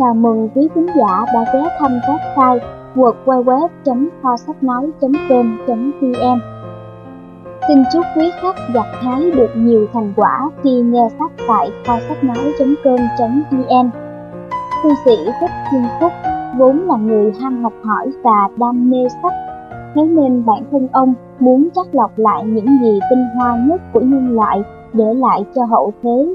Chào mừng quý khán giả đã ghé thăm website www.phosachnói.com.vn Xin chúc quý khách gặt hái được nhiều thành quả khi nghe sách tại quyetvweb.com.vn Thư sĩ Thích Thiên Phúc, vốn là người ham học hỏi và đam mê sách, Thế nên bản thân ông muốn chắc lọc lại những gì tinh hoa nhất của nhân loại để lại cho hậu thế.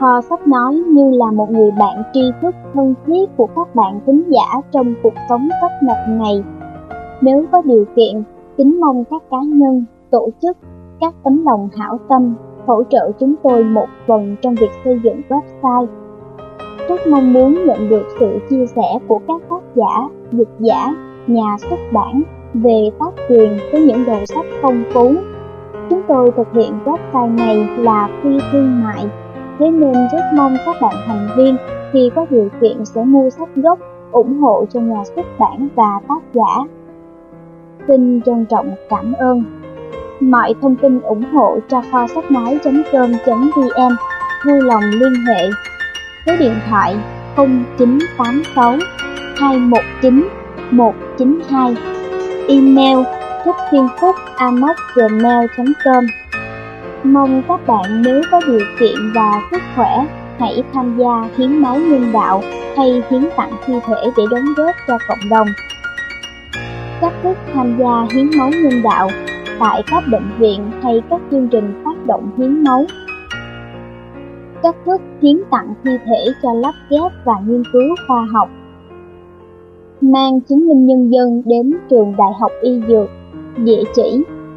Kho sách nói như là một người bạn tri thức thân thiết của các bạn thính giả trong cuộc sống tấp nập này. Nếu có điều kiện, kính mong các cá nhân, tổ chức, các tấm lòng hảo tâm hỗ trợ chúng tôi một phần trong việc xây dựng website. Rất mong muốn nhận được sự chia sẻ của các tác giả, dịch giả, nhà xuất bản về tác quyền với những đầu sách phong phú. Chúng tôi thực hiện website này là phi thương mại Thế nên rất mong các bạn thành viên khi có điều kiện sẽ mua sách gốc, ủng hộ cho nhà xuất bản và tác giả. Xin trân trọng cảm ơn. Mọi thông tin ủng hộ cho kho sách nói.com.vn vui lòng liên hệ số điện thoại 0986 219 192 email thích thiên phúc gmail.com Mong các bạn nếu có điều kiện và sức khỏe, hãy tham gia hiến máu nhân đạo hay hiến tặng thi thể để đóng góp cho cộng đồng. Cách thức tham gia hiến máu nhân đạo tại các bệnh viện hay các chương trình phát động hiến máu. Cách thức hiến tặng thi thể cho lắp ghép và nghiên cứu khoa học. Mang chứng minh nhân dân đến trường Đại học Y Dược, địa chỉ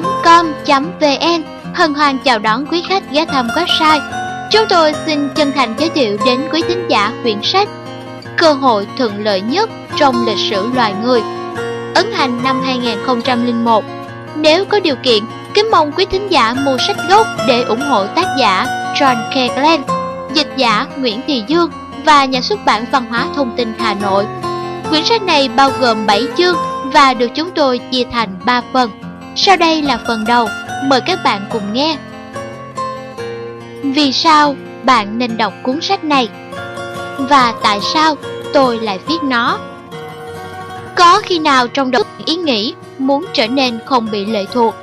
com.vn hân hoan chào đón quý khách ghé thăm website. Chúng tôi xin chân thành giới thiệu đến quý thính giả quyển sách Cơ hội thuận lợi nhất trong lịch sử loài người ấn hành năm 2001. Nếu có điều kiện, kính mong quý thính giả mua sách gốc để ủng hộ tác giả John K. Glenn, dịch giả Nguyễn Thị Dương và nhà xuất bản văn hóa thông tin Hà Nội. Quyển sách này bao gồm 7 chương và được chúng tôi chia thành 3 phần. Sau đây là phần đầu, mời các bạn cùng nghe. Vì sao bạn nên đọc cuốn sách này? Và tại sao tôi lại viết nó? Có khi nào trong đầu ý nghĩ muốn trở nên không bị lệ thuộc?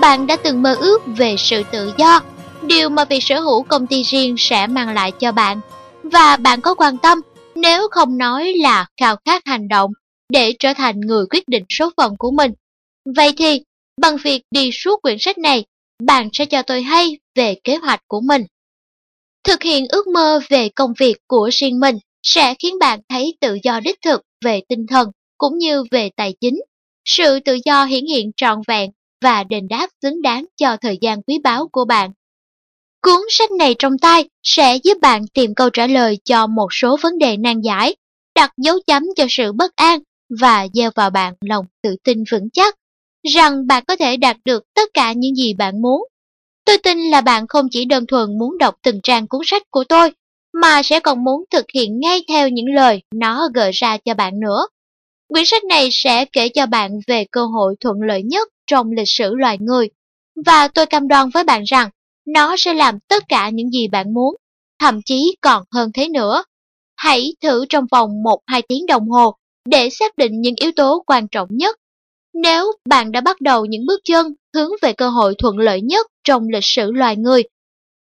Bạn đã từng mơ ước về sự tự do, điều mà việc sở hữu công ty riêng sẽ mang lại cho bạn. Và bạn có quan tâm nếu không nói là khao khát hành động để trở thành người quyết định số phận của mình. Vậy thì, bằng việc đi suốt quyển sách này, bạn sẽ cho tôi hay về kế hoạch của mình. Thực hiện ước mơ về công việc của riêng mình sẽ khiến bạn thấy tự do đích thực về tinh thần cũng như về tài chính. Sự tự do hiển hiện trọn vẹn và đền đáp xứng đáng cho thời gian quý báu của bạn. Cuốn sách này trong tay sẽ giúp bạn tìm câu trả lời cho một số vấn đề nan giải, đặt dấu chấm cho sự bất an và gieo vào bạn lòng tự tin vững chắc rằng bạn có thể đạt được tất cả những gì bạn muốn. Tôi tin là bạn không chỉ đơn thuần muốn đọc từng trang cuốn sách của tôi, mà sẽ còn muốn thực hiện ngay theo những lời nó gợi ra cho bạn nữa. Quyển sách này sẽ kể cho bạn về cơ hội thuận lợi nhất trong lịch sử loài người, và tôi cam đoan với bạn rằng nó sẽ làm tất cả những gì bạn muốn, thậm chí còn hơn thế nữa. Hãy thử trong vòng 1-2 tiếng đồng hồ để xác định những yếu tố quan trọng nhất. Nếu bạn đã bắt đầu những bước chân hướng về cơ hội thuận lợi nhất trong lịch sử loài người,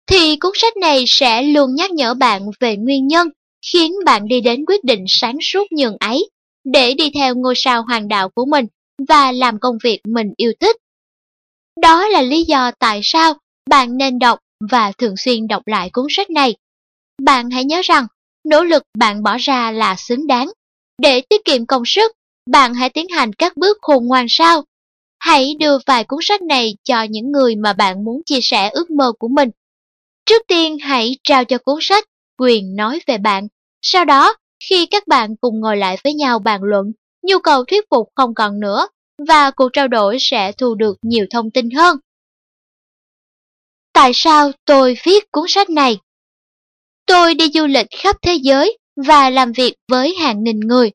thì cuốn sách này sẽ luôn nhắc nhở bạn về nguyên nhân khiến bạn đi đến quyết định sáng suốt nhường ấy để đi theo ngôi sao hoàng đạo của mình và làm công việc mình yêu thích. Đó là lý do tại sao bạn nên đọc và thường xuyên đọc lại cuốn sách này. Bạn hãy nhớ rằng, nỗ lực bạn bỏ ra là xứng đáng. Để tiết kiệm công sức, bạn hãy tiến hành các bước khôn ngoan sau. Hãy đưa vài cuốn sách này cho những người mà bạn muốn chia sẻ ước mơ của mình. Trước tiên hãy trao cho cuốn sách quyền nói về bạn. Sau đó, khi các bạn cùng ngồi lại với nhau bàn luận, nhu cầu thuyết phục không còn nữa và cuộc trao đổi sẽ thu được nhiều thông tin hơn. Tại sao tôi viết cuốn sách này? Tôi đi du lịch khắp thế giới và làm việc với hàng nghìn người.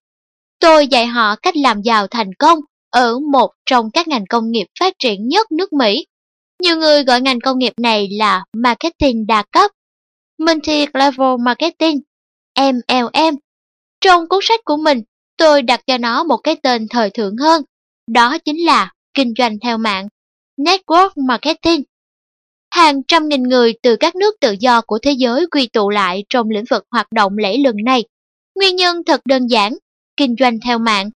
Tôi dạy họ cách làm giàu thành công ở một trong các ngành công nghiệp phát triển nhất nước Mỹ. Nhiều người gọi ngành công nghiệp này là marketing đa cấp, multi-level marketing, MLM. Trong cuốn sách của mình, tôi đặt cho nó một cái tên thời thượng hơn, đó chính là kinh doanh theo mạng, network marketing. Hàng trăm nghìn người từ các nước tự do của thế giới quy tụ lại trong lĩnh vực hoạt động lễ lừng này. Nguyên nhân thật đơn giản, kinh doanh theo mạng.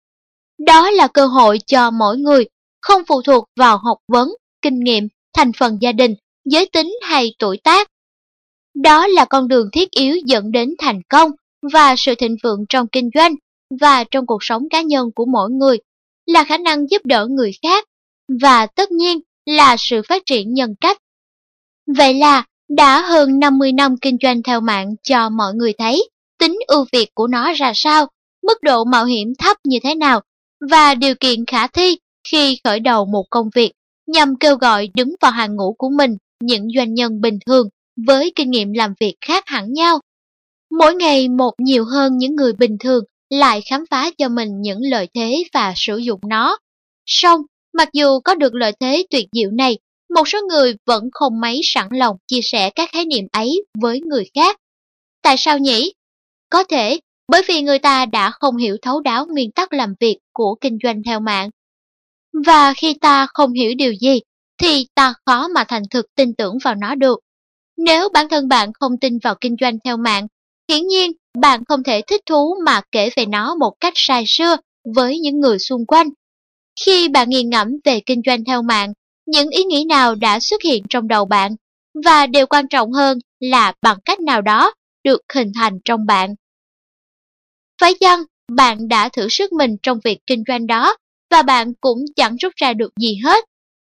Đó là cơ hội cho mỗi người, không phụ thuộc vào học vấn, kinh nghiệm, thành phần gia đình, giới tính hay tuổi tác. Đó là con đường thiết yếu dẫn đến thành công và sự thịnh vượng trong kinh doanh và trong cuộc sống cá nhân của mỗi người, là khả năng giúp đỡ người khác và tất nhiên là sự phát triển nhân cách Vậy là đã hơn 50 năm kinh doanh theo mạng cho mọi người thấy tính ưu việt của nó ra sao, mức độ mạo hiểm thấp như thế nào và điều kiện khả thi khi khởi đầu một công việc nhằm kêu gọi đứng vào hàng ngũ của mình những doanh nhân bình thường với kinh nghiệm làm việc khác hẳn nhau. Mỗi ngày một nhiều hơn những người bình thường lại khám phá cho mình những lợi thế và sử dụng nó. Song, mặc dù có được lợi thế tuyệt diệu này, một số người vẫn không mấy sẵn lòng chia sẻ các khái niệm ấy với người khác. Tại sao nhỉ? Có thể bởi vì người ta đã không hiểu thấu đáo nguyên tắc làm việc của kinh doanh theo mạng. Và khi ta không hiểu điều gì, thì ta khó mà thành thực tin tưởng vào nó được. Nếu bản thân bạn không tin vào kinh doanh theo mạng, hiển nhiên bạn không thể thích thú mà kể về nó một cách sai sưa với những người xung quanh. Khi bạn nghiền ngẫm về kinh doanh theo mạng, những ý nghĩ nào đã xuất hiện trong đầu bạn, và điều quan trọng hơn là bằng cách nào đó được hình thành trong bạn. Phải chăng bạn đã thử sức mình trong việc kinh doanh đó và bạn cũng chẳng rút ra được gì hết,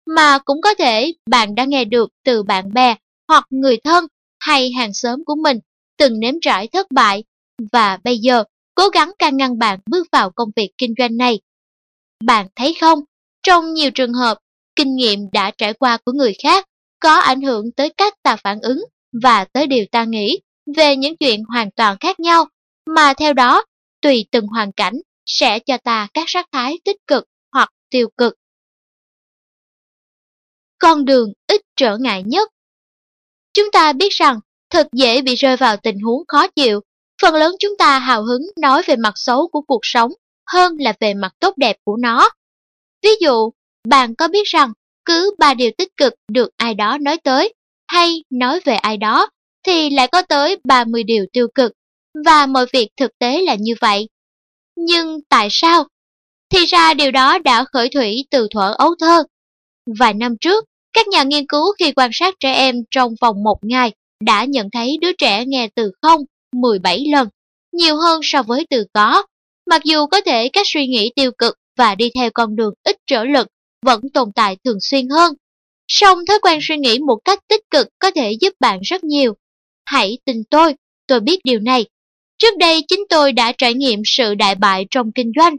mà cũng có thể bạn đã nghe được từ bạn bè hoặc người thân hay hàng xóm của mình từng nếm trải thất bại và bây giờ cố gắng can ngăn bạn bước vào công việc kinh doanh này. Bạn thấy không, trong nhiều trường hợp kinh nghiệm đã trải qua của người khác có ảnh hưởng tới cách ta phản ứng và tới điều ta nghĩ về những chuyện hoàn toàn khác nhau, mà theo đó, tùy từng hoàn cảnh, sẽ cho ta các sắc thái tích cực hoặc tiêu cực. Con đường ít trở ngại nhất Chúng ta biết rằng, thật dễ bị rơi vào tình huống khó chịu. Phần lớn chúng ta hào hứng nói về mặt xấu của cuộc sống hơn là về mặt tốt đẹp của nó. Ví dụ, bạn có biết rằng cứ ba điều tích cực được ai đó nói tới hay nói về ai đó thì lại có tới 30 điều tiêu cực và mọi việc thực tế là như vậy. Nhưng tại sao? Thì ra điều đó đã khởi thủy từ thuở ấu thơ. Vài năm trước, các nhà nghiên cứu khi quan sát trẻ em trong vòng một ngày đã nhận thấy đứa trẻ nghe từ không 17 lần, nhiều hơn so với từ có. Mặc dù có thể các suy nghĩ tiêu cực và đi theo con đường ít trở lực vẫn tồn tại thường xuyên hơn. Song thói quen suy nghĩ một cách tích cực có thể giúp bạn rất nhiều. Hãy tin tôi, tôi biết điều này. Trước đây chính tôi đã trải nghiệm sự đại bại trong kinh doanh.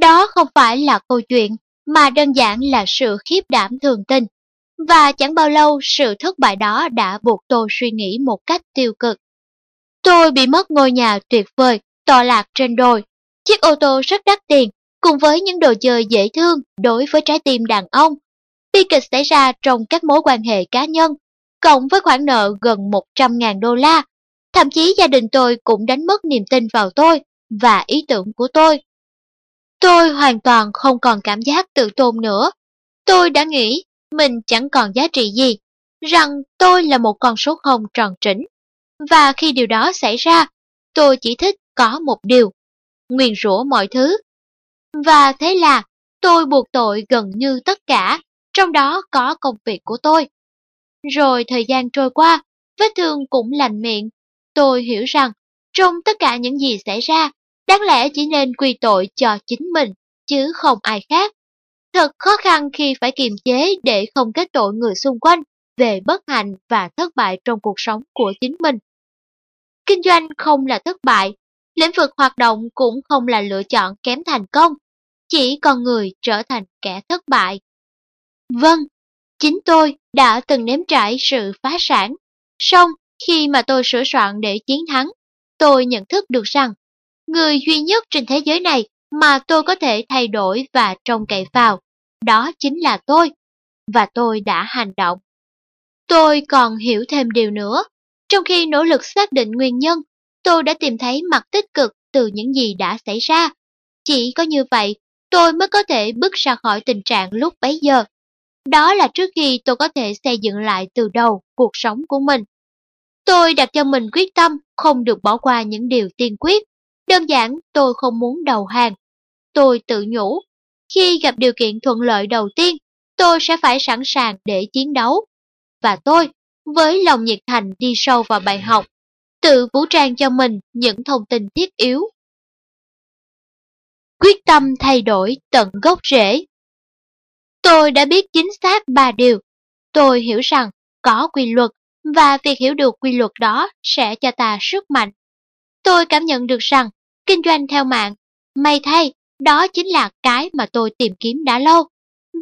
Đó không phải là câu chuyện, mà đơn giản là sự khiếp đảm thường tình. Và chẳng bao lâu sự thất bại đó đã buộc tôi suy nghĩ một cách tiêu cực. Tôi bị mất ngôi nhà tuyệt vời, tọa lạc trên đồi. Chiếc ô tô rất đắt tiền, cùng với những đồ chơi dễ thương đối với trái tim đàn ông. Bi kịch xảy ra trong các mối quan hệ cá nhân, cộng với khoản nợ gần 100.000 đô la. Thậm chí gia đình tôi cũng đánh mất niềm tin vào tôi và ý tưởng của tôi. Tôi hoàn toàn không còn cảm giác tự tôn nữa. Tôi đã nghĩ mình chẳng còn giá trị gì, rằng tôi là một con số không tròn trĩnh. Và khi điều đó xảy ra, tôi chỉ thích có một điều, nguyền rủa mọi thứ. Và thế là tôi buộc tội gần như tất cả, trong đó có công việc của tôi. Rồi thời gian trôi qua, vết thương cũng lành miệng. Tôi hiểu rằng, trong tất cả những gì xảy ra, đáng lẽ chỉ nên quy tội cho chính mình, chứ không ai khác. Thật khó khăn khi phải kiềm chế để không kết tội người xung quanh về bất hạnh và thất bại trong cuộc sống của chính mình. Kinh doanh không là thất bại, lĩnh vực hoạt động cũng không là lựa chọn kém thành công, chỉ con người trở thành kẻ thất bại. Vâng, chính tôi đã từng nếm trải sự phá sản, song khi mà tôi sửa soạn để chiến thắng, tôi nhận thức được rằng người duy nhất trên thế giới này mà tôi có thể thay đổi và trông cậy vào, đó chính là tôi, và tôi đã hành động. Tôi còn hiểu thêm điều nữa, trong khi nỗ lực xác định nguyên nhân, tôi đã tìm thấy mặt tích cực từ những gì đã xảy ra. Chỉ có như vậy, tôi mới có thể bước ra khỏi tình trạng lúc bấy giờ. Đó là trước khi tôi có thể xây dựng lại từ đầu cuộc sống của mình. Tôi đặt cho mình quyết tâm không được bỏ qua những điều tiên quyết. Đơn giản tôi không muốn đầu hàng. Tôi tự nhủ, khi gặp điều kiện thuận lợi đầu tiên, tôi sẽ phải sẵn sàng để chiến đấu. Và tôi, với lòng nhiệt thành đi sâu vào bài học, tự vũ trang cho mình những thông tin thiết yếu. Quyết tâm thay đổi tận gốc rễ Tôi đã biết chính xác ba điều. Tôi hiểu rằng có quy luật và việc hiểu được quy luật đó sẽ cho ta sức mạnh. Tôi cảm nhận được rằng kinh doanh theo mạng, may thay, đó chính là cái mà tôi tìm kiếm đã lâu.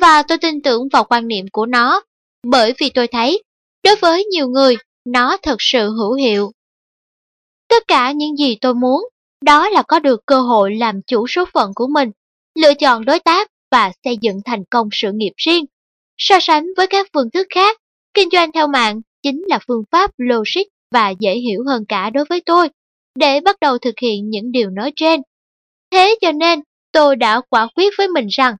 Và tôi tin tưởng vào quan niệm của nó, bởi vì tôi thấy, đối với nhiều người, nó thật sự hữu hiệu. Tất cả những gì tôi muốn, đó là có được cơ hội làm chủ số phận của mình, lựa chọn đối tác và xây dựng thành công sự nghiệp riêng. So sánh với các phương thức khác, kinh doanh theo mạng chính là phương pháp logic và dễ hiểu hơn cả đối với tôi, để bắt đầu thực hiện những điều nói trên. Thế cho nên, tôi đã quả quyết với mình rằng,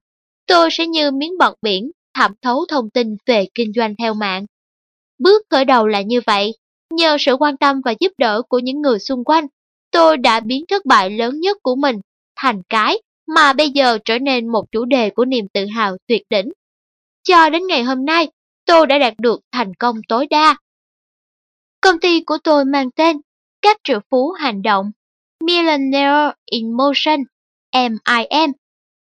tôi sẽ như miếng bọt biển, thẩm thấu thông tin về kinh doanh theo mạng. Bước khởi đầu là như vậy, nhờ sự quan tâm và giúp đỡ của những người xung quanh, tôi đã biến thất bại lớn nhất của mình thành cái mà bây giờ trở nên một chủ đề của niềm tự hào tuyệt đỉnh. Cho đến ngày hôm nay, tôi đã đạt được thành công tối đa. Công ty của tôi mang tên Các triệu phú hành động Millionaire in Motion MIM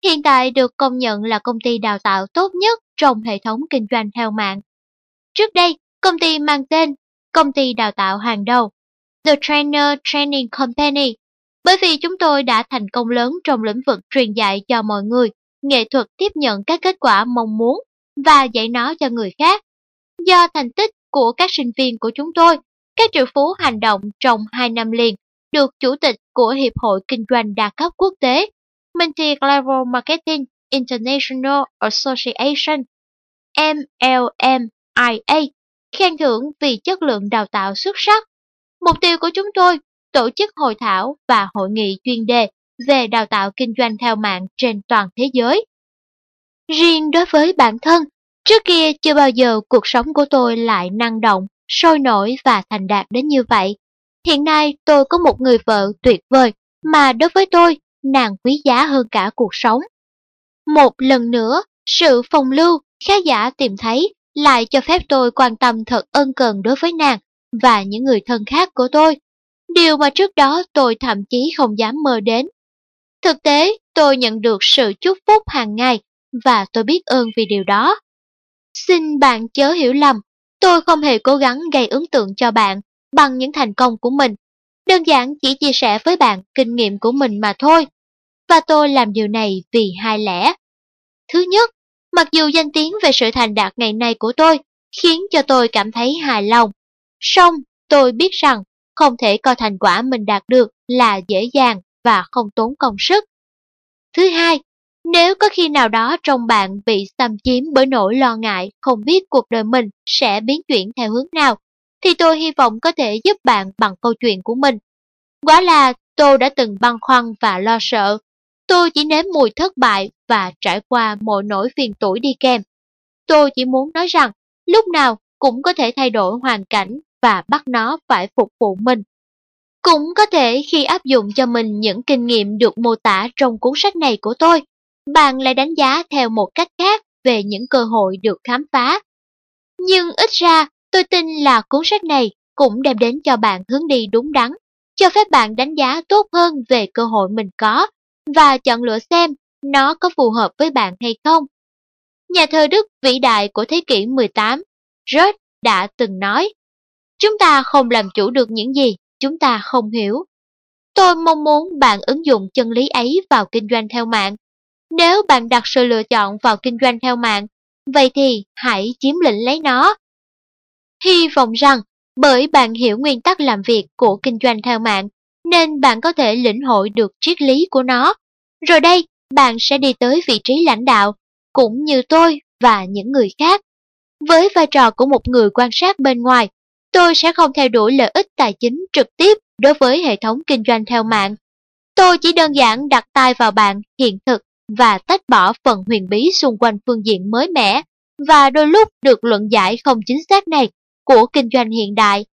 hiện tại được công nhận là công ty đào tạo tốt nhất trong hệ thống kinh doanh theo mạng. Trước đây, công ty mang tên Công ty đào tạo hàng đầu The Trainer Training Company bởi vì chúng tôi đã thành công lớn trong lĩnh vực truyền dạy cho mọi người, nghệ thuật tiếp nhận các kết quả mong muốn và dạy nó cho người khác. Do thành tích của các sinh viên của chúng tôi các triệu phú hành động trong 2 năm liền, được Chủ tịch của Hiệp hội Kinh doanh đa cấp quốc tế Multi Global Marketing International Association MLMIA khen thưởng vì chất lượng đào tạo xuất sắc. Mục tiêu của chúng tôi tổ chức hội thảo và hội nghị chuyên đề về đào tạo kinh doanh theo mạng trên toàn thế giới. Riêng đối với bản thân, trước kia chưa bao giờ cuộc sống của tôi lại năng động, sôi nổi và thành đạt đến như vậy. Hiện nay tôi có một người vợ tuyệt vời mà đối với tôi, nàng quý giá hơn cả cuộc sống. Một lần nữa, sự phong lưu, khá giả tìm thấy lại cho phép tôi quan tâm thật ân cần đối với nàng và những người thân khác của tôi. Điều mà trước đó tôi thậm chí không dám mơ đến. Thực tế, tôi nhận được sự chúc phúc hàng ngày và tôi biết ơn vì điều đó. Xin bạn chớ hiểu lầm, tôi không hề cố gắng gây ấn tượng cho bạn bằng những thành công của mình. Đơn giản chỉ chia sẻ với bạn kinh nghiệm của mình mà thôi. Và tôi làm điều này vì hai lẽ. Thứ nhất, mặc dù danh tiếng về sự thành đạt ngày nay của tôi khiến cho tôi cảm thấy hài lòng, song tôi biết rằng không thể coi thành quả mình đạt được là dễ dàng và không tốn công sức. Thứ hai, nếu có khi nào đó trong bạn bị xâm chiếm bởi nỗi lo ngại không biết cuộc đời mình sẽ biến chuyển theo hướng nào, thì tôi hy vọng có thể giúp bạn bằng câu chuyện của mình. Quả là tôi đã từng băn khoăn và lo sợ. Tôi chỉ nếm mùi thất bại và trải qua mọi nỗi phiền tuổi đi kèm. Tôi chỉ muốn nói rằng lúc nào cũng có thể thay đổi hoàn cảnh và bắt nó phải phục vụ mình. Cũng có thể khi áp dụng cho mình những kinh nghiệm được mô tả trong cuốn sách này của tôi, bạn lại đánh giá theo một cách khác về những cơ hội được khám phá. Nhưng ít ra, tôi tin là cuốn sách này cũng đem đến cho bạn hướng đi đúng đắn, cho phép bạn đánh giá tốt hơn về cơ hội mình có và chọn lựa xem nó có phù hợp với bạn hay không. Nhà thơ Đức vĩ đại của thế kỷ 18, Rớt đã từng nói, Chúng ta không làm chủ được những gì chúng ta không hiểu. Tôi mong muốn bạn ứng dụng chân lý ấy vào kinh doanh theo mạng. Nếu bạn đặt sự lựa chọn vào kinh doanh theo mạng, vậy thì hãy chiếm lĩnh lấy nó. Hy vọng rằng bởi bạn hiểu nguyên tắc làm việc của kinh doanh theo mạng, nên bạn có thể lĩnh hội được triết lý của nó. Rồi đây, bạn sẽ đi tới vị trí lãnh đạo, cũng như tôi và những người khác. Với vai trò của một người quan sát bên ngoài, tôi sẽ không theo đuổi lợi ích tài chính trực tiếp đối với hệ thống kinh doanh theo mạng. Tôi chỉ đơn giản đặt tay vào bạn hiện thực và tách bỏ phần huyền bí xung quanh phương diện mới mẻ và đôi lúc được luận giải không chính xác này của kinh doanh hiện đại.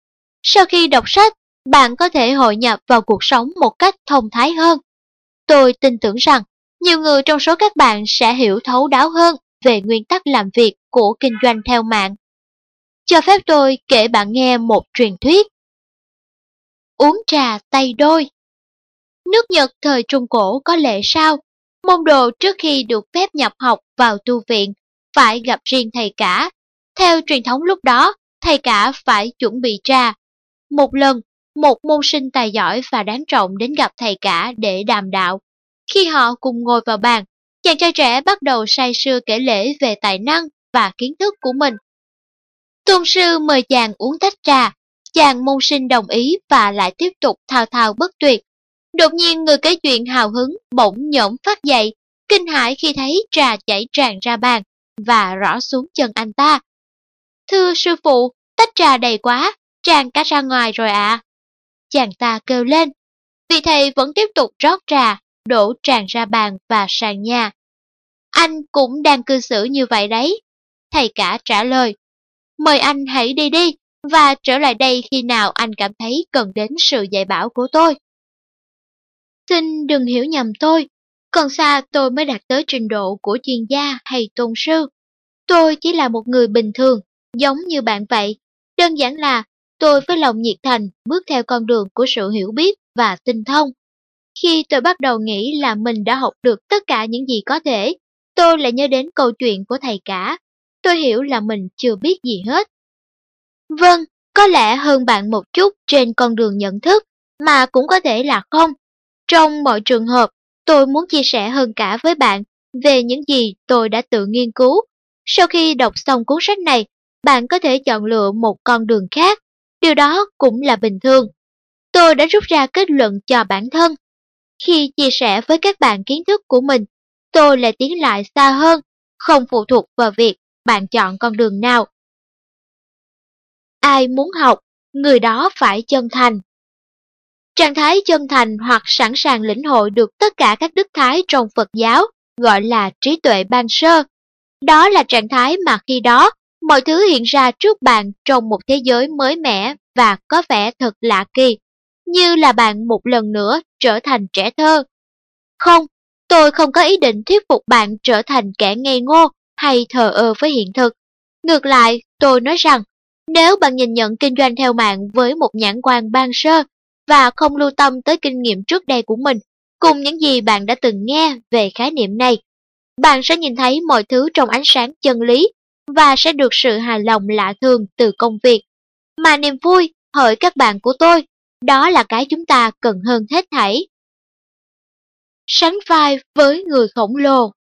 Sau khi đọc sách, bạn có thể hội nhập vào cuộc sống một cách thông thái hơn. Tôi tin tưởng rằng nhiều người trong số các bạn sẽ hiểu thấu đáo hơn về nguyên tắc làm việc của kinh doanh theo mạng cho phép tôi kể bạn nghe một truyền thuyết. Uống trà tay đôi Nước Nhật thời Trung Cổ có lệ sao? Môn đồ trước khi được phép nhập học vào tu viện, phải gặp riêng thầy cả. Theo truyền thống lúc đó, thầy cả phải chuẩn bị trà. Một lần, một môn sinh tài giỏi và đáng trọng đến gặp thầy cả để đàm đạo. Khi họ cùng ngồi vào bàn, chàng trai trẻ bắt đầu say sưa kể lễ về tài năng và kiến thức của mình. Tôn sư mời chàng uống tách trà, chàng môn sinh đồng ý và lại tiếp tục thao thao bất tuyệt. Đột nhiên người kể chuyện hào hứng bỗng nhổm phát dậy, kinh hãi khi thấy trà chảy tràn ra bàn và rõ xuống chân anh ta. Thưa sư phụ, tách trà đầy quá, tràn cả ra ngoài rồi ạ. À. Chàng ta kêu lên, vị thầy vẫn tiếp tục rót trà, đổ tràn ra bàn và sàn nhà. Anh cũng đang cư xử như vậy đấy. Thầy cả trả lời, mời anh hãy đi đi và trở lại đây khi nào anh cảm thấy cần đến sự dạy bảo của tôi. Xin đừng hiểu nhầm tôi, còn xa tôi mới đạt tới trình độ của chuyên gia hay tôn sư. Tôi chỉ là một người bình thường, giống như bạn vậy. Đơn giản là tôi với lòng nhiệt thành bước theo con đường của sự hiểu biết và tinh thông. Khi tôi bắt đầu nghĩ là mình đã học được tất cả những gì có thể, tôi lại nhớ đến câu chuyện của thầy cả tôi hiểu là mình chưa biết gì hết. Vâng, có lẽ hơn bạn một chút trên con đường nhận thức, mà cũng có thể là không. Trong mọi trường hợp, tôi muốn chia sẻ hơn cả với bạn về những gì tôi đã tự nghiên cứu. Sau khi đọc xong cuốn sách này, bạn có thể chọn lựa một con đường khác. điều đó cũng là bình thường. Tôi đã rút ra kết luận cho bản thân. Khi chia sẻ với các bạn kiến thức của mình, tôi lại tiến lại xa hơn, không phụ thuộc vào việc bạn chọn con đường nào. Ai muốn học, người đó phải chân thành. Trạng thái chân thành hoặc sẵn sàng lĩnh hội được tất cả các đức thái trong Phật giáo gọi là trí tuệ ban sơ. Đó là trạng thái mà khi đó mọi thứ hiện ra trước bạn trong một thế giới mới mẻ và có vẻ thật lạ kỳ, như là bạn một lần nữa trở thành trẻ thơ. Không, tôi không có ý định thuyết phục bạn trở thành kẻ ngây ngô hay thờ ơ với hiện thực. Ngược lại, tôi nói rằng, nếu bạn nhìn nhận kinh doanh theo mạng với một nhãn quan ban sơ và không lưu tâm tới kinh nghiệm trước đây của mình, cùng những gì bạn đã từng nghe về khái niệm này, bạn sẽ nhìn thấy mọi thứ trong ánh sáng chân lý và sẽ được sự hài lòng lạ thường từ công việc. Mà niềm vui, hỡi các bạn của tôi, đó là cái chúng ta cần hơn hết thảy. Sánh vai với người khổng lồ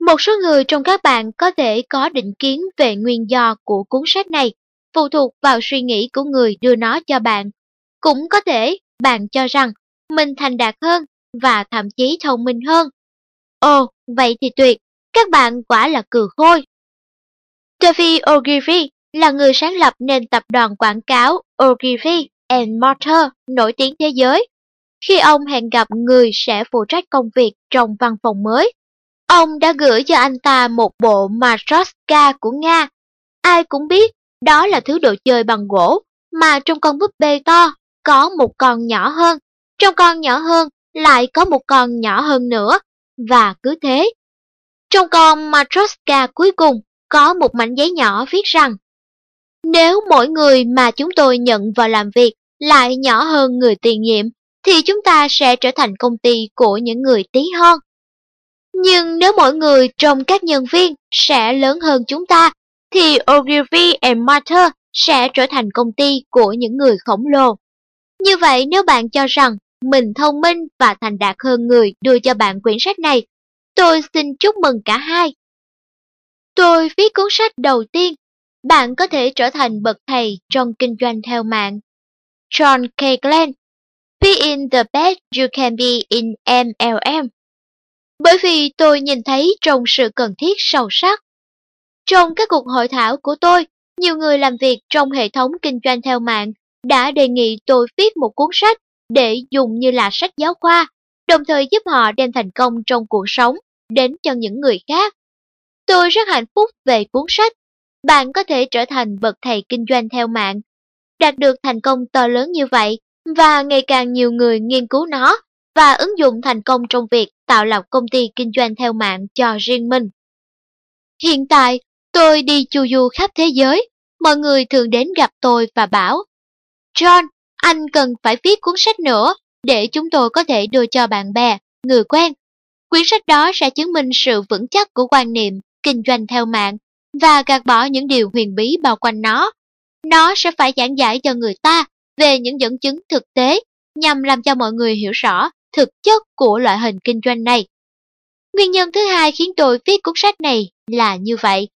Một số người trong các bạn có thể có định kiến về nguyên do của cuốn sách này, phụ thuộc vào suy nghĩ của người đưa nó cho bạn. Cũng có thể bạn cho rằng mình thành đạt hơn và thậm chí thông minh hơn. Ồ, vậy thì tuyệt, các bạn quả là cừ khôi. David Ogilvy là người sáng lập nên tập đoàn quảng cáo Ogilvy and Mortar nổi tiếng thế giới. Khi ông hẹn gặp người sẽ phụ trách công việc trong văn phòng mới, ông đã gửi cho anh ta một bộ Matroska của Nga. Ai cũng biết đó là thứ đồ chơi bằng gỗ, mà trong con búp bê to có một con nhỏ hơn, trong con nhỏ hơn lại có một con nhỏ hơn nữa, và cứ thế. Trong con Matroska cuối cùng có một mảnh giấy nhỏ viết rằng Nếu mỗi người mà chúng tôi nhận vào làm việc lại nhỏ hơn người tiền nhiệm, thì chúng ta sẽ trở thành công ty của những người tí hon. Nhưng nếu mỗi người trong các nhân viên sẽ lớn hơn chúng ta, thì Ogilvy and Mather sẽ trở thành công ty của những người khổng lồ. Như vậy nếu bạn cho rằng mình thông minh và thành đạt hơn người đưa cho bạn quyển sách này, tôi xin chúc mừng cả hai. Tôi viết cuốn sách đầu tiên, bạn có thể trở thành bậc thầy trong kinh doanh theo mạng. John K. Glenn Being in the best you can be in MLM. Bởi vì tôi nhìn thấy trong sự cần thiết sâu sắc. Trong các cuộc hội thảo của tôi, nhiều người làm việc trong hệ thống kinh doanh theo mạng đã đề nghị tôi viết một cuốn sách để dùng như là sách giáo khoa, đồng thời giúp họ đem thành công trong cuộc sống đến cho những người khác. Tôi rất hạnh phúc về cuốn sách. Bạn có thể trở thành bậc thầy kinh doanh theo mạng, đạt được thành công to lớn như vậy và ngày càng nhiều người nghiên cứu nó và ứng dụng thành công trong việc tạo lập công ty kinh doanh theo mạng cho riêng mình. Hiện tại, tôi đi chu du khắp thế giới, mọi người thường đến gặp tôi và bảo John, anh cần phải viết cuốn sách nữa để chúng tôi có thể đưa cho bạn bè, người quen. Quyển sách đó sẽ chứng minh sự vững chắc của quan niệm kinh doanh theo mạng và gạt bỏ những điều huyền bí bao quanh nó. Nó sẽ phải giảng giải cho người ta về những dẫn chứng thực tế nhằm làm cho mọi người hiểu rõ thực chất của loại hình kinh doanh này. Nguyên nhân thứ hai khiến tôi viết cuốn sách này là như vậy.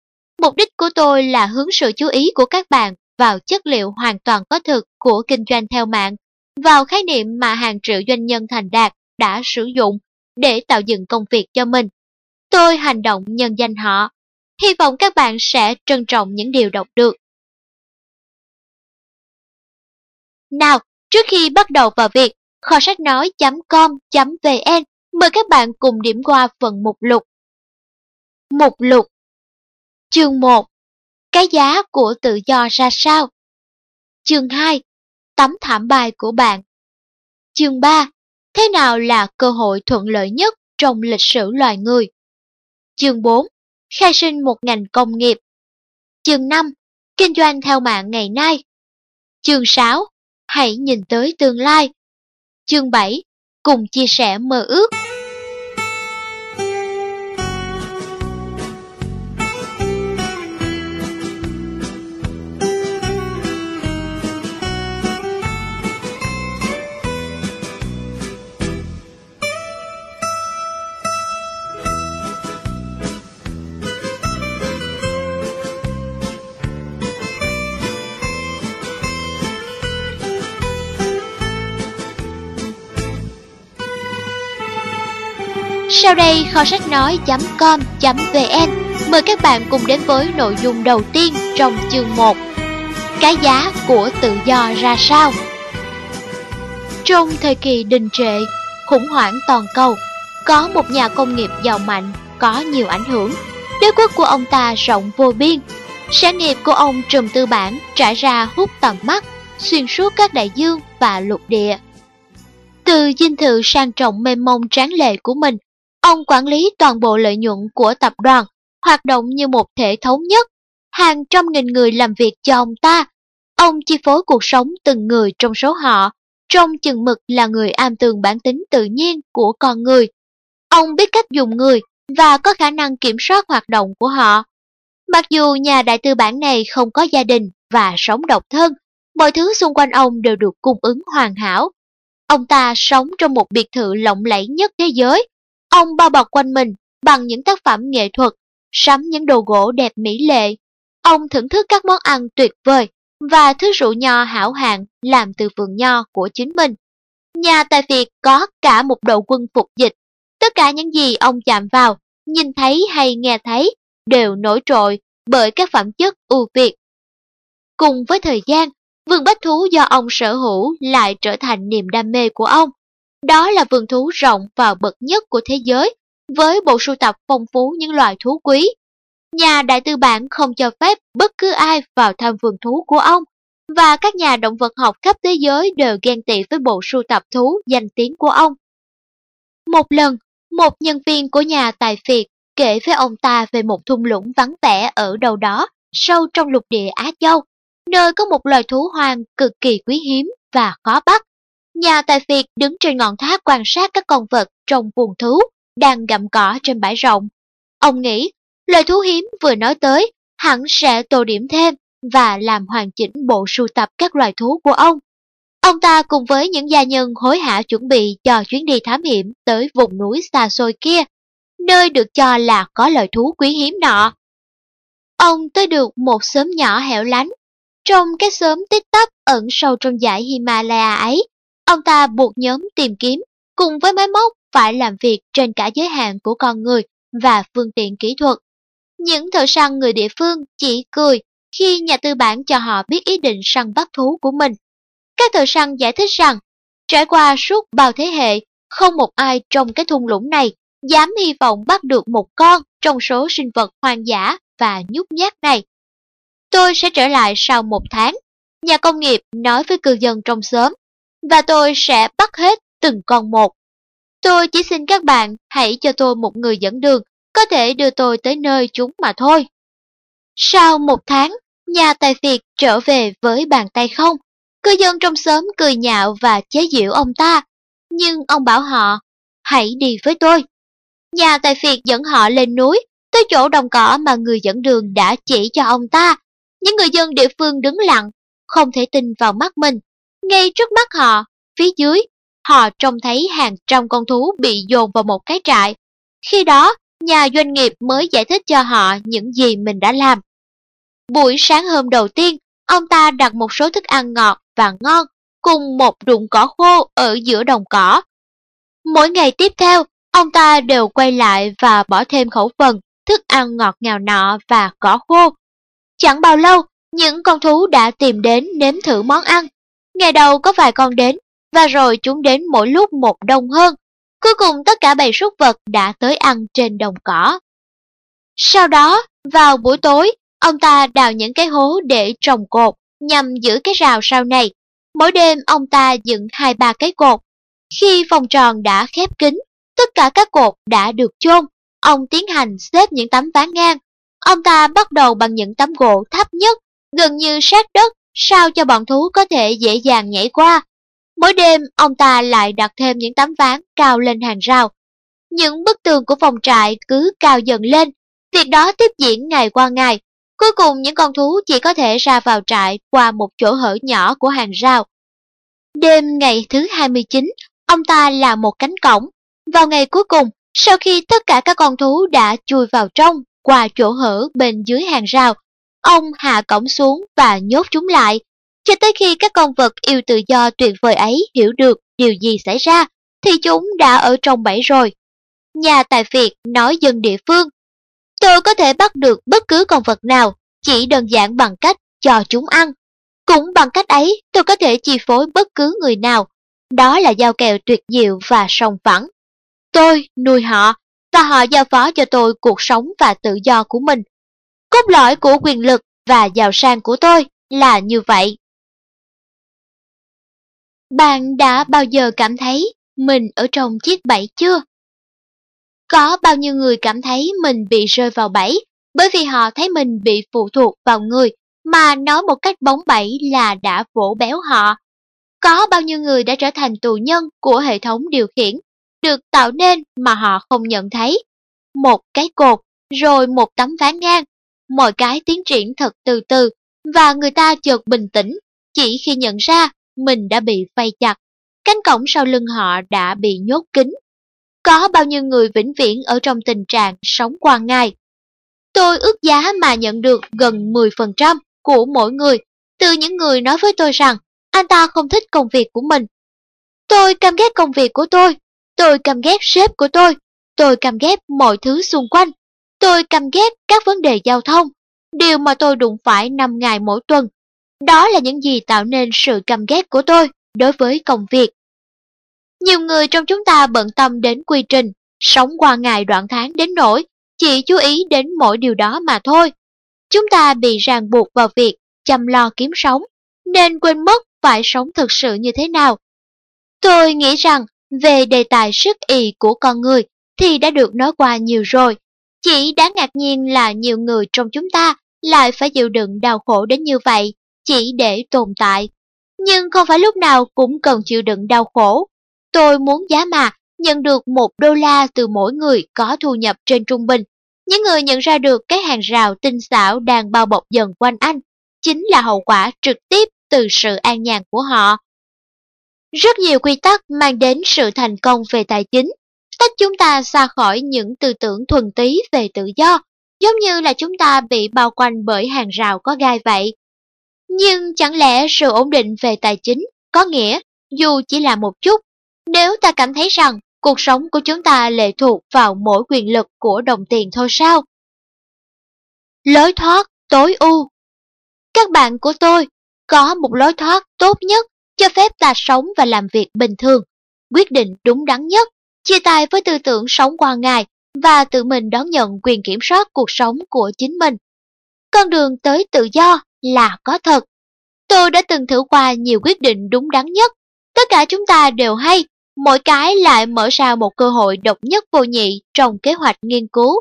Mục đích của tôi là hướng sự chú ý của các bạn vào chất liệu hoàn toàn có thực của kinh doanh theo mạng, vào khái niệm mà hàng triệu doanh nhân thành đạt đã sử dụng để tạo dựng công việc cho mình. Tôi hành động nhân danh họ. Hy vọng các bạn sẽ trân trọng những điều đọc được. Nào, trước khi bắt đầu vào việc, kho sách nói.com.vn mời các bạn cùng điểm qua phần mục lục. Mục lục Chương 1 cái giá của tự do ra sao? Chương 2 Tấm thảm bài của bạn. Chương 3 Thế nào là cơ hội thuận lợi nhất trong lịch sử loài người? Chương 4 Khai sinh một ngành công nghiệp. Chương 5 Kinh doanh theo mạng ngày nay. Chương 6 Hãy nhìn tới tương lai. Chương 7 Cùng chia sẻ mơ ước. Sau đây kho sách nói.com.vn mời các bạn cùng đến với nội dung đầu tiên trong chương 1 Cái giá của tự do ra sao? Trong thời kỳ đình trệ, khủng hoảng toàn cầu, có một nhà công nghiệp giàu mạnh, có nhiều ảnh hưởng. Đế quốc của ông ta rộng vô biên. Sản nghiệp của ông trùm tư bản trải ra hút tầm mắt, xuyên suốt các đại dương và lục địa. Từ dinh thự sang trọng mênh mông tráng lệ của mình, ông quản lý toàn bộ lợi nhuận của tập đoàn, hoạt động như một thể thống nhất. Hàng trăm nghìn người làm việc cho ông ta. Ông chi phối cuộc sống từng người trong số họ, trong chừng mực là người am tường bản tính tự nhiên của con người. Ông biết cách dùng người và có khả năng kiểm soát hoạt động của họ. Mặc dù nhà đại tư bản này không có gia đình và sống độc thân, mọi thứ xung quanh ông đều được cung ứng hoàn hảo. Ông ta sống trong một biệt thự lộng lẫy nhất thế giới. Ông bao bọc quanh mình bằng những tác phẩm nghệ thuật, sắm những đồ gỗ đẹp mỹ lệ. Ông thưởng thức các món ăn tuyệt vời và thứ rượu nho hảo hạng làm từ vườn nho của chính mình. Nhà tài Việt có cả một đội quân phục dịch. Tất cả những gì ông chạm vào, nhìn thấy hay nghe thấy đều nổi trội bởi các phẩm chất ưu việt. Cùng với thời gian, vườn bách thú do ông sở hữu lại trở thành niềm đam mê của ông. Đó là vườn thú rộng và bậc nhất của thế giới, với bộ sưu tập phong phú những loài thú quý Nhà đại tư bản không cho phép bất cứ ai vào thăm vườn thú của ông, và các nhà động vật học khắp thế giới đều ghen tị với bộ sưu tập thú danh tiếng của ông. Một lần, một nhân viên của nhà tài phiệt kể với ông ta về một thung lũng vắng vẻ ở đâu đó, sâu trong lục địa Á Châu, nơi có một loài thú hoang cực kỳ quý hiếm và khó bắt. Nhà tài phiệt đứng trên ngọn tháp quan sát các con vật trong vườn thú đang gặm cỏ trên bãi rộng. Ông nghĩ Lời thú hiếm vừa nói tới, hẳn sẽ tô điểm thêm và làm hoàn chỉnh bộ sưu tập các loài thú của ông. Ông ta cùng với những gia nhân hối hả chuẩn bị cho chuyến đi thám hiểm tới vùng núi xa xôi kia, nơi được cho là có loài thú quý hiếm nọ. Ông tới được một xóm nhỏ hẻo lánh. Trong cái xóm tích tắp ẩn sâu trong dãy Himalaya ấy, ông ta buộc nhóm tìm kiếm cùng với máy móc phải làm việc trên cả giới hạn của con người và phương tiện kỹ thuật. Những thợ săn người địa phương chỉ cười khi nhà tư bản cho họ biết ý định săn bắt thú của mình. Các thợ săn giải thích rằng, trải qua suốt bao thế hệ, không một ai trong cái thung lũng này dám hy vọng bắt được một con trong số sinh vật hoang dã và nhút nhát này. Tôi sẽ trở lại sau một tháng, nhà công nghiệp nói với cư dân trong xóm, và tôi sẽ bắt hết từng con một. Tôi chỉ xin các bạn hãy cho tôi một người dẫn đường có thể đưa tôi tới nơi chúng mà thôi. Sau một tháng, nhà tài phiệt trở về với bàn tay không. Cư dân trong xóm cười nhạo và chế giễu ông ta, nhưng ông bảo họ, hãy đi với tôi. Nhà tài phiệt dẫn họ lên núi, tới chỗ đồng cỏ mà người dẫn đường đã chỉ cho ông ta. Những người dân địa phương đứng lặng, không thể tin vào mắt mình. Ngay trước mắt họ, phía dưới, họ trông thấy hàng trăm con thú bị dồn vào một cái trại. Khi đó, nhà doanh nghiệp mới giải thích cho họ những gì mình đã làm. Buổi sáng hôm đầu tiên, ông ta đặt một số thức ăn ngọt và ngon cùng một đụng cỏ khô ở giữa đồng cỏ. Mỗi ngày tiếp theo, ông ta đều quay lại và bỏ thêm khẩu phần, thức ăn ngọt ngào nọ và cỏ khô. Chẳng bao lâu, những con thú đã tìm đến nếm thử món ăn. Ngày đầu có vài con đến, và rồi chúng đến mỗi lúc một đông hơn. Cuối cùng tất cả bầy súc vật đã tới ăn trên đồng cỏ. Sau đó, vào buổi tối, ông ta đào những cái hố để trồng cột nhằm giữ cái rào sau này. Mỗi đêm ông ta dựng hai ba cái cột. Khi vòng tròn đã khép kín, tất cả các cột đã được chôn. Ông tiến hành xếp những tấm ván ngang. Ông ta bắt đầu bằng những tấm gỗ thấp nhất, gần như sát đất, sao cho bọn thú có thể dễ dàng nhảy qua. Mỗi đêm, ông ta lại đặt thêm những tấm ván cao lên hàng rào. Những bức tường của phòng trại cứ cao dần lên. Việc đó tiếp diễn ngày qua ngày. Cuối cùng những con thú chỉ có thể ra vào trại qua một chỗ hở nhỏ của hàng rào. Đêm ngày thứ 29, ông ta là một cánh cổng. Vào ngày cuối cùng, sau khi tất cả các con thú đã chui vào trong qua chỗ hở bên dưới hàng rào, ông hạ cổng xuống và nhốt chúng lại cho tới khi các con vật yêu tự do tuyệt vời ấy hiểu được điều gì xảy ra, thì chúng đã ở trong bẫy rồi. nhà tài phiệt nói dân địa phương. Tôi có thể bắt được bất cứ con vật nào, chỉ đơn giản bằng cách cho chúng ăn. Cũng bằng cách ấy, tôi có thể chi phối bất cứ người nào. Đó là giao kèo tuyệt diệu và sòng phẳng. Tôi nuôi họ, và họ giao phó cho tôi cuộc sống và tự do của mình. Cốt lõi của quyền lực và giàu sang của tôi là như vậy. Bạn đã bao giờ cảm thấy mình ở trong chiếc bẫy chưa? Có bao nhiêu người cảm thấy mình bị rơi vào bẫy bởi vì họ thấy mình bị phụ thuộc vào người mà nói một cách bóng bẩy là đã vỗ béo họ. Có bao nhiêu người đã trở thành tù nhân của hệ thống điều khiển, được tạo nên mà họ không nhận thấy. Một cái cột, rồi một tấm ván ngang, mọi cái tiến triển thật từ từ, và người ta chợt bình tĩnh, chỉ khi nhận ra mình đã bị vây chặt. Cánh cổng sau lưng họ đã bị nhốt kín. Có bao nhiêu người vĩnh viễn ở trong tình trạng sống qua ngày. Tôi ước giá mà nhận được gần 10% của mỗi người từ những người nói với tôi rằng anh ta không thích công việc của mình. Tôi căm ghét công việc của tôi, tôi căm ghét sếp của tôi, tôi căm ghét mọi thứ xung quanh, tôi căm ghét các vấn đề giao thông, điều mà tôi đụng phải 5 ngày mỗi tuần. Đó là những gì tạo nên sự căm ghét của tôi đối với công việc. Nhiều người trong chúng ta bận tâm đến quy trình, sống qua ngày đoạn tháng đến nỗi chỉ chú ý đến mỗi điều đó mà thôi. Chúng ta bị ràng buộc vào việc chăm lo kiếm sống, nên quên mất phải sống thực sự như thế nào. Tôi nghĩ rằng về đề tài sức ì của con người thì đã được nói qua nhiều rồi. Chỉ đáng ngạc nhiên là nhiều người trong chúng ta lại phải chịu đựng đau khổ đến như vậy, chỉ để tồn tại. Nhưng không phải lúc nào cũng cần chịu đựng đau khổ. Tôi muốn giá mà nhận được một đô la từ mỗi người có thu nhập trên trung bình những người nhận ra được cái hàng rào tinh xảo đang bao bọc dần quanh anh, chính là hậu quả trực tiếp từ sự an nhàn của họ. Rất nhiều quy tắc mang đến sự thành công về tài chính, tách chúng ta xa khỏi những tư tưởng thuần túy về tự do, giống như là chúng ta bị bao quanh bởi hàng rào có gai vậy. Nhưng chẳng lẽ sự ổn định về tài chính có nghĩa, dù chỉ là một chút, nếu ta cảm thấy rằng Cuộc sống của chúng ta lệ thuộc vào mỗi quyền lực của đồng tiền thôi sao? Lối thoát tối ưu Các bạn của tôi có một lối thoát tốt nhất cho phép ta sống và làm việc bình thường, quyết định đúng đắn nhất, chia tay với tư tưởng sống qua ngày và tự mình đón nhận quyền kiểm soát cuộc sống của chính mình. Con đường tới tự do là có thật. Tôi đã từng thử qua nhiều quyết định đúng đắn nhất. Tất cả chúng ta đều hay mỗi cái lại mở ra một cơ hội độc nhất vô nhị trong kế hoạch nghiên cứu.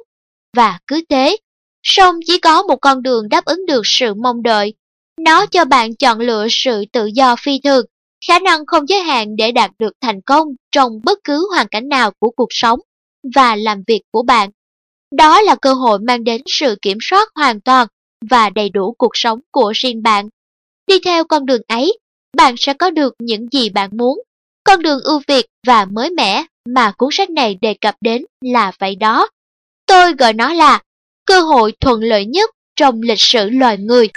Và cứ thế, song chỉ có một con đường đáp ứng được sự mong đợi. Nó cho bạn chọn lựa sự tự do phi thường, khả năng không giới hạn để đạt được thành công trong bất cứ hoàn cảnh nào của cuộc sống và làm việc của bạn. Đó là cơ hội mang đến sự kiểm soát hoàn toàn và đầy đủ cuộc sống của riêng bạn. Đi theo con đường ấy, bạn sẽ có được những gì bạn muốn con đường ưu việt và mới mẻ mà cuốn sách này đề cập đến là vậy đó. Tôi gọi nó là cơ hội thuận lợi nhất trong lịch sử loài người.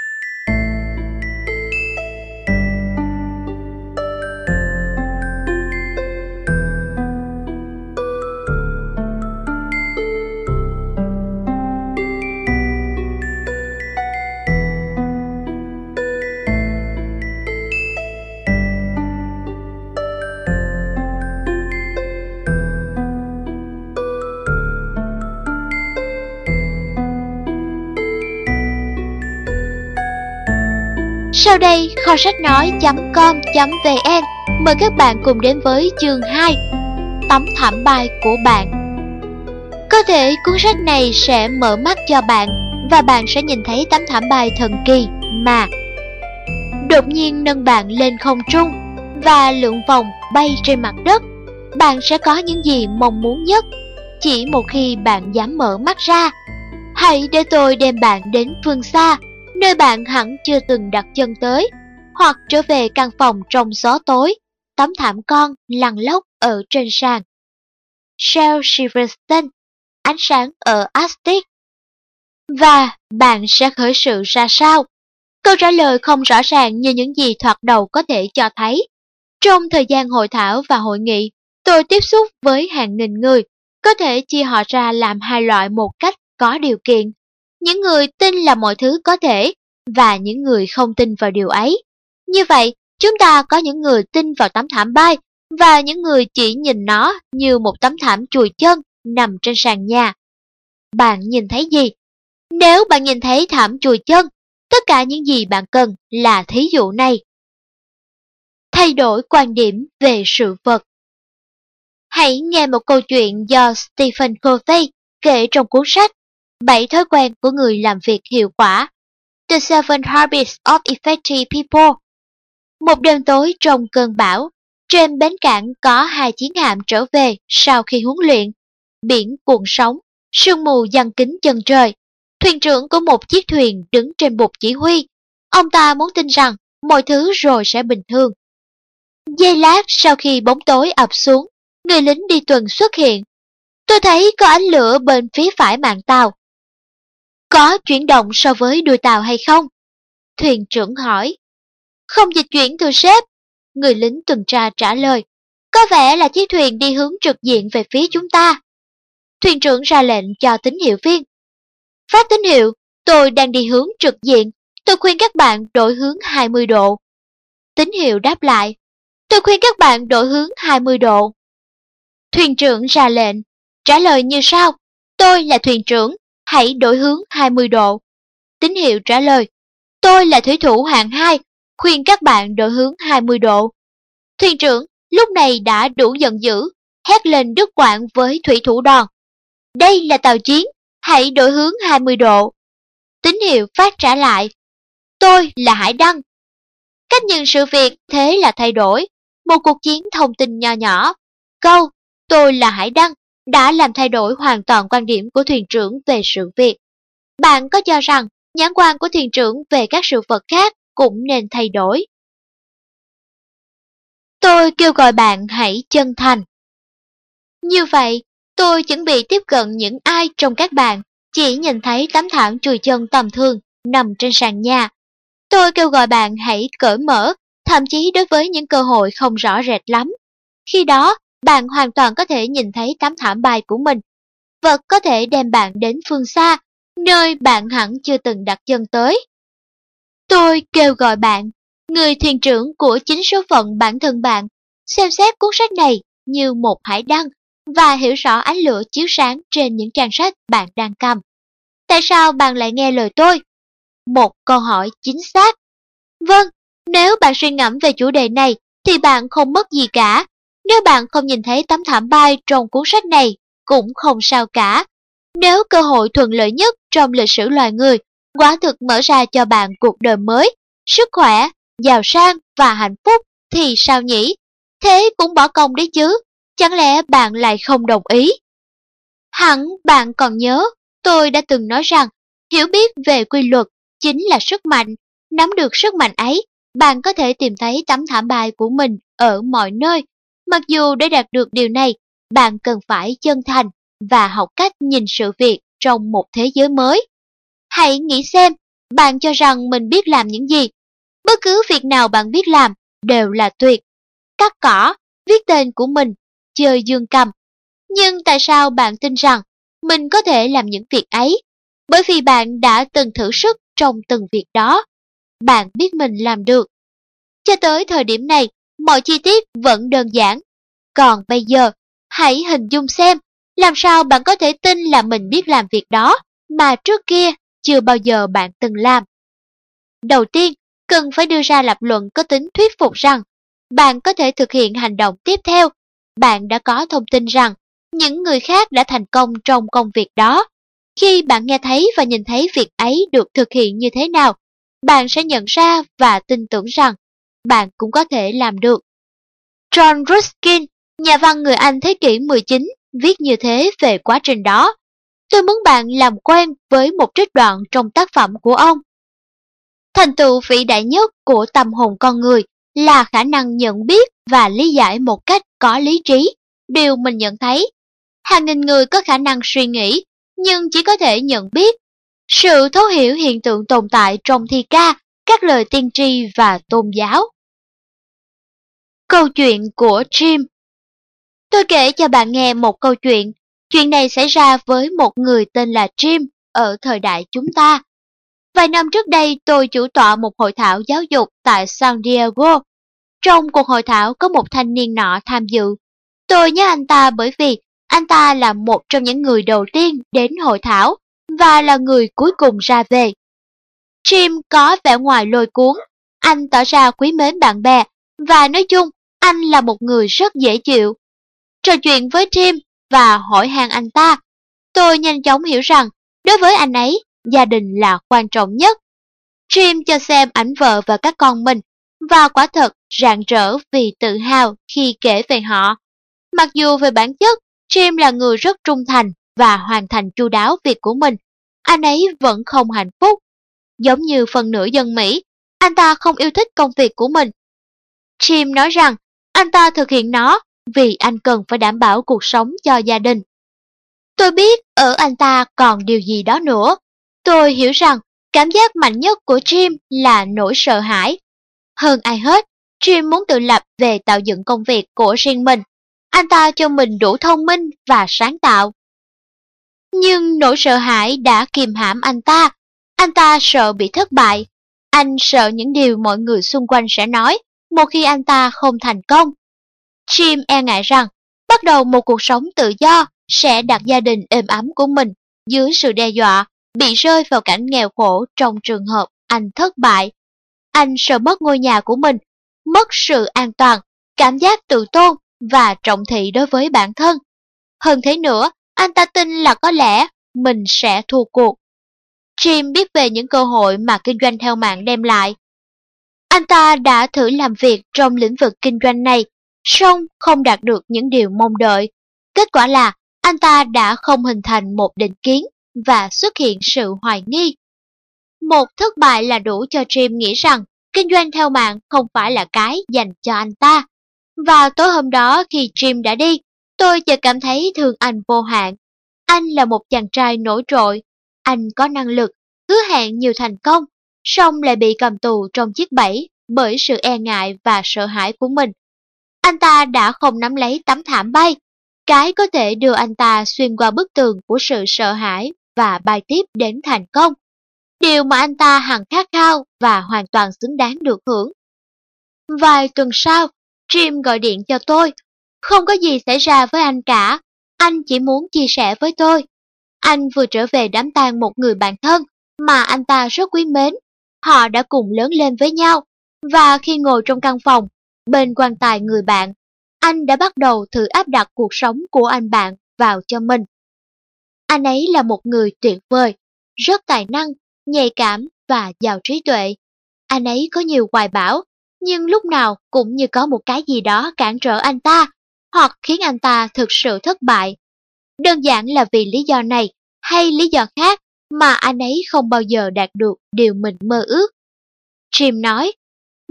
Sau đây, kho sách nói.com.vn mời các bạn cùng đến với chương 2 Tấm thảm bài của bạn. Có thể cuốn sách này sẽ mở mắt cho bạn và bạn sẽ nhìn thấy tấm thảm bài thần kỳ mà Đột nhiên nâng bạn lên không trung và lượng vòng bay trên mặt đất. Bạn sẽ có những gì mong muốn nhất? Chỉ một khi bạn dám mở mắt ra Hãy để tôi đem bạn đến phương xa nơi bạn hẳn chưa từng đặt chân tới, hoặc trở về căn phòng trong gió tối, tấm thảm con lằn lóc ở trên sàn. Shell Silverstein, ánh sáng ở Aztec. Và bạn sẽ khởi sự ra sao? Câu trả lời không rõ ràng như những gì thoạt đầu có thể cho thấy. Trong thời gian hội thảo và hội nghị, tôi tiếp xúc với hàng nghìn người. có thể chia họ ra làm hai loại một cách có điều kiện. Những người tin là mọi thứ có thể và những người không tin vào điều ấy. Như vậy, chúng ta có những người tin vào tấm thảm bay và những người chỉ nhìn nó như một tấm thảm chùi chân nằm trên sàn nhà. Bạn nhìn thấy gì? Nếu bạn nhìn thấy thảm chùi chân, tất cả những gì bạn cần là thí dụ này. Thay đổi quan điểm về sự vật Hãy nghe một câu chuyện do Stephen Covey kể trong cuốn sách Bảy thói quen của người làm việc hiệu quả The Seven Habits of Effective People Một đêm tối trong cơn bão, trên bến cảng có hai chiến hạm trở về sau khi huấn luyện. Biển cuộn sóng, sương mù giăng kính chân trời. Thuyền trưởng của một chiếc thuyền đứng trên bục chỉ huy. Ông ta muốn tin rằng mọi thứ rồi sẽ bình thường. Giây lát sau khi bóng tối ập xuống, người lính đi tuần xuất hiện. Tôi thấy có ánh lửa bên phía phải mạn tàu. Có chuyển động so với đuôi tàu hay không? Thuyền trưởng hỏi. Không dịch chuyển thưa sếp. Người lính tuần tra trả lời. Có vẻ là chiếc thuyền đi hướng trực diện về phía chúng ta. Thuyền trưởng ra lệnh cho tín hiệu viên. Phát tín hiệu, tôi đang đi hướng trực diện. Tôi khuyên các bạn đổi hướng 20 độ. Tín hiệu đáp lại. Tôi khuyên các bạn đổi hướng 20 độ. Thuyền trưởng ra lệnh. Trả lời như sau. Tôi là thuyền trưởng, hãy đổi hướng 20 độ. Tín hiệu trả lời. Tôi là thủy thủ hạng 2, khuyên các bạn đổi hướng 20 độ. Thuyền trưởng lúc này đã đủ giận dữ, hét lên đứt quãng với thủy thủ đoàn. Đây là tàu chiến, hãy đổi hướng 20 độ. Tín hiệu phát trả lại. Tôi là Hải Đăng. Cách nhìn sự việc thế là thay đổi. Một cuộc chiến thông tin nho nhỏ. Câu, tôi là Hải Đăng, đã làm thay đổi hoàn toàn quan điểm của thuyền trưởng về sự việc. Bạn có cho rằng nhãn quan của thuyền trưởng về các sự vật khác cũng nên thay đổi? Tôi kêu gọi bạn hãy chân thành. Như vậy, tôi chuẩn bị tiếp cận những ai trong các bạn chỉ nhìn thấy tấm thảm chùi chân tầm thường nằm trên sàn nhà. Tôi kêu gọi bạn hãy cởi mở, thậm chí đối với những cơ hội không rõ rệt lắm. Khi đó, bạn hoàn toàn có thể nhìn thấy tấm thảm bài của mình. Vật có thể đem bạn đến phương xa, nơi bạn hẳn chưa từng đặt chân tới. Tôi kêu gọi bạn, người thuyền trưởng của chính số phận bản thân bạn, xem xét cuốn sách này như một hải đăng và hiểu rõ ánh lửa chiếu sáng trên những trang sách bạn đang cầm. Tại sao bạn lại nghe lời tôi? Một câu hỏi chính xác. Vâng, nếu bạn suy ngẫm về chủ đề này thì bạn không mất gì cả nếu bạn không nhìn thấy tấm thảm bay trong cuốn sách này, cũng không sao cả. Nếu cơ hội thuận lợi nhất trong lịch sử loài người quả thực mở ra cho bạn cuộc đời mới, sức khỏe, giàu sang và hạnh phúc thì sao nhỉ? Thế cũng bỏ công đấy chứ, chẳng lẽ bạn lại không đồng ý? Hẳn bạn còn nhớ, tôi đã từng nói rằng hiểu biết về quy luật chính là sức mạnh. Nắm được sức mạnh ấy, bạn có thể tìm thấy tấm thảm bài của mình ở mọi nơi Mặc dù để đạt được điều này, bạn cần phải chân thành và học cách nhìn sự việc trong một thế giới mới. Hãy nghĩ xem, bạn cho rằng mình biết làm những gì. Bất cứ việc nào bạn biết làm đều là tuyệt. Cắt cỏ, viết tên của mình, chơi dương cầm. Nhưng tại sao bạn tin rằng mình có thể làm những việc ấy? Bởi vì bạn đã từng thử sức trong từng việc đó. Bạn biết mình làm được. Cho tới thời điểm này, mọi chi tiết vẫn đơn giản. Còn bây giờ, hãy hình dung xem, làm sao bạn có thể tin là mình biết làm việc đó mà trước kia chưa bao giờ bạn từng làm. Đầu tiên, cần phải đưa ra lập luận có tính thuyết phục rằng bạn có thể thực hiện hành động tiếp theo. Bạn đã có thông tin rằng những người khác đã thành công trong công việc đó. Khi bạn nghe thấy và nhìn thấy việc ấy được thực hiện như thế nào, bạn sẽ nhận ra và tin tưởng rằng bạn cũng có thể làm được. John Ruskin, nhà văn người Anh thế kỷ 19, viết như thế về quá trình đó. Tôi muốn bạn làm quen với một trích đoạn trong tác phẩm của ông. Thành tựu vĩ đại nhất của tâm hồn con người là khả năng nhận biết và lý giải một cách có lý trí điều mình nhận thấy. Hàng nghìn người có khả năng suy nghĩ, nhưng chỉ có thể nhận biết. Sự thấu hiểu hiện tượng tồn tại trong thi ca, các lời tiên tri và tôn giáo. Câu chuyện của Jim Tôi kể cho bạn nghe một câu chuyện. Chuyện này xảy ra với một người tên là Jim ở thời đại chúng ta. Vài năm trước đây, tôi chủ tọa một hội thảo giáo dục tại San Diego. Trong cuộc hội thảo có một thanh niên nọ tham dự. Tôi nhớ anh ta bởi vì anh ta là một trong những người đầu tiên đến hội thảo và là người cuối cùng ra về. Jim có vẻ ngoài lôi cuốn, anh tỏ ra quý mến bạn bè và nói chung anh là một người rất dễ chịu. Trò chuyện với Jim và hỏi han anh ta, tôi nhanh chóng hiểu rằng đối với anh ấy, gia đình là quan trọng nhất. Jim cho xem ảnh vợ và các con mình và quả thật rạng rỡ vì tự hào khi kể về họ. Mặc dù về bản chất, Jim là người rất trung thành và hoàn thành chu đáo việc của mình, anh ấy vẫn không hạnh phúc. Giống như phần nửa dân Mỹ, anh ta không yêu thích công việc của mình. Jim nói rằng anh ta thực hiện nó vì anh cần phải đảm bảo cuộc sống cho gia đình. Tôi biết ở anh ta còn điều gì đó nữa. Tôi hiểu rằng cảm giác mạnh nhất của Jim là nỗi sợ hãi. Hơn ai hết, Jim muốn tự lập về tạo dựng công việc của riêng mình. Anh ta cho mình đủ thông minh và sáng tạo. Nhưng nỗi sợ hãi đã kìm hãm anh ta. Anh ta sợ bị thất bại. Anh sợ những điều mọi người xung quanh sẽ nói một khi anh ta không thành công. Jim e ngại rằng bắt đầu một cuộc sống tự do sẽ đặt gia đình êm ấm của mình dưới sự đe dọa bị rơi vào cảnh nghèo khổ trong trường hợp anh thất bại. Anh sợ mất ngôi nhà của mình, mất sự an toàn, cảm giác tự tôn và trọng thị đối với bản thân. Hơn thế nữa, anh ta tin là có lẽ mình sẽ thua cuộc. Jim biết về những cơ hội mà kinh doanh theo mạng đem lại. Anh ta đã thử làm việc trong lĩnh vực kinh doanh này, song không đạt được những điều mong đợi. Kết quả là anh ta đã không hình thành một định kiến và xuất hiện sự hoài nghi. Một thất bại là đủ cho Jim nghĩ rằng kinh doanh theo mạng không phải là cái dành cho anh ta. Và tối hôm đó khi Jim đã đi, tôi chợt cảm thấy thương anh vô hạn. Anh là một chàng trai nổi trội, anh có năng lực, hứa hẹn nhiều thành công, song lại bị cầm tù trong chiếc bẫy bởi sự e ngại và sợ hãi của mình. Anh ta đã không nắm lấy tấm thảm bay, cái có thể đưa anh ta xuyên qua bức tường của sự sợ hãi và bay tiếp đến thành công. Điều mà anh ta hằng khát khao và hoàn toàn xứng đáng được hưởng. Vài tuần sau, Jim gọi điện cho tôi. Không có gì xảy ra với anh cả, anh chỉ muốn chia sẻ với tôi. Anh vừa trở về đám tang một người bạn thân mà anh ta rất quý mến. Họ đã cùng lớn lên với nhau, và khi ngồi trong căn phòng, bên quan tài người bạn, anh đã bắt đầu thử áp đặt cuộc sống của anh bạn vào cho mình. Anh ấy là một người tuyệt vời, rất tài năng, nhạy cảm và giàu trí tuệ. Anh ấy có nhiều hoài bão, nhưng lúc nào cũng như có một cái gì đó cản trở anh ta, hoặc khiến anh ta thực sự thất bại. Đơn giản là vì lý do này hay lý do khác mà anh ấy không bao giờ đạt được điều mình mơ ước. Jim nói,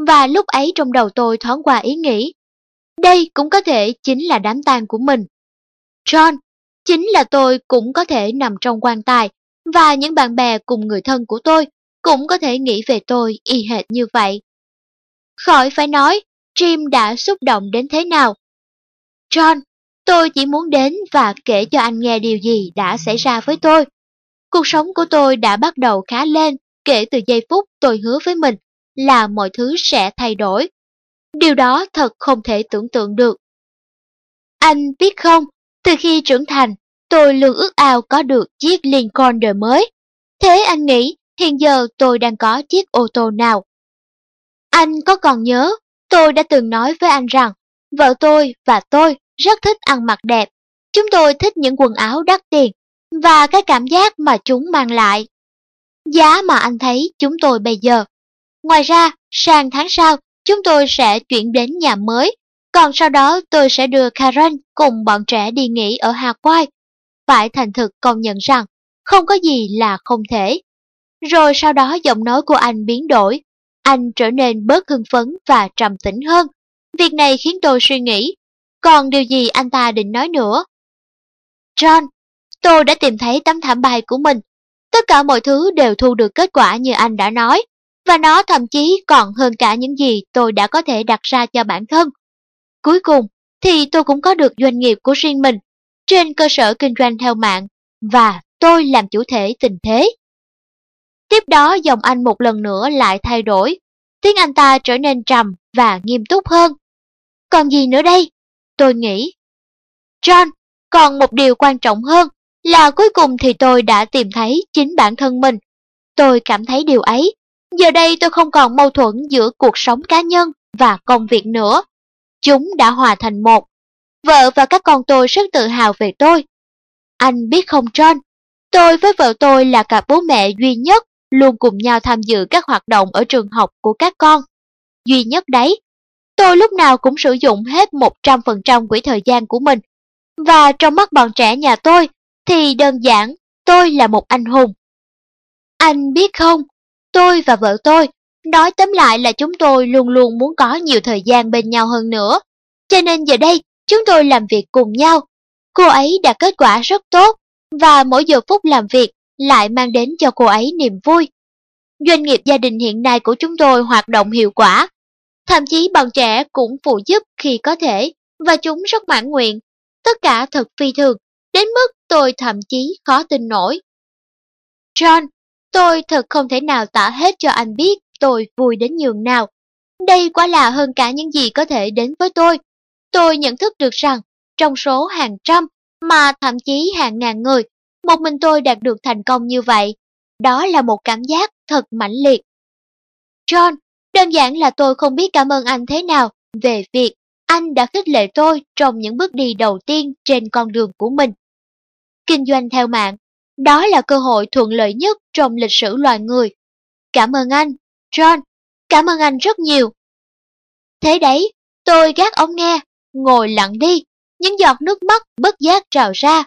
và lúc ấy trong đầu tôi thoáng qua ý nghĩ, đây cũng có thể chính là đám tang của mình. John, chính là tôi cũng có thể nằm trong quan tài, và những bạn bè cùng người thân của tôi cũng có thể nghĩ về tôi y hệt như vậy. Khỏi phải nói, Jim đã xúc động đến thế nào. John, tôi chỉ muốn đến và kể cho anh nghe điều gì đã xảy ra với tôi. Cuộc sống của tôi đã bắt đầu khá lên kể từ giây phút tôi hứa với mình là mọi thứ sẽ thay đổi. Điều đó thật không thể tưởng tượng được. Anh biết không, từ khi trưởng thành, tôi luôn ước ao có được chiếc Lincoln đời mới. Thế anh nghĩ hiện giờ tôi đang có chiếc ô tô nào? Anh có còn nhớ, tôi đã từng nói với anh rằng, vợ tôi và tôi rất thích ăn mặc đẹp. Chúng tôi thích những quần áo đắt tiền và cái cảm giác mà chúng mang lại. Giá mà anh thấy chúng tôi bây giờ. Ngoài ra, sang tháng sau, chúng tôi sẽ chuyển đến nhà mới. Còn sau đó tôi sẽ đưa Karen cùng bọn trẻ đi nghỉ ở Hawaii. Phải thành thực công nhận rằng, không có gì là không thể. Rồi sau đó giọng nói của anh biến đổi. Anh trở nên bớt hưng phấn và trầm tĩnh hơn. Việc này khiến tôi suy nghĩ. Còn điều gì anh ta định nói nữa? John, tôi đã tìm thấy tấm thảm bài của mình. Tất cả mọi thứ đều thu được kết quả như anh đã nói và nó thậm chí còn hơn cả những gì tôi đã có thể đặt ra cho bản thân. Cuối cùng thì tôi cũng có được doanh nghiệp của riêng mình. trên cơ sở kinh doanh theo mạng và tôi làm chủ thể tình thế. Tiếp đó giọng anh một lần nữa lại thay đổi, tiếng anh ta trở nên trầm và nghiêm túc hơn. Còn gì nữa đây? Tôi nghĩ. John, còn một điều quan trọng hơn là cuối cùng thì tôi đã tìm thấy chính bản thân mình. Tôi cảm thấy điều ấy. Giờ đây tôi không còn mâu thuẫn giữa cuộc sống cá nhân và công việc nữa. Chúng đã hòa thành một. Vợ và các con tôi rất tự hào về tôi. Anh biết không John, tôi với vợ tôi là cặp bố mẹ duy nhất luôn cùng nhau tham dự các hoạt động ở trường học của các con. Duy nhất đấy, tôi lúc nào cũng sử dụng hết 100% quỹ thời gian của mình. Và trong mắt bọn trẻ nhà tôi, thì đơn giản, tôi là một anh hùng. Anh biết không, tôi và vợ tôi, nói tóm lại là chúng tôi luôn luôn muốn có nhiều thời gian bên nhau hơn nữa. Cho nên giờ đây, chúng tôi làm việc cùng nhau. Cô ấy đạt kết quả rất tốt, và mỗi giờ phút làm việc lại mang đến cho cô ấy niềm vui. Doanh nghiệp gia đình hiện nay của chúng tôi hoạt động hiệu quả. Thậm chí bọn trẻ cũng phụ giúp khi có thể, và chúng rất mãn nguyện. Tất cả thật phi thường, đến mức tôi thậm chí khó tin nổi. John, tôi thật không thể nào tả hết cho anh biết tôi vui đến nhường nào. Đây quả là hơn cả những gì có thể đến với tôi. Tôi nhận thức được rằng, trong số hàng trăm, mà thậm chí hàng ngàn người một mình tôi đạt được thành công như vậy, đó là một cảm giác thật mãnh liệt. John, đơn giản là tôi không biết cảm ơn anh thế nào về việc anh đã khích lệ tôi trong những bước đi đầu tiên trên con đường của mình. Kinh doanh theo mạng, đó là cơ hội thuận lợi nhất trong lịch sử loài người. Cảm ơn anh, John, cảm ơn anh rất nhiều. Thế đấy, tôi gác ống nghe, ngồi lặng đi, những giọt nước mắt bất giác trào ra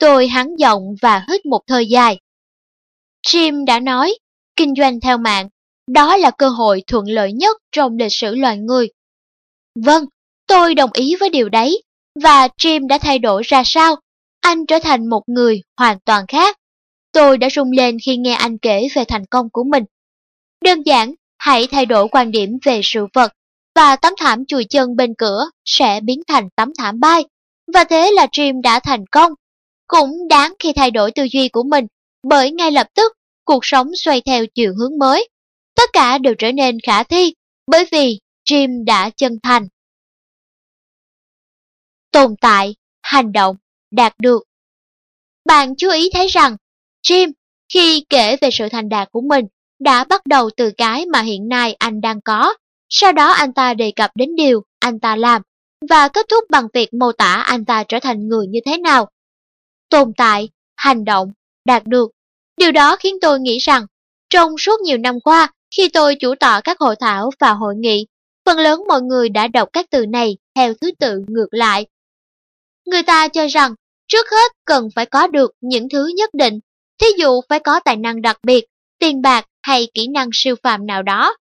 Tôi hắn giọng và hít một hơi dài. Jim đã nói, kinh doanh theo mạng, đó là cơ hội thuận lợi nhất trong lịch sử loài người. Vâng, tôi đồng ý với điều đấy. Và Jim đã thay đổi ra sao? Anh trở thành một người hoàn toàn khác. Tôi đã rung lên khi nghe anh kể về thành công của mình. Đơn giản, hãy thay đổi quan điểm về sự vật, và tấm thảm chùi chân bên cửa sẽ biến thành tấm thảm bay. Và thế là Jim đã thành công cũng đáng khi thay đổi tư duy của mình, bởi ngay lập tức cuộc sống xoay theo chiều hướng mới. Tất cả đều trở nên khả thi, bởi vì Jim đã chân thành. Tồn tại, hành động, đạt được. Bạn chú ý thấy rằng, Jim, khi kể về sự thành đạt của mình, đã bắt đầu từ cái mà hiện nay anh đang có. Sau đó anh ta đề cập đến điều anh ta làm, và kết thúc bằng việc mô tả anh ta trở thành người như thế nào tồn tại, hành động, đạt được. Điều đó khiến tôi nghĩ rằng, trong suốt nhiều năm qua, khi tôi chủ tọa các hội thảo và hội nghị, phần lớn mọi người đã đọc các từ này theo thứ tự ngược lại. Người ta cho rằng, trước hết cần phải có được những thứ nhất định, thí dụ phải có tài năng đặc biệt, tiền bạc hay kỹ năng siêu phàm nào đó.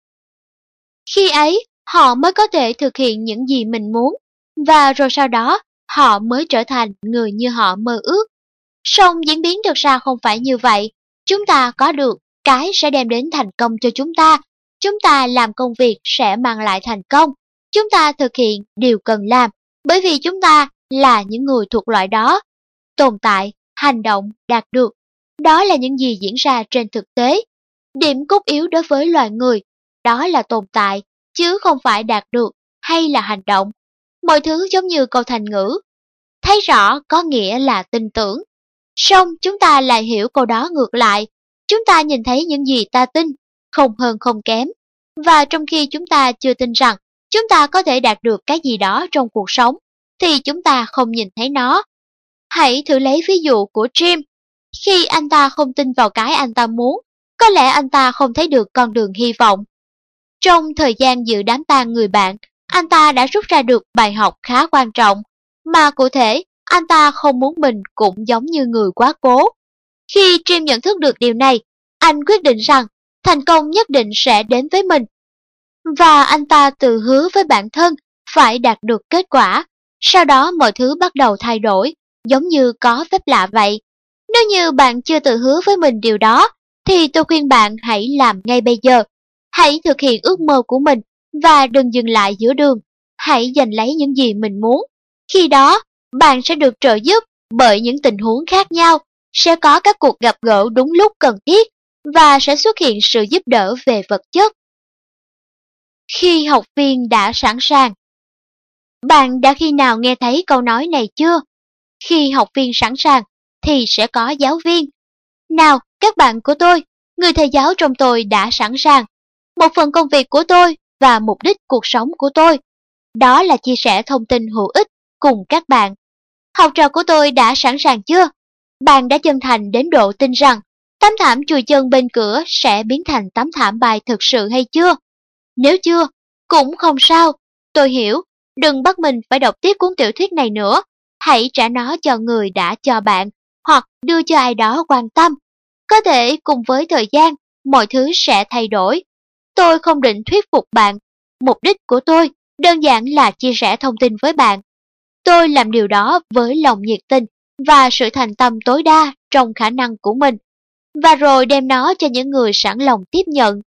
Khi ấy, họ mới có thể thực hiện những gì mình muốn, và rồi sau đó, họ mới trở thành người như họ mơ ước. Song diễn biến thực ra không phải như vậy. Chúng ta có được cái sẽ đem đến thành công cho chúng ta. Chúng ta làm công việc sẽ mang lại thành công. Chúng ta thực hiện điều cần làm, bởi vì chúng ta là những người thuộc loại đó. Tồn tại, hành động, đạt được. Đó là những gì diễn ra trên thực tế. Điểm cốt yếu đối với loài người, đó là tồn tại, chứ không phải đạt được hay là hành động. Mọi thứ giống như câu thành ngữ. Thấy rõ có nghĩa là tin tưởng, Song chúng ta lại hiểu câu đó ngược lại. Chúng ta nhìn thấy những gì ta tin, không hơn không kém. Và trong khi chúng ta chưa tin rằng chúng ta có thể đạt được cái gì đó trong cuộc sống, thì chúng ta không nhìn thấy nó. Hãy thử lấy ví dụ của Jim. Khi anh ta không tin vào cái anh ta muốn, có lẽ anh ta không thấy được con đường hy vọng. Trong thời gian dự đám tang người bạn, anh ta đã rút ra được bài học khá quan trọng, mà cụ thể anh ta không muốn mình cũng giống như người quá cố. Khi Jim nhận thức được điều này, anh quyết định rằng thành công nhất định sẽ đến với mình. Và anh ta tự hứa với bản thân phải đạt được kết quả, sau đó mọi thứ bắt đầu thay đổi, giống như có phép lạ vậy. Nếu như bạn chưa tự hứa với mình điều đó, thì tôi khuyên bạn hãy làm ngay bây giờ. Hãy thực hiện ước mơ của mình và đừng dừng lại giữa đường. Hãy giành lấy những gì mình muốn. Khi đó, bạn sẽ được trợ giúp Bởi những tình huống khác nhau, sẽ có các cuộc gặp gỡ đúng lúc cần thiết và sẽ xuất hiện sự giúp đỡ về vật chất. Khi học viên đã sẵn sàng Bạn đã khi nào nghe thấy câu nói này chưa? Khi học viên sẵn sàng, thì sẽ có giáo viên. Nào, các bạn của tôi, người thầy giáo trong tôi đã sẵn sàng. Một phần công việc của tôi và mục đích cuộc sống của tôi, đó là chia sẻ thông tin hữu ích cùng các bạn. Học trò của tôi đã sẵn sàng chưa? Bạn đã chân thành đến độ tin rằng tấm thảm chùi chân bên cửa sẽ biến thành tấm thảm bài thực sự hay chưa? Nếu chưa, cũng không sao. Tôi hiểu, đừng bắt mình phải đọc tiếp cuốn tiểu thuyết này nữa. Hãy trả nó cho người đã cho bạn, hoặc đưa cho ai đó quan tâm. Có thể cùng với thời gian, mọi thứ sẽ thay đổi. Tôi không định thuyết phục bạn. Mục đích của tôi đơn giản là chia sẻ thông tin với bạn. Tôi làm điều đó với lòng nhiệt tình và sự thành tâm tối đa trong khả năng của mình, và rồi đem nó cho những người sẵn lòng tiếp nhận.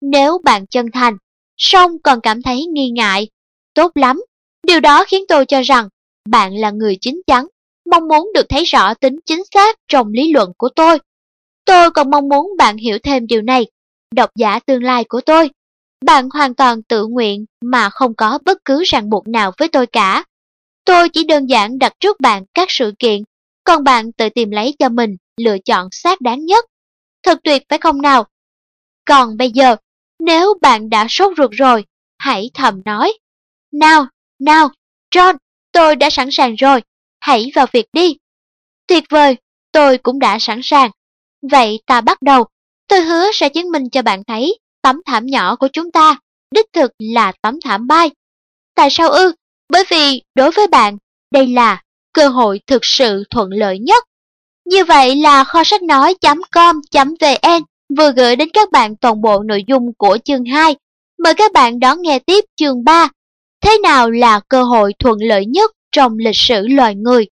Nếu bạn chân thành, song còn cảm thấy nghi ngại, tốt lắm, điều đó khiến tôi cho rằng bạn là người chính chắn, mong muốn được thấy rõ tính chính xác trong lý luận của tôi. Tôi còn mong muốn bạn hiểu thêm điều này, độc giả tương lai của tôi. Bạn hoàn toàn tự nguyện mà không có bất cứ ràng buộc nào với tôi cả. Tôi chỉ đơn giản đặt trước bạn các sự kiện, còn bạn tự tìm lấy cho mình lựa chọn xác đáng nhất. Thật tuyệt phải không nào? Còn bây giờ, nếu bạn đã sốt ruột rồi, hãy thầm nói. Nào, nào, John, tôi đã sẵn sàng rồi, hãy vào việc đi. Tuyệt vời, tôi cũng đã sẵn sàng. Vậy ta bắt đầu, tôi hứa sẽ chứng minh cho bạn thấy tấm thảm nhỏ của chúng ta, đích thực là tấm thảm bay. Tại sao ư? Bởi vì đối với bạn, đây là cơ hội thực sự thuận lợi nhất. Như vậy là kho sách nói.com.vn vừa gửi đến các bạn toàn bộ nội dung của chương 2. Mời các bạn đón nghe tiếp chương 3. Thế nào là cơ hội thuận lợi nhất trong lịch sử loài người?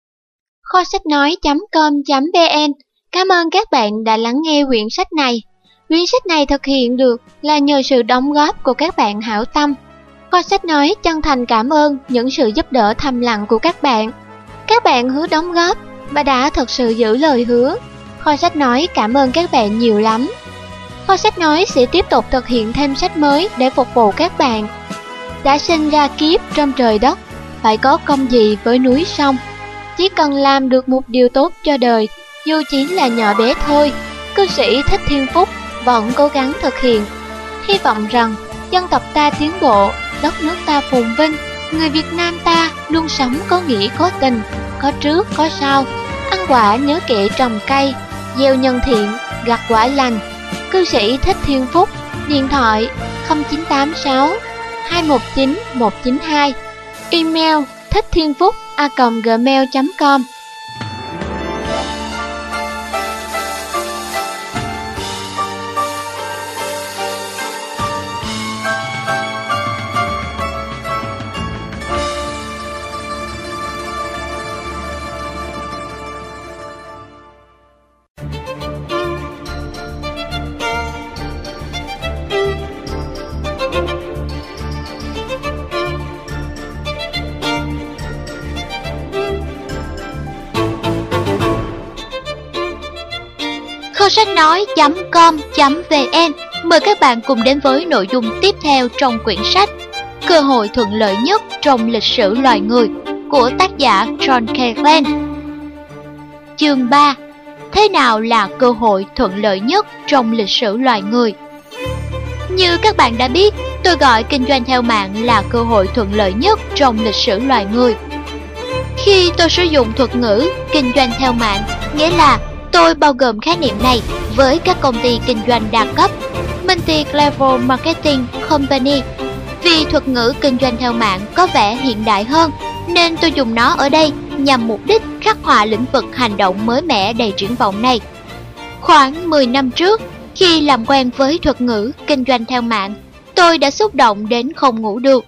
Kho sách nói.com.vn Cảm ơn các bạn đã lắng nghe quyển sách này. Quyển sách này thực hiện được là nhờ sự đóng góp của các bạn hảo tâm. Kho sách nói chân thành cảm ơn những sự giúp đỡ thầm lặng của các bạn. Các bạn hứa đóng góp và đã thật sự giữ lời hứa. Kho sách nói cảm ơn các bạn nhiều lắm. Kho sách nói sẽ tiếp tục thực hiện thêm sách mới để phục vụ các bạn. Đã sinh ra kiếp trong trời đất, phải có công gì với núi sông. Chỉ cần làm được một điều tốt cho đời, dù chỉ là nhỏ bé thôi, cư sĩ Thích Thiên Phúc vẫn cố gắng thực hiện. Hy vọng rằng dân tộc ta tiến bộ, đất nước ta phồn vinh, người Việt Nam ta luôn sống có nghĩa có tình, có trước có sau, ăn quả nhớ kệ trồng cây, gieo nhân thiện, gặt quả lành. Cư sĩ Thích Thiên Phúc, điện thoại 0986 219 192, email thích thiên phúc a gmail.com sách nói.com.vn Mời các bạn cùng đến với nội dung tiếp theo trong quyển sách Cơ hội thuận lợi nhất trong lịch sử loài người của tác giả John K. Glenn Chương 3 Thế nào là cơ hội thuận lợi nhất trong lịch sử loài người? Như các bạn đã biết, tôi gọi kinh doanh theo mạng là cơ hội thuận lợi nhất trong lịch sử loài người. Khi tôi sử dụng thuật ngữ kinh doanh theo mạng, nghĩa là Tôi bao gồm khái niệm này với các công ty kinh doanh đa cấp, Multi Level Marketing Company. Vì thuật ngữ kinh doanh theo mạng có vẻ hiện đại hơn, nên tôi dùng nó ở đây nhằm mục đích khắc họa lĩnh vực hành động mới mẻ đầy triển vọng này. Khoảng 10 năm trước, khi làm quen với thuật ngữ kinh doanh theo mạng, tôi đã xúc động đến không ngủ được.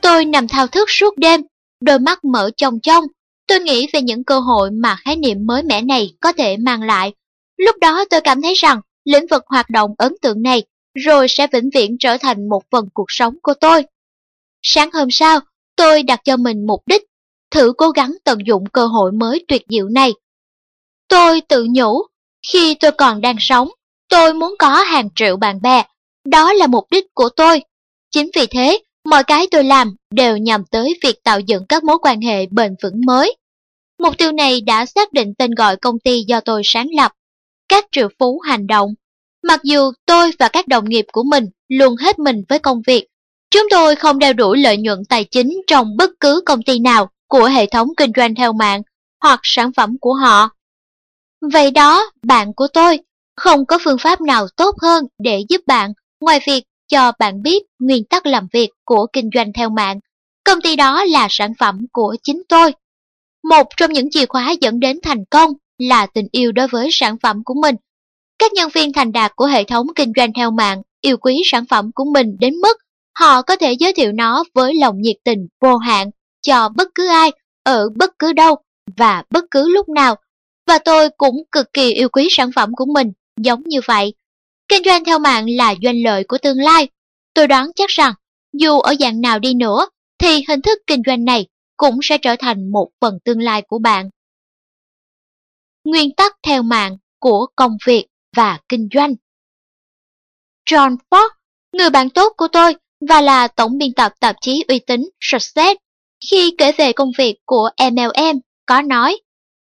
Tôi nằm thao thức suốt đêm, đôi mắt mở trông chong Tôi nghĩ về những cơ hội mà khái niệm mới mẻ này có thể mang lại. Lúc đó tôi cảm thấy rằng lĩnh vực hoạt động ấn tượng này rồi sẽ vĩnh viễn trở thành một phần cuộc sống của tôi. Sáng hôm sau, tôi đặt cho mình mục đích. thử cố gắng tận dụng cơ hội mới tuyệt diệu này. Tôi tự nhủ, khi tôi còn đang sống, tôi muốn có hàng triệu bạn bè, đó là mục đích của tôi. Chính vì thế, mọi cái tôi làm đều nhằm tới việc tạo dựng các mối quan hệ bền vững mới. Mục tiêu này đã xác định tên gọi công ty do tôi sáng lập, các triệu phú hành động. Mặc dù tôi và các đồng nghiệp của mình luôn hết mình với công việc, chúng tôi không đeo đuổi lợi nhuận tài chính trong bất cứ công ty nào của hệ thống kinh doanh theo mạng hoặc sản phẩm của họ. Vậy đó, bạn của tôi, không có phương pháp nào tốt hơn để giúp bạn ngoài việc cho bạn biết nguyên tắc làm việc của kinh doanh theo mạng. Công ty đó là sản phẩm của chính tôi. Một trong những chìa khóa dẫn đến thành công là tình yêu đối với sản phẩm của mình. Các nhân viên thành đạt của hệ thống kinh doanh theo mạng yêu quý sản phẩm của mình đến mức họ có thể giới thiệu nó với lòng nhiệt tình vô hạn cho bất cứ ai, ở bất cứ đâu và bất cứ lúc nào. Và tôi cũng cực kỳ yêu quý sản phẩm của mình, giống như vậy. Kinh doanh theo mạng là doanh lợi của tương lai. Tôi đoán chắc rằng, dù ở dạng nào đi nữa, thì hình thức kinh doanh này cũng sẽ trở thành một phần tương lai của bạn. Nguyên tắc theo mạng của công việc và kinh doanh John Ford, người bạn tốt của tôi và là tổng biên tập tạp chí uy tín Success, khi kể về công việc của MLM, có nói,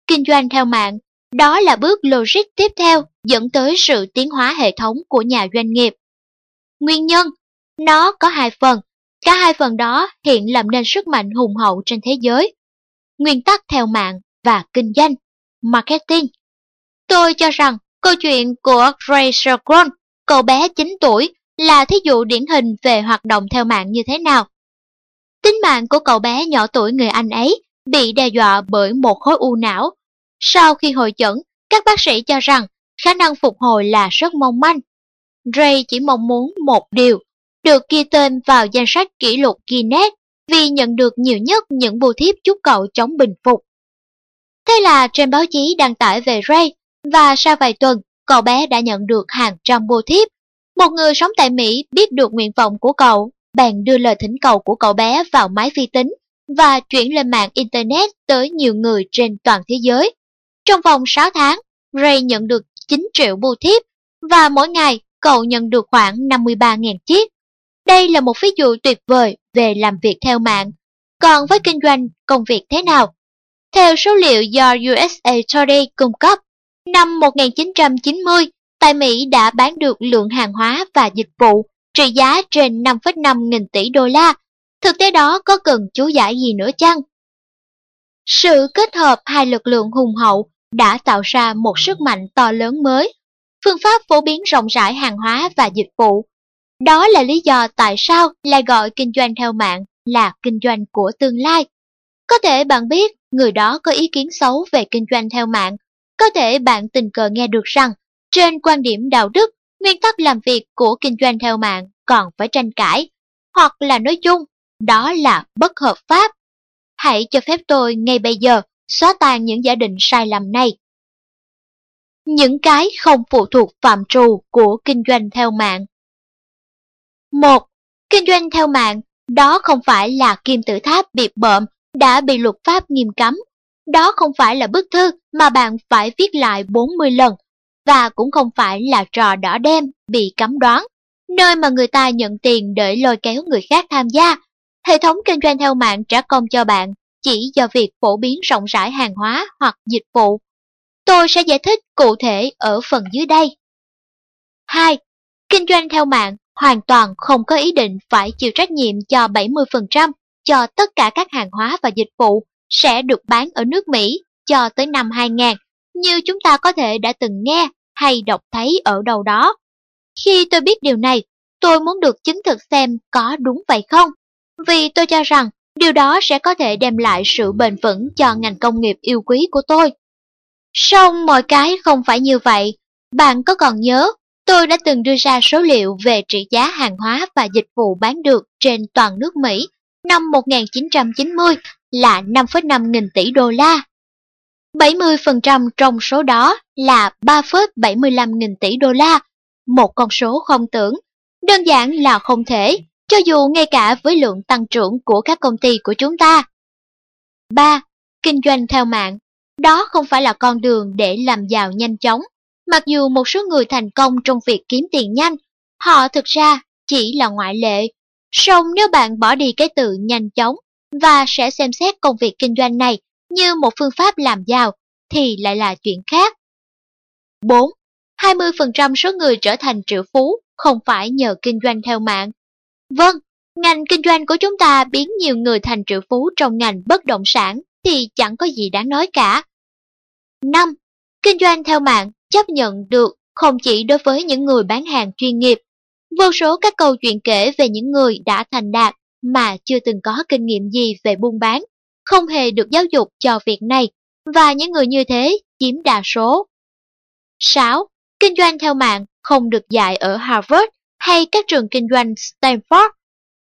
kinh doanh theo mạng, đó là bước logic tiếp theo dẫn tới sự tiến hóa hệ thống của nhà doanh nghiệp. Nguyên nhân, nó có hai phần, cả hai phần đó hiện làm nên sức mạnh hùng hậu trên thế giới. Nguyên tắc theo mạng và kinh doanh, marketing. Tôi cho rằng câu chuyện của Ray Shergron, cậu bé 9 tuổi, là thí dụ điển hình về hoạt động theo mạng như thế nào. Tính mạng của cậu bé nhỏ tuổi người Anh ấy bị đe dọa bởi một khối u não. Sau khi hội chẩn, các bác sĩ cho rằng khả năng phục hồi là rất mong manh. Ray chỉ mong muốn một điều, được ghi tên vào danh sách kỷ lục Guinness vì nhận được nhiều nhất những bưu thiếp chúc cậu chống bình phục. Thế là trên báo chí đăng tải về Ray và sau vài tuần, cậu bé đã nhận được hàng trăm bưu thiếp. Một người sống tại Mỹ biết được nguyện vọng của cậu, bèn đưa lời thỉnh cầu của cậu bé vào máy vi tính và chuyển lên mạng Internet tới nhiều người trên toàn thế giới. Trong vòng 6 tháng, Ray nhận được 9 triệu bưu thiếp và mỗi ngày cậu nhận được khoảng 53.000 chiếc. Đây là một ví dụ tuyệt vời về làm việc theo mạng. Còn với kinh doanh, công việc thế nào? Theo số liệu do USA Today cung cấp, năm 1990, tại Mỹ đã bán được lượng hàng hóa và dịch vụ trị giá trên 5,5 nghìn tỷ đô la. Thực tế đó có cần chú giải gì nữa chăng? Sự kết hợp hai lực lượng hùng hậu đã tạo ra một sức mạnh to lớn mới. Phương pháp phổ biến rộng rãi hàng hóa và dịch vụ. Đó là lý do tại sao lại gọi kinh doanh theo mạng là kinh doanh của tương lai. Có thể bạn biết người đó có ý kiến xấu về kinh doanh theo mạng. Có thể bạn tình cờ nghe được rằng trên quan điểm đạo đức, nguyên tắc làm việc của kinh doanh theo mạng còn phải tranh cãi. Hoặc là nói chung, đó là bất hợp pháp. Hãy cho phép tôi ngay bây giờ xóa tan những giả định sai lầm này. Những cái không phụ thuộc phạm trù của kinh doanh theo mạng. 1. Kinh doanh theo mạng, đó không phải là kim tự tháp bị bợm đã bị luật pháp nghiêm cấm. Đó không phải là bức thư mà bạn phải viết lại 40 lần, và cũng không phải là trò đỏ đen bị cấm đoán, nơi mà người ta nhận tiền để lôi kéo người khác tham gia. Hệ thống kinh doanh theo mạng trả công cho bạn chỉ do việc phổ biến rộng rãi hàng hóa hoặc dịch vụ. Tôi sẽ giải thích cụ thể ở phần dưới đây. 2. Kinh doanh theo mạng hoàn toàn không có ý định phải chịu trách nhiệm cho 70% cho tất cả các hàng hóa và dịch vụ sẽ được bán ở nước Mỹ cho tới năm 2000, như chúng ta có thể đã từng nghe hay đọc thấy ở đâu đó. Khi tôi biết điều này, tôi muốn được chứng thực xem có đúng vậy không, vì tôi cho rằng Điều đó sẽ có thể đem lại sự bền vững cho ngành công nghiệp yêu quý của tôi. Song mọi cái không phải như vậy. Bạn có còn nhớ, tôi đã từng đưa ra số liệu về trị giá hàng hóa và dịch vụ bán được trên toàn nước Mỹ năm 1990 là 5,5 nghìn tỷ đô la. 70% trong số đó là 3,75 nghìn tỷ đô la, một con số không tưởng, đơn giản là không thể cho dù ngay cả với lượng tăng trưởng của các công ty của chúng ta. 3. Kinh doanh theo mạng. Đó không phải là con đường để làm giàu nhanh chóng. Mặc dù một số người thành công trong việc kiếm tiền nhanh, họ thực ra chỉ là ngoại lệ. Song nếu bạn bỏ đi cái từ nhanh chóng và sẽ xem xét công việc kinh doanh này như một phương pháp làm giàu, thì lại là chuyện khác. 4. 20% số người trở thành triệu phú không phải nhờ kinh doanh theo mạng. Vâng, ngành kinh doanh của chúng ta biến nhiều người thành triệu phú trong ngành bất động sản thì chẳng có gì đáng nói cả. 5. Kinh doanh theo mạng chấp nhận được không chỉ đối với những người bán hàng chuyên nghiệp. Vô số các câu chuyện kể về những người đã thành đạt mà chưa từng có kinh nghiệm gì về buôn bán, không hề được giáo dục cho việc này, và những người như thế chiếm đa số. 6. Kinh doanh theo mạng không được dạy ở Harvard hay các trường kinh doanh Stanford.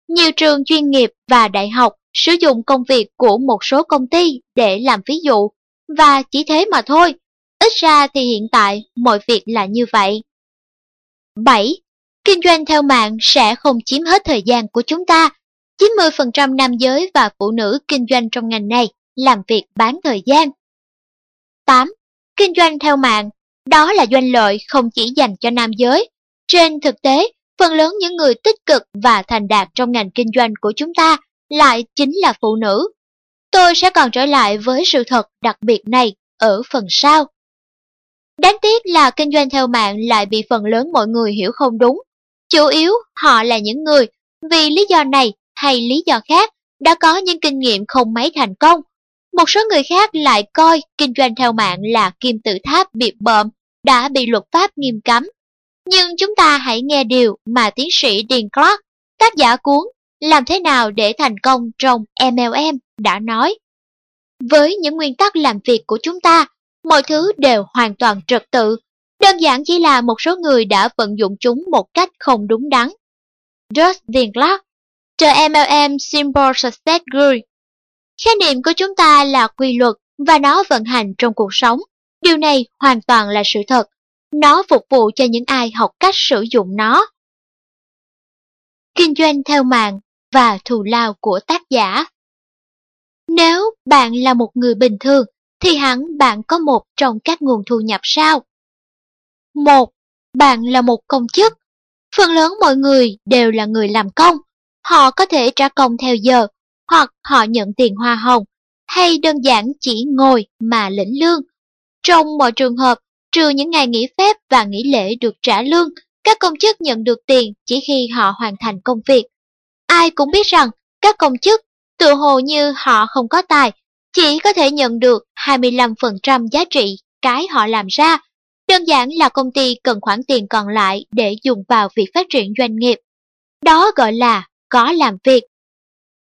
Nhiều trường chuyên nghiệp và đại học sử dụng công việc của một số công ty để làm ví dụ, và chỉ thế mà thôi. Ít ra thì hiện tại mọi việc là như vậy. 7. Kinh doanh theo mạng sẽ không chiếm hết thời gian của chúng ta. 90% nam giới và phụ nữ kinh doanh trong ngành này làm việc bán thời gian. 8. Kinh doanh theo mạng, đó là doanh lợi không chỉ dành cho nam giới. Trên thực tế, phần lớn những người tích cực và thành đạt trong ngành kinh doanh của chúng ta lại chính là phụ nữ. Tôi sẽ còn trở lại với sự thật đặc biệt này ở phần sau. Đáng tiếc là kinh doanh theo mạng lại bị phần lớn mọi người hiểu không đúng. Chủ yếu họ là những người vì lý do này hay lý do khác đã có những kinh nghiệm không mấy thành công. Một số người khác lại coi kinh doanh theo mạng là kim tự tháp bị bợm, đã bị luật pháp nghiêm cấm. Nhưng chúng ta hãy nghe điều mà tiến sĩ Dean Clark, tác giả cuốn Làm thế nào để thành công trong MLM đã nói. Với những nguyên tắc làm việc của chúng ta, mọi thứ đều hoàn toàn trật tự. Đơn giản chỉ là một số người đã vận dụng chúng một cách không đúng đắn. Justin Clark, The MLM Simple Success Group. Khái niệm của chúng ta là quy luật và nó vận hành trong cuộc sống. Điều này hoàn toàn là sự thật. Nó phục vụ cho những ai học cách sử dụng nó. Kinh doanh theo mạng và thù lao của tác giả Nếu bạn là một người bình thường, thì hẳn bạn có một trong các nguồn thu nhập sau. Một, bạn là một công chức. Phần lớn mọi người đều là người làm công. Họ có thể trả công theo giờ, hoặc họ nhận tiền hoa hồng, hay đơn giản chỉ ngồi mà lĩnh lương. Trong mọi trường hợp, trừ những ngày nghỉ phép và nghỉ lễ được trả lương, các công chức nhận được tiền chỉ khi họ hoàn thành công việc. Ai cũng biết rằng các công chức tự hồ như họ không có tài chỉ có thể nhận được 25% giá trị cái họ làm ra. Đơn giản là công ty cần khoản tiền còn lại để dùng vào việc phát triển doanh nghiệp. Đó gọi là có làm việc.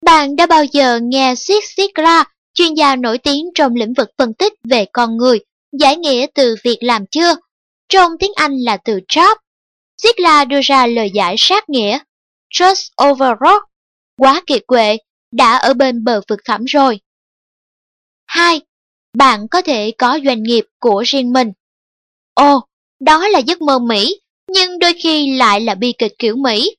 Bạn đã bao giờ nghe Sid Sigla, chuyên gia nổi tiếng trong lĩnh vực phân tích về con người, giải nghĩa từ việc làm chưa? Trong tiếng Anh là từ job. Sigla đưa ra lời giải sát nghĩa. Trust over rock. Quá kiệt quệ, đã ở bên bờ vực thẳm rồi. 2. Bạn có thể có doanh nghiệp của riêng mình. Ồ, đó là giấc mơ Mỹ, nhưng đôi khi lại là bi kịch kiểu Mỹ.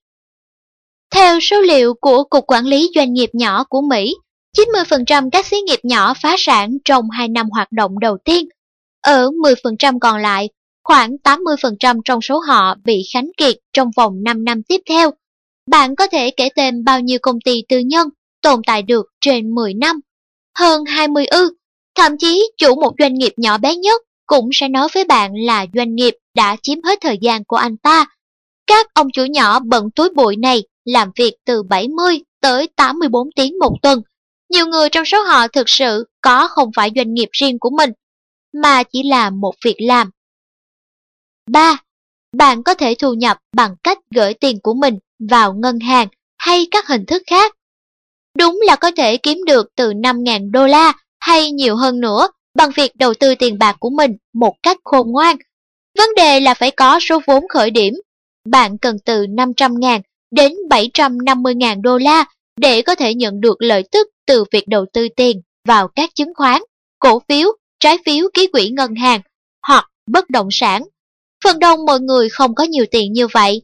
Theo số liệu của Cục Quản lý Doanh nghiệp nhỏ của Mỹ, 90% các xí nghiệp nhỏ phá sản trong 2 năm hoạt động đầu tiên. Ở 10% còn lại, khoảng 80% trong số họ bị khánh kiệt trong vòng 5 năm tiếp theo. Bạn có thể kể tên bao nhiêu công ty tư nhân tồn tại được trên 10 năm hơn 20 ư. Thậm chí chủ một doanh nghiệp nhỏ bé nhất cũng sẽ nói với bạn là doanh nghiệp đã chiếm hết thời gian của anh ta. Các ông chủ nhỏ bận túi bụi này làm việc từ 70 tới 84 tiếng một tuần. Nhiều người trong số họ thực sự có không phải doanh nghiệp riêng của mình, mà chỉ là một việc làm. 3. Bạn có thể thu nhập bằng cách gửi tiền của mình vào ngân hàng hay các hình thức khác Đúng là có thể kiếm được từ 5.000 đô la hay nhiều hơn nữa bằng việc đầu tư tiền bạc của mình một cách khôn ngoan. Vấn đề là phải có số vốn khởi điểm. Bạn cần từ 500.000 đến 750.000 đô la để có thể nhận được lợi tức từ việc đầu tư tiền vào các chứng khoán, cổ phiếu, trái phiếu ký quỹ ngân hàng hoặc bất động sản. Phần đông mọi người không có nhiều tiền như vậy.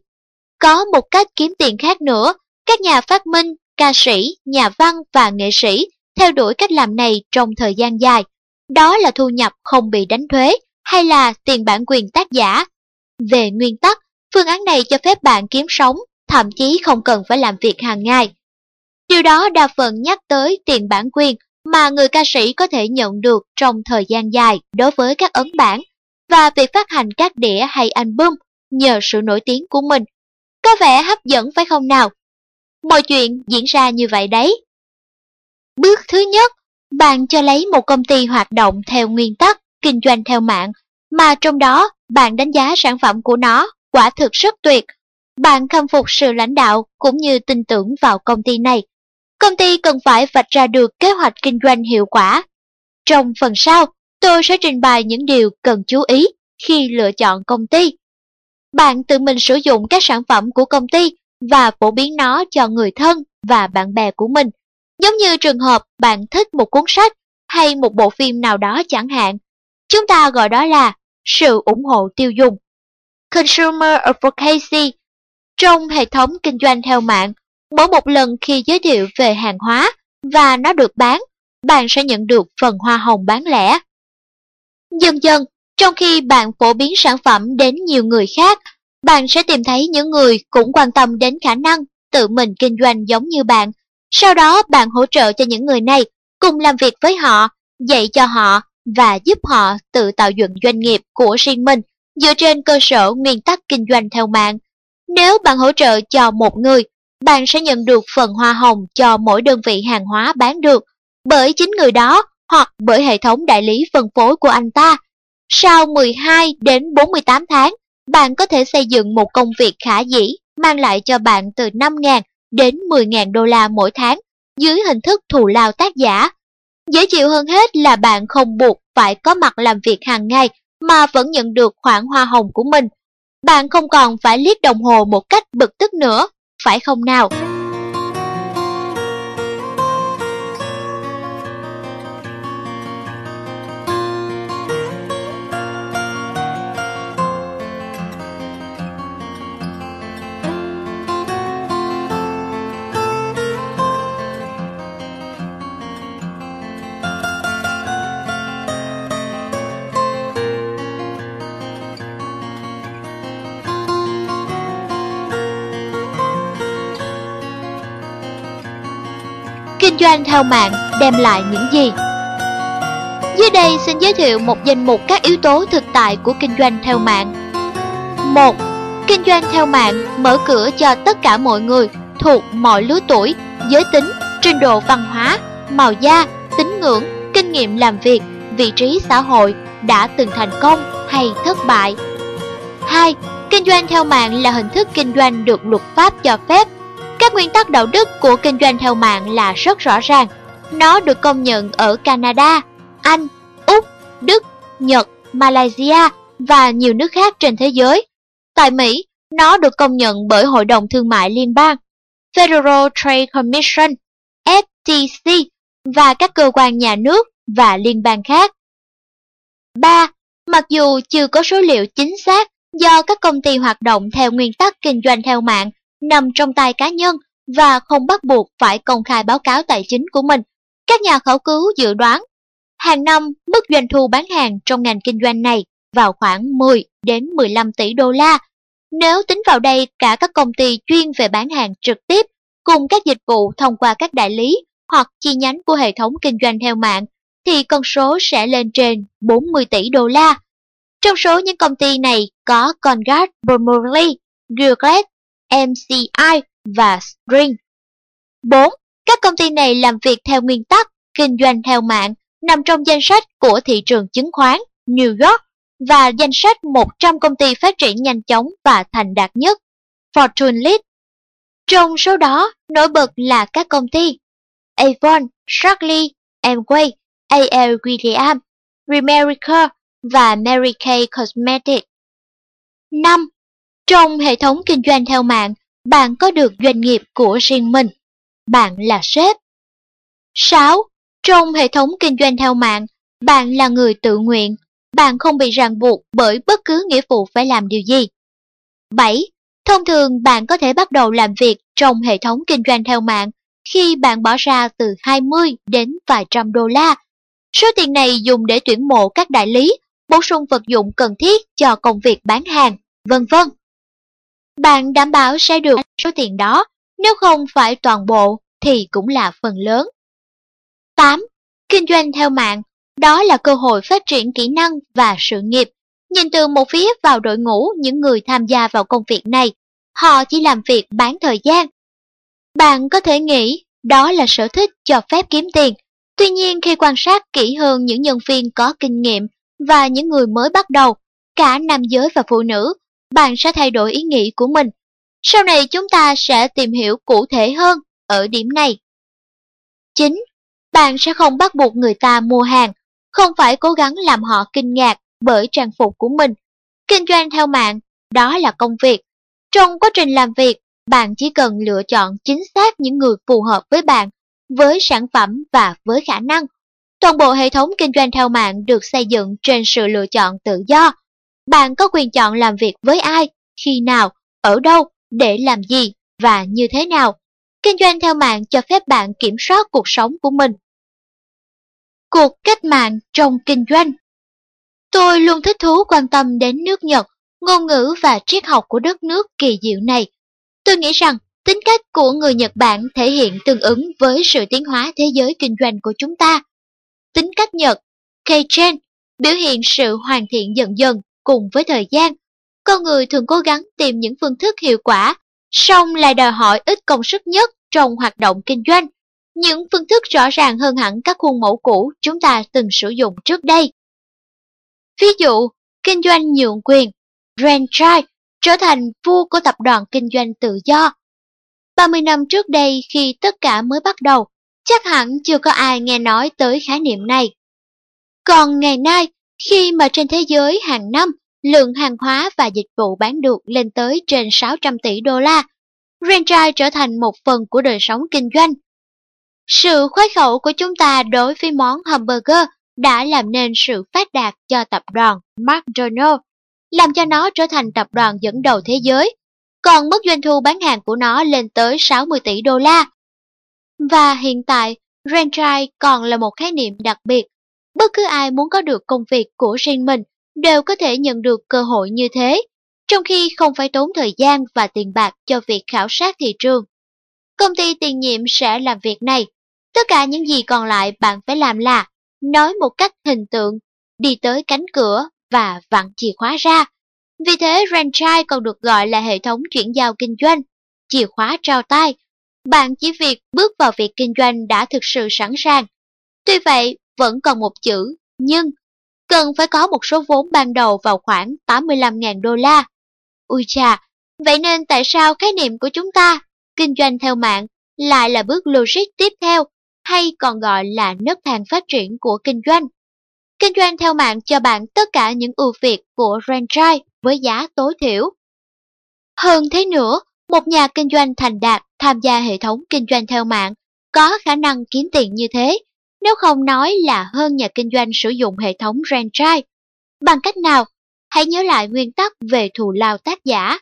Có một cách kiếm tiền khác nữa, các nhà phát minh ca sĩ, nhà văn và nghệ sĩ theo đuổi cách làm này trong thời gian dài. Đó là thu nhập không bị đánh thuế hay là tiền bản quyền tác giả. Về nguyên tắc, phương án này cho phép bạn kiếm sống, thậm chí không cần phải làm việc hàng ngày. Điều đó đa phần nhắc tới tiền bản quyền mà người ca sĩ có thể nhận được trong thời gian dài đối với các ấn bản và việc phát hành các đĩa hay album nhờ sự nổi tiếng của mình. Có vẻ hấp dẫn phải không nào? Mọi chuyện diễn ra như vậy đấy. Bước thứ nhất, bạn cho lấy một công ty hoạt động theo nguyên tắc kinh doanh theo mạng, mà trong đó bạn đánh giá sản phẩm của nó quả thực rất tuyệt. Bạn khâm phục sự lãnh đạo cũng như tin tưởng vào công ty này. Công ty cần phải vạch ra được kế hoạch kinh doanh hiệu quả. Trong phần sau, tôi sẽ trình bày những điều cần chú ý khi lựa chọn công ty. Bạn tự mình sử dụng các sản phẩm của công ty và phổ biến nó cho người thân và bạn bè của mình. Giống như trường hợp bạn thích một cuốn sách hay một bộ phim nào đó chẳng hạn. Chúng ta gọi đó là sự ủng hộ tiêu dùng. Consumer Advocacy Trong hệ thống kinh doanh theo mạng, mỗi một lần khi giới thiệu về hàng hóa và nó được bán, bạn sẽ nhận được phần hoa hồng bán lẻ. Dần dần, trong khi bạn phổ biến sản phẩm đến nhiều người khác, bạn sẽ tìm thấy những người cũng quan tâm đến khả năng tự mình kinh doanh giống như bạn. Sau đó bạn hỗ trợ cho những người này, cùng làm việc với họ, dạy cho họ và giúp họ tự tạo dựng doanh nghiệp của riêng mình dựa trên cơ sở nguyên tắc kinh doanh theo mạng. Nếu bạn hỗ trợ cho một người, bạn sẽ nhận được phần hoa hồng cho mỗi đơn vị hàng hóa bán được bởi chính người đó hoặc bởi hệ thống đại lý phân phối của anh ta. Sau 12 đến 48 tháng, bạn có thể xây dựng một công việc khả dĩ mang lại cho bạn từ 5.000 đến 10.000 đô la mỗi tháng dưới hình thức thù lao tác giả. Dễ chịu hơn hết là bạn không buộc phải có mặt làm việc hàng ngày mà vẫn nhận được khoản hoa hồng của mình. Bạn không còn phải liếc đồng hồ một cách bực tức nữa, phải không nào? Doanh theo mạng đem lại những gì. Dưới đây xin giới thiệu một danh mục các yếu tố thực tại của kinh doanh theo mạng. 1. Kinh doanh theo mạng mở cửa cho tất cả mọi người thuộc mọi lứa tuổi, giới tính, trình độ văn hóa, màu da, tín ngưỡng, kinh nghiệm làm việc, vị trí xã hội đã từng thành công hay thất bại. 2. Kinh doanh theo mạng là hình thức kinh doanh được luật pháp cho phép các nguyên tắc đạo đức của kinh doanh theo mạng là rất rõ ràng. Nó được công nhận ở Canada, Anh, Úc, Đức, Nhật, Malaysia và nhiều nước khác trên thế giới. Tại Mỹ, nó được công nhận bởi Hội đồng Thương mại Liên bang, Federal Trade Commission, FTC và các cơ quan nhà nước và liên bang khác. 3. Mặc dù chưa có số liệu chính xác do các công ty hoạt động theo nguyên tắc kinh doanh theo mạng nằm trong tay cá nhân và không bắt buộc phải công khai báo cáo tài chính của mình. Các nhà khảo cứu dự đoán hàng năm mức doanh thu bán hàng trong ngành kinh doanh này vào khoảng 10 đến 15 tỷ đô la. Nếu tính vào đây cả các công ty chuyên về bán hàng trực tiếp cùng các dịch vụ thông qua các đại lý hoặc chi nhánh của hệ thống kinh doanh theo mạng thì con số sẽ lên trên 40 tỷ đô la. Trong số những công ty này có Conrad Bromley, Gillette, MCI và String. 4. Các công ty này làm việc theo nguyên tắc kinh doanh theo mạng nằm trong danh sách của thị trường chứng khoán New York và danh sách 100 công ty phát triển nhanh chóng và thành đạt nhất Fortune List. Trong số đó, nổi bật là các công ty Avon, Shirley, Amway, A.L. William, Remerica và Mary Kay Cosmetics. 5. Trong hệ thống kinh doanh theo mạng, bạn có được doanh nghiệp của riêng mình. Bạn là sếp. 6. Trong hệ thống kinh doanh theo mạng, bạn là người tự nguyện. Bạn không bị ràng buộc bởi bất cứ nghĩa vụ phải làm điều gì. 7. Thông thường bạn có thể bắt đầu làm việc trong hệ thống kinh doanh theo mạng khi bạn bỏ ra từ 20 đến vài trăm đô la. Số tiền này dùng để tuyển mộ các đại lý, bổ sung vật dụng cần thiết cho công việc bán hàng, vân vân. Bạn đảm bảo sẽ được số tiền đó, nếu không phải toàn bộ thì cũng là phần lớn. 8. Kinh doanh theo mạng, đó là cơ hội phát triển kỹ năng và sự nghiệp. Nhìn từ một phía vào đội ngũ những người tham gia vào công việc này, họ chỉ làm việc bán thời gian. Bạn có thể nghĩ đó là sở thích cho phép kiếm tiền. Tuy nhiên khi quan sát kỹ hơn những nhân viên có kinh nghiệm và những người mới bắt đầu, cả nam giới và phụ nữ, bạn sẽ thay đổi ý nghĩ của mình. Sau này chúng ta sẽ tìm hiểu cụ thể hơn ở điểm này. 9. Bạn sẽ không bắt buộc người ta mua hàng, không phải cố gắng làm họ kinh ngạc bởi trang phục của mình. Kinh doanh theo mạng, đó là công việc. Trong quá trình làm việc, bạn chỉ cần lựa chọn chính xác những người phù hợp với bạn, với sản phẩm và với khả năng. Toàn bộ hệ thống kinh doanh theo mạng được xây dựng trên sự lựa chọn tự do. Bạn có quyền chọn làm việc với ai, khi nào, ở đâu, để làm gì và như thế nào. Kinh doanh theo mạng cho phép bạn kiểm soát cuộc sống của mình. Cuộc cách mạng trong kinh doanh Tôi luôn thích thú quan tâm đến nước Nhật, ngôn ngữ và triết học của đất nước kỳ diệu này. Tôi nghĩ rằng tính cách của người Nhật Bản thể hiện tương ứng với sự tiến hóa thế giới kinh doanh của chúng ta. Tính cách Nhật, Keichen, biểu hiện sự hoàn thiện dần dần cùng với thời gian. Con người thường cố gắng tìm những phương thức hiệu quả, song lại đòi hỏi ít công sức nhất trong hoạt động kinh doanh. Những phương thức rõ ràng hơn hẳn các khuôn mẫu cũ chúng ta từng sử dụng trước đây. Ví dụ, kinh doanh nhượng quyền, franchise trở thành vua của tập đoàn kinh doanh tự do. 30 năm trước đây khi tất cả mới bắt đầu, chắc hẳn chưa có ai nghe nói tới khái niệm này. Còn ngày nay, khi mà trên thế giới hàng năm, lượng hàng hóa và dịch vụ bán được lên tới trên 600 tỷ đô la, franchise trở thành một phần của đời sống kinh doanh. Sự khoái khẩu của chúng ta đối với món hamburger đã làm nên sự phát đạt cho tập đoàn McDonald's, làm cho nó trở thành tập đoàn dẫn đầu thế giới, còn mức doanh thu bán hàng của nó lên tới 60 tỷ đô la. Và hiện tại, franchise còn là một khái niệm đặc biệt. Bất cứ ai muốn có được công việc của riêng mình đều có thể nhận được cơ hội như thế, trong khi không phải tốn thời gian và tiền bạc cho việc khảo sát thị trường. Công ty tiền nhiệm sẽ làm việc này. Tất cả những gì còn lại bạn phải làm là nói một cách hình tượng, đi tới cánh cửa và vặn chìa khóa ra. Vì thế franchise còn được gọi là hệ thống chuyển giao kinh doanh, chìa khóa trao tay. Bạn chỉ việc bước vào việc kinh doanh đã thực sự sẵn sàng. Tuy vậy, vẫn còn một chữ, nhưng, cần phải có một số vốn ban đầu vào khoảng 85.000 đô la. Ui chà, vậy nên tại sao khái niệm của chúng ta, kinh doanh theo mạng, lại là bước logic tiếp theo hay còn gọi là nấc thang phát triển của kinh doanh. Kinh doanh theo mạng cho bạn tất cả những ưu việt của franchise với giá tối thiểu. Hơn thế nữa, một nhà kinh doanh thành đạt tham gia hệ thống kinh doanh theo mạng có khả năng kiếm tiền như thế, nếu không nói là hơn nhà kinh doanh sử dụng hệ thống franchise. Bằng cách nào? Hãy nhớ lại nguyên tắc về thù lao tác giả.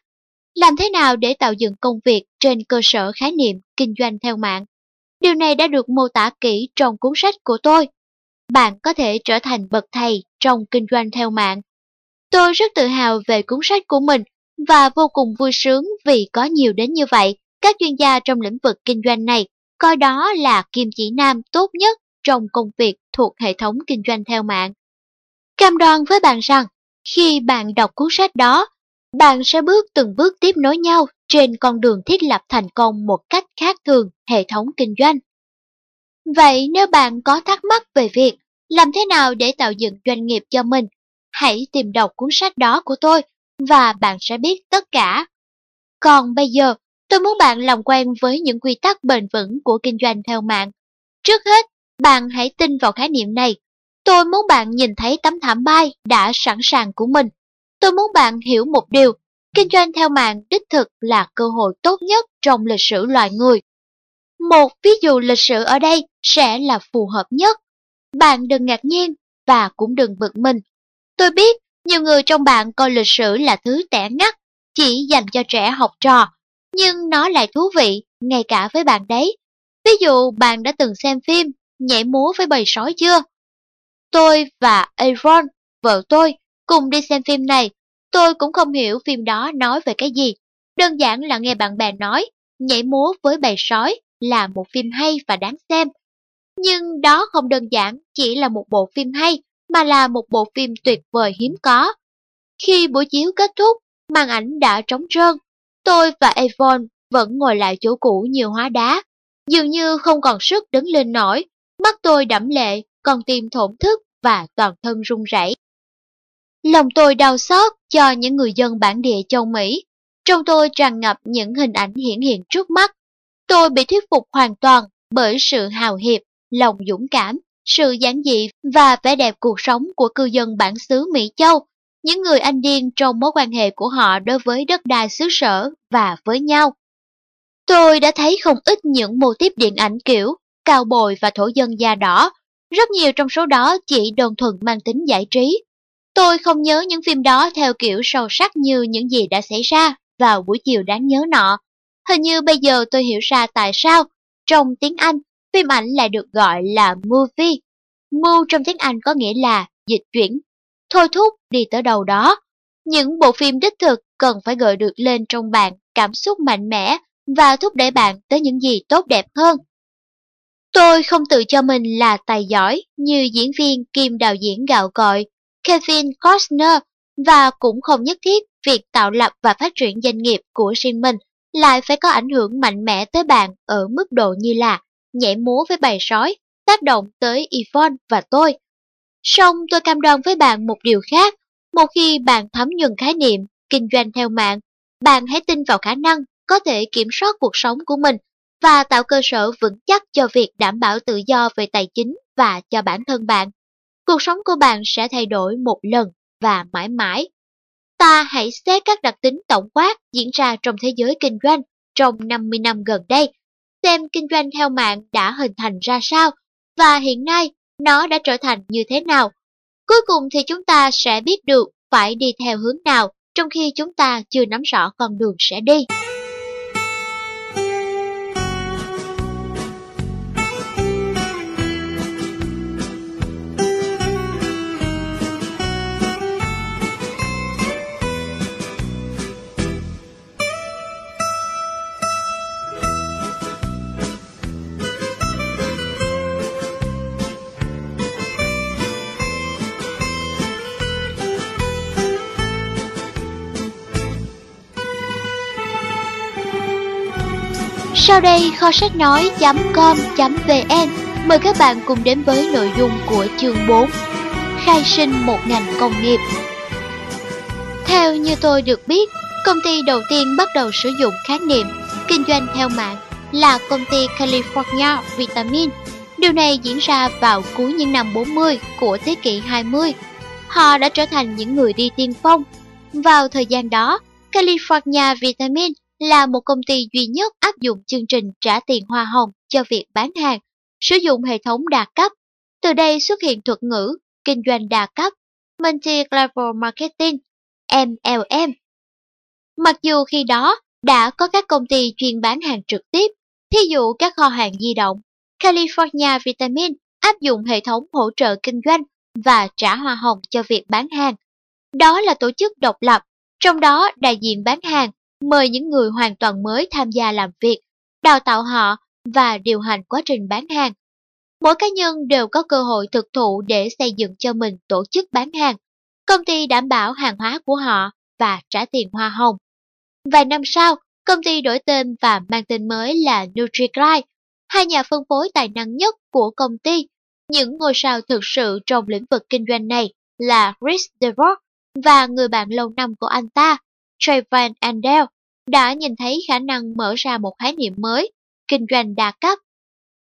Làm thế nào để tạo dựng công việc trên cơ sở khái niệm kinh doanh theo mạng? Điều này đã được mô tả kỹ trong cuốn sách của tôi. Bạn có thể trở thành bậc thầy trong kinh doanh theo mạng. Tôi rất tự hào về cuốn sách của mình và vô cùng vui sướng vì có nhiều đến như vậy. Các chuyên gia trong lĩnh vực kinh doanh này coi đó là kim chỉ nam tốt nhất trong công việc thuộc hệ thống kinh doanh theo mạng. Cam đoan với bạn rằng, khi bạn đọc cuốn sách đó, bạn sẽ bước từng bước tiếp nối nhau trên con đường thiết lập thành công một cách khác thường hệ thống kinh doanh. Vậy nếu bạn có thắc mắc về việc làm thế nào để tạo dựng doanh nghiệp cho mình, hãy tìm đọc cuốn sách đó của tôi và bạn sẽ biết tất cả. Còn bây giờ, tôi muốn bạn làm quen với những quy tắc bền vững của kinh doanh theo mạng. Trước hết, bạn hãy tin vào khái niệm này. Tôi muốn bạn nhìn thấy tấm thảm bay đã sẵn sàng của mình. Tôi muốn bạn hiểu một điều, Kinh doanh theo mạng đích thực là cơ hội tốt nhất trong lịch sử loài người. Một ví dụ lịch sử ở đây sẽ là phù hợp nhất. Bạn đừng ngạc nhiên và cũng đừng bực mình. Tôi biết nhiều người trong bạn coi lịch sử là thứ tẻ ngắt, chỉ dành cho trẻ học trò, nhưng nó lại thú vị ngay cả với bạn đấy. Ví dụ bạn đã từng xem phim Nhảy múa với bầy sói chưa? Tôi và Aaron, vợ tôi, cùng đi xem phim này. Tôi cũng không hiểu phim đó nói về cái gì. Đơn giản là nghe bạn bè nói, nhảy múa với bầy sói là một phim hay và đáng xem. Nhưng đó không đơn giản chỉ là một bộ phim hay, mà là một bộ phim tuyệt vời hiếm có. Khi buổi chiếu kết thúc, màn ảnh đã trống trơn. Tôi và Avon vẫn ngồi lại chỗ cũ nhiều hóa đá, dường như không còn sức đứng lên nổi. Mắt tôi đẫm lệ, con tim thổn thức và toàn thân run rẩy. Lòng tôi đau xót cho những người dân bản địa châu Mỹ. Trong tôi tràn ngập những hình ảnh hiển hiện trước mắt. Tôi bị thuyết phục hoàn toàn bởi sự hào hiệp, lòng dũng cảm, sự giản dị và vẻ đẹp cuộc sống của cư dân bản xứ Mỹ Châu, những người anh điên trong mối quan hệ của họ đối với đất đai xứ sở và với nhau. Tôi đã thấy không ít những mô tiếp điện ảnh kiểu cao bồi và thổ dân da đỏ, rất nhiều trong số đó chỉ đơn thuần mang tính giải trí. Tôi không nhớ những phim đó theo kiểu sâu sắc như những gì đã xảy ra vào buổi chiều đáng nhớ nọ. Hình như bây giờ tôi hiểu ra tại sao, trong tiếng Anh, phim ảnh lại được gọi là movie. Move trong tiếng Anh có nghĩa là dịch chuyển, thôi thúc đi tới đầu đó. Những bộ phim đích thực cần phải gợi được lên trong bạn cảm xúc mạnh mẽ và thúc đẩy bạn tới những gì tốt đẹp hơn. Tôi không tự cho mình là tài giỏi như diễn viên kim đạo diễn gạo cội Kevin Costner và cũng không nhất thiết việc tạo lập và phát triển doanh nghiệp của riêng mình lại phải có ảnh hưởng mạnh mẽ tới bạn ở mức độ như là nhảy múa với bầy sói, tác động tới Yvonne và tôi. Song tôi cam đoan với bạn một điều khác, một khi bạn thấm nhuần khái niệm kinh doanh theo mạng, bạn hãy tin vào khả năng có thể kiểm soát cuộc sống của mình và tạo cơ sở vững chắc cho việc đảm bảo tự do về tài chính và cho bản thân bạn. Cuộc sống của bạn sẽ thay đổi một lần và mãi mãi. Ta hãy xét các đặc tính tổng quát diễn ra trong thế giới kinh doanh trong 50 năm gần đây, xem kinh doanh theo mạng đã hình thành ra sao và hiện nay nó đã trở thành như thế nào. Cuối cùng thì chúng ta sẽ biết được phải đi theo hướng nào trong khi chúng ta chưa nắm rõ con đường sẽ đi. Sau đây kho sách nói.com.vn mời các bạn cùng đến với nội dung của chương 4 Khai sinh một ngành công nghiệp Theo như tôi được biết, công ty đầu tiên bắt đầu sử dụng khái niệm kinh doanh theo mạng là công ty California Vitamin. Điều này diễn ra vào cuối những năm 40 của thế kỷ 20. Họ đã trở thành những người đi tiên phong. Vào thời gian đó, California Vitamin là một công ty duy nhất áp dụng chương trình trả tiền hoa hồng cho việc bán hàng, sử dụng hệ thống đa cấp. Từ đây xuất hiện thuật ngữ kinh doanh đa cấp, Multi-Level Marketing, MLM. Mặc dù khi đó đã có các công ty chuyên bán hàng trực tiếp, thí dụ các kho hàng di động, California Vitamin áp dụng hệ thống hỗ trợ kinh doanh và trả hoa hồng cho việc bán hàng. Đó là tổ chức độc lập, trong đó đại diện bán hàng mời những người hoàn toàn mới tham gia làm việc, đào tạo họ và điều hành quá trình bán hàng. Mỗi cá nhân đều có cơ hội thực thụ để xây dựng cho mình tổ chức bán hàng. Công ty đảm bảo hàng hóa của họ và trả tiền hoa hồng. Vài năm sau, công ty đổi tên và mang tên mới là NutriGlide, hai nhà phân phối tài năng nhất của công ty. Những ngôi sao thực sự trong lĩnh vực kinh doanh này là Chris DeVos và người bạn lâu năm của anh ta, Trayvon Andel đã nhìn thấy khả năng mở ra một khái niệm mới, kinh doanh đa cấp.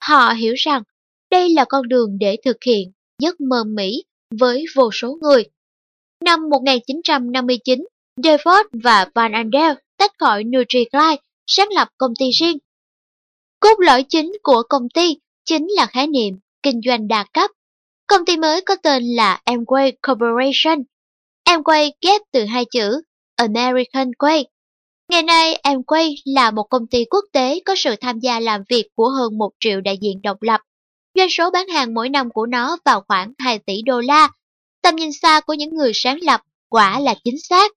Họ hiểu rằng đây là con đường để thực hiện giấc mơ Mỹ với vô số người. Năm 1959, DeVos và Van Andel tách khỏi NutriGlide, sáng lập công ty riêng. Cốt lõi chính của công ty chính là khái niệm kinh doanh đa cấp. Công ty mới có tên là Amway Corporation. Amway ghép từ hai chữ American Way Ngày nay, Amway là một công ty quốc tế có sự tham gia làm việc của hơn 1 triệu đại diện độc lập. Doanh số bán hàng mỗi năm của nó vào khoảng 2 tỷ đô la. Tầm nhìn xa của những người sáng lập quả là chính xác.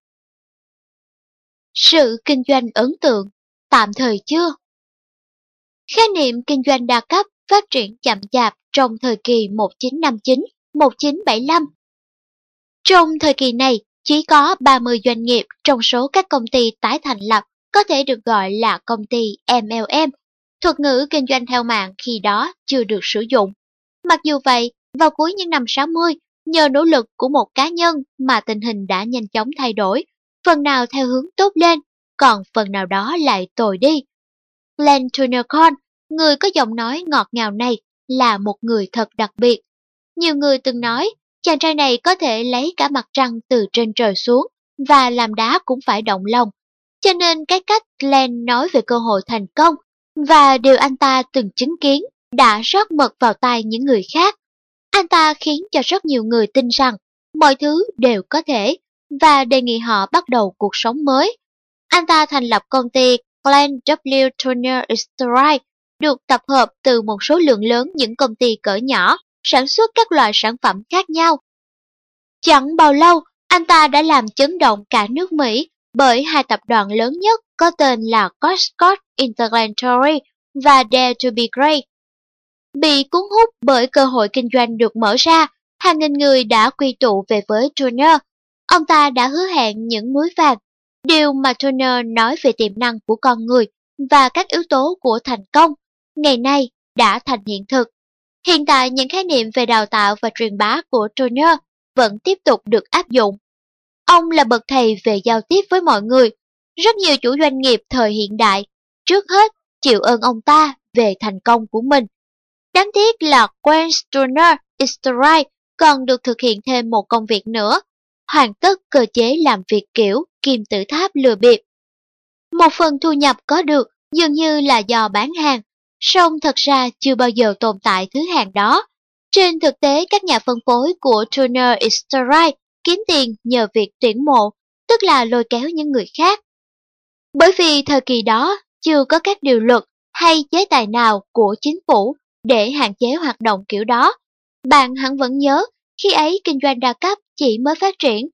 Sự kinh doanh ấn tượng, tạm thời chưa? Khái niệm kinh doanh đa cấp phát triển chậm chạp trong thời kỳ 1959-1975. Trong thời kỳ này, chỉ có 30 doanh nghiệp trong số các công ty tái thành lập có thể được gọi là công ty MLM. Thuật ngữ kinh doanh theo mạng khi đó chưa được sử dụng. Mặc dù vậy, vào cuối những năm 60, nhờ nỗ lực của một cá nhân mà tình hình đã nhanh chóng thay đổi, phần nào theo hướng tốt lên, còn phần nào đó lại tồi đi. Len Tunercon, người có giọng nói ngọt ngào này, là một người thật đặc biệt. Nhiều người từng nói chàng trai này có thể lấy cả mặt trăng từ trên trời xuống và làm đá cũng phải động lòng. Cho nên cái cách Glenn nói về cơ hội thành công và điều anh ta từng chứng kiến đã rót mật vào tay những người khác. Anh ta khiến cho rất nhiều người tin rằng mọi thứ đều có thể và đề nghị họ bắt đầu cuộc sống mới. Anh ta thành lập công ty Glenn W. Turner Stride, được tập hợp từ một số lượng lớn những công ty cỡ nhỏ sản xuất các loại sản phẩm khác nhau. Chẳng bao lâu, anh ta đã làm chấn động cả nước Mỹ bởi hai tập đoàn lớn nhất có tên là Costco Intergalactic và Dare to be Great. Bị cuốn hút bởi cơ hội kinh doanh được mở ra, hàng nghìn người đã quy tụ về với Turner. Ông ta đã hứa hẹn những núi vàng, điều mà Turner nói về tiềm năng của con người và các yếu tố của thành công, ngày nay đã thành hiện thực. Hiện tại những khái niệm về đào tạo và truyền bá của Turner vẫn tiếp tục được áp dụng. Ông là bậc thầy về giao tiếp với mọi người. Rất nhiều chủ doanh nghiệp thời hiện đại, trước hết chịu ơn ông ta về thành công của mình. Đáng tiếc là Gwen Turner Easterite còn được thực hiện thêm một công việc nữa, hoàn tất cơ chế làm việc kiểu kim tự tháp lừa bịp. Một phần thu nhập có được dường như là do bán hàng, song thật ra chưa bao giờ tồn tại thứ hàng đó. Trên thực tế, các nhà phân phối của Turner Easterite kiếm tiền nhờ việc tuyển mộ, tức là lôi kéo những người khác. Bởi vì thời kỳ đó chưa có các điều luật hay chế tài nào của chính phủ để hạn chế hoạt động kiểu đó. Bạn hẳn vẫn nhớ, khi ấy kinh doanh đa cấp chỉ mới phát triển,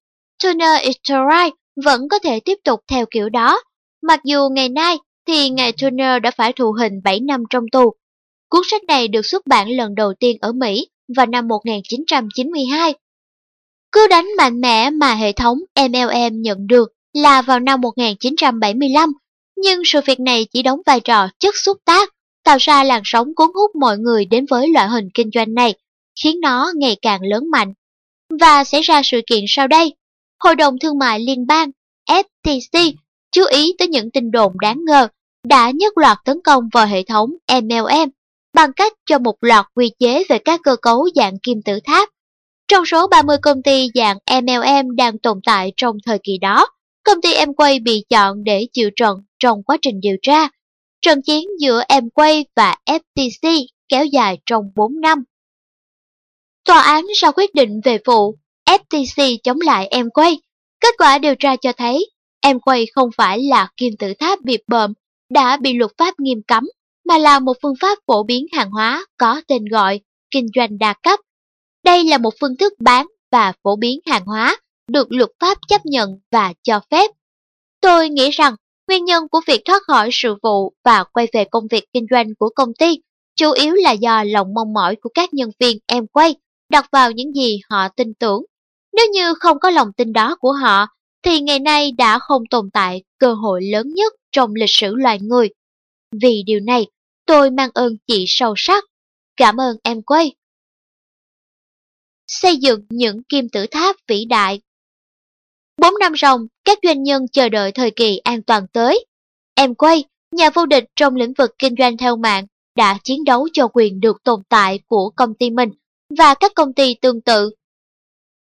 Turner Easterite vẫn có thể tiếp tục theo kiểu đó, mặc dù ngày nay thì ngài Turner đã phải thụ hình 7 năm trong tù. Cuốn sách này được xuất bản lần đầu tiên ở Mỹ vào năm 1992. Cứ đánh mạnh mẽ mà hệ thống MLM nhận được là vào năm 1975, nhưng sự việc này chỉ đóng vai trò chất xúc tác, tạo ra làn sóng cuốn hút mọi người đến với loại hình kinh doanh này, khiến nó ngày càng lớn mạnh. Và xảy ra sự kiện sau đây, Hội đồng Thương mại Liên bang FTC chú ý tới những tin đồn đáng ngờ đã nhất loạt tấn công vào hệ thống MLM bằng cách cho một loạt quy chế về các cơ cấu dạng kim tự tháp. Trong số 30 công ty dạng MLM đang tồn tại trong thời kỳ đó, công ty Amway bị chọn để chịu trận trong quá trình điều tra. Trận chiến giữa Amway và FTC kéo dài trong 4 năm. Tòa án ra quyết định về vụ FTC chống lại Amway. Kết quả điều tra cho thấy Em quay không phải là kim tự tháp biệt bợm đã bị luật pháp nghiêm cấm mà là một phương pháp phổ biến hàng hóa có tên gọi kinh doanh đa cấp. Đây là một phương thức bán và phổ biến hàng hóa được luật pháp chấp nhận và cho phép. Tôi nghĩ rằng nguyên nhân của việc thoát khỏi sự vụ và quay về công việc kinh doanh của công ty chủ yếu là do lòng mong mỏi của các nhân viên em quay đặt vào những gì họ tin tưởng. Nếu như không có lòng tin đó của họ, thì ngày nay đã không tồn tại cơ hội lớn nhất trong lịch sử loài người. Vì điều này, tôi mang ơn chị sâu sắc. Cảm ơn em quay. Xây dựng những kim tự tháp vĩ đại Bốn năm ròng, các doanh nhân chờ đợi thời kỳ an toàn tới. Em quay, nhà vô địch trong lĩnh vực kinh doanh theo mạng, đã chiến đấu cho quyền được tồn tại của công ty mình và các công ty tương tự.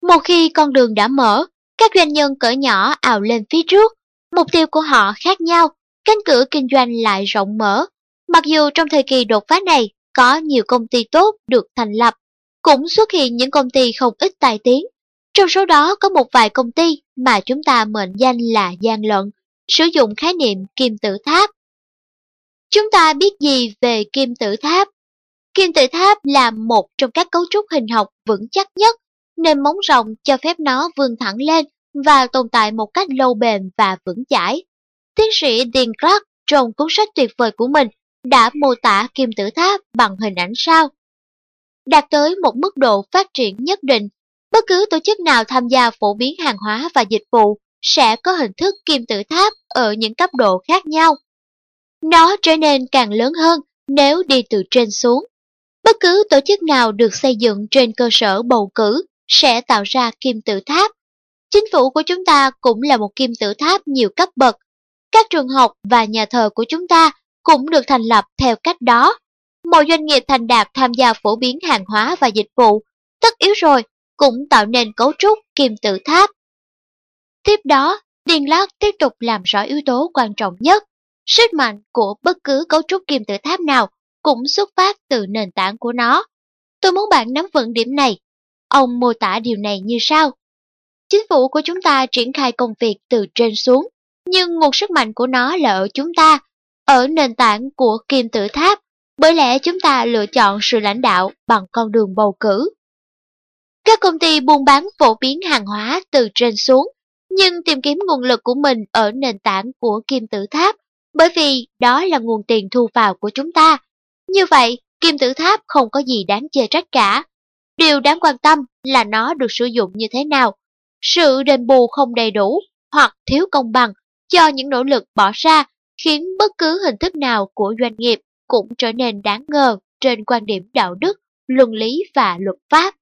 Một khi con đường đã mở, các doanh nhân cỡ nhỏ ào lên phía trước, mục tiêu của họ khác nhau, cánh cửa kinh doanh lại rộng mở. Mặc dù trong thời kỳ đột phá này có nhiều công ty tốt được thành lập, cũng xuất hiện những công ty không ít tài tiếng. Trong số đó có một vài công ty mà chúng ta mệnh danh là gian lận, sử dụng khái niệm kim tự tháp. Chúng ta biết gì về kim tự tháp? Kim tự tháp là một trong các cấu trúc hình học vững chắc nhất, nên móng rồng cho phép nó vươn thẳng lên và tồn tại một cách lâu bền và vững chãi. Tiến sĩ Dean Clark trong cuốn sách tuyệt vời của mình đã mô tả kim tự tháp bằng hình ảnh sau. Đạt tới một mức độ phát triển nhất định, bất cứ tổ chức nào tham gia phổ biến hàng hóa và dịch vụ sẽ có hình thức kim tự tháp ở những cấp độ khác nhau. Nó trở nên càng lớn hơn nếu đi từ trên xuống. Bất cứ tổ chức nào được xây dựng trên cơ sở bầu cử sẽ tạo ra kim tự tháp. Chính phủ của chúng ta cũng là một kim tự tháp nhiều cấp bậc. Các trường học và nhà thờ của chúng ta cũng được thành lập theo cách đó. Mọi doanh nghiệp thành đạt tham gia phổ biến hàng hóa và dịch vụ, tất yếu rồi, cũng tạo nên cấu trúc kim tự tháp. Tiếp đó, Điền Lát tiếp tục làm rõ yếu tố quan trọng nhất. Sức mạnh của bất cứ cấu trúc kim tự tháp nào cũng xuất phát từ nền tảng của nó. Tôi muốn bạn nắm vững điểm này. Ông mô tả điều này như sau. Chính phủ của chúng ta triển khai công việc từ trên xuống, nhưng nguồn sức mạnh của nó là ở chúng ta, ở nền tảng của kim tự tháp, bởi lẽ chúng ta lựa chọn sự lãnh đạo bằng con đường bầu cử. Các công ty buôn bán phổ biến hàng hóa từ trên xuống, nhưng tìm kiếm nguồn lực của mình ở nền tảng của kim tự tháp, bởi vì đó là nguồn tiền thu vào của chúng ta. Như vậy, kim tự tháp không có gì đáng chê trách cả. Điều đáng quan tâm là nó được sử dụng như thế nào. Sự đền bù không đầy đủ hoặc thiếu công bằng cho những nỗ lực bỏ ra khiến bất cứ hình thức nào của doanh nghiệp cũng trở nên đáng ngờ trên quan điểm đạo đức, luân lý và luật pháp.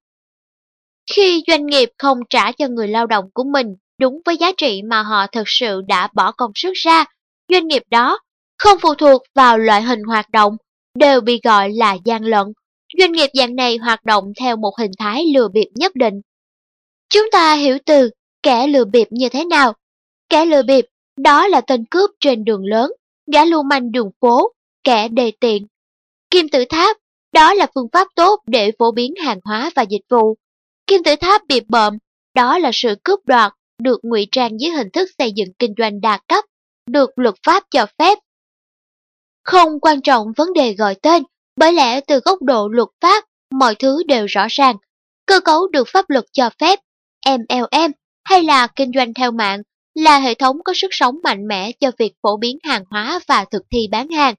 Khi doanh nghiệp không trả cho người lao động của mình đúng với giá trị mà họ thực sự đã bỏ công sức ra, doanh nghiệp đó không phụ thuộc vào loại hình hoạt động đều bị gọi là gian lận. Doanh nghiệp dạng này hoạt động theo một hình thái lừa bịp nhất định. Chúng ta hiểu từ kẻ lừa bịp như thế nào? Kẻ lừa bịp đó là tên cướp trên đường lớn, gã lưu manh đường phố, kẻ đề tiện. Kim tự tháp, đó là phương pháp tốt để phổ biến hàng hóa và dịch vụ. Kim tự tháp bị bợm, đó là sự cướp đoạt, được ngụy trang dưới hình thức xây dựng kinh doanh đa cấp, được luật pháp cho phép. Không quan trọng vấn đề gọi tên, bởi lẽ từ góc độ luật pháp, mọi thứ đều rõ ràng. Cơ cấu được pháp luật cho phép, MLM hay là kinh doanh theo mạng là hệ thống có sức sống mạnh mẽ cho việc phổ biến hàng hóa và thực thi bán hàng.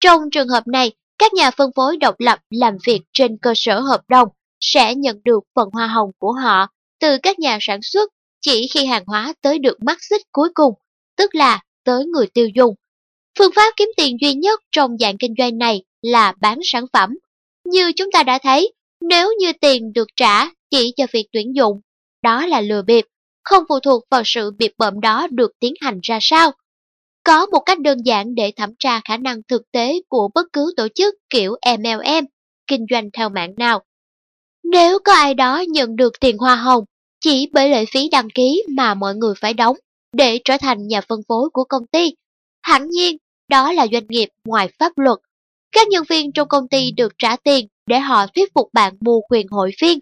Trong trường hợp này, các nhà phân phối độc lập làm việc trên cơ sở hợp đồng sẽ nhận được phần hoa hồng của họ từ các nhà sản xuất chỉ khi hàng hóa tới được mắt xích cuối cùng, tức là tới người tiêu dùng. Phương pháp kiếm tiền duy nhất trong dạng kinh doanh này là bán sản phẩm. Như chúng ta đã thấy, nếu như tiền được trả chỉ cho việc tuyển dụng, đó là lừa bịp, không phụ thuộc vào sự bịp bợm đó được tiến hành ra sao. Có một cách đơn giản để thẩm tra khả năng thực tế của bất cứ tổ chức kiểu MLM, kinh doanh theo mạng nào. Nếu có ai đó nhận được tiền hoa hồng chỉ bởi lệ phí đăng ký mà mọi người phải đóng để trở thành nhà phân phối của công ty, hẳn nhiên đó là doanh nghiệp ngoài pháp luật. Các nhân viên trong công ty được trả tiền để họ thuyết phục bạn mua quyền hội viên.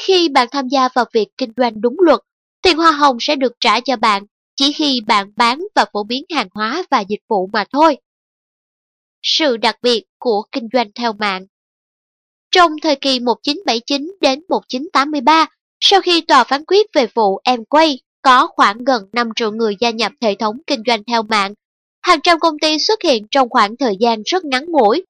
Khi bạn tham gia vào việc kinh doanh đúng luật, tiền hoa hồng sẽ được trả cho bạn chỉ khi bạn bán và phổ biến hàng hóa và dịch vụ mà thôi. Sự đặc biệt của kinh doanh theo mạng Trong thời kỳ 1979 đến 1983, sau khi tòa phán quyết về vụ Amway có khoảng gần 5 triệu người gia nhập hệ thống kinh doanh theo mạng, hàng trăm công ty xuất hiện trong khoảng thời gian rất ngắn ngủi.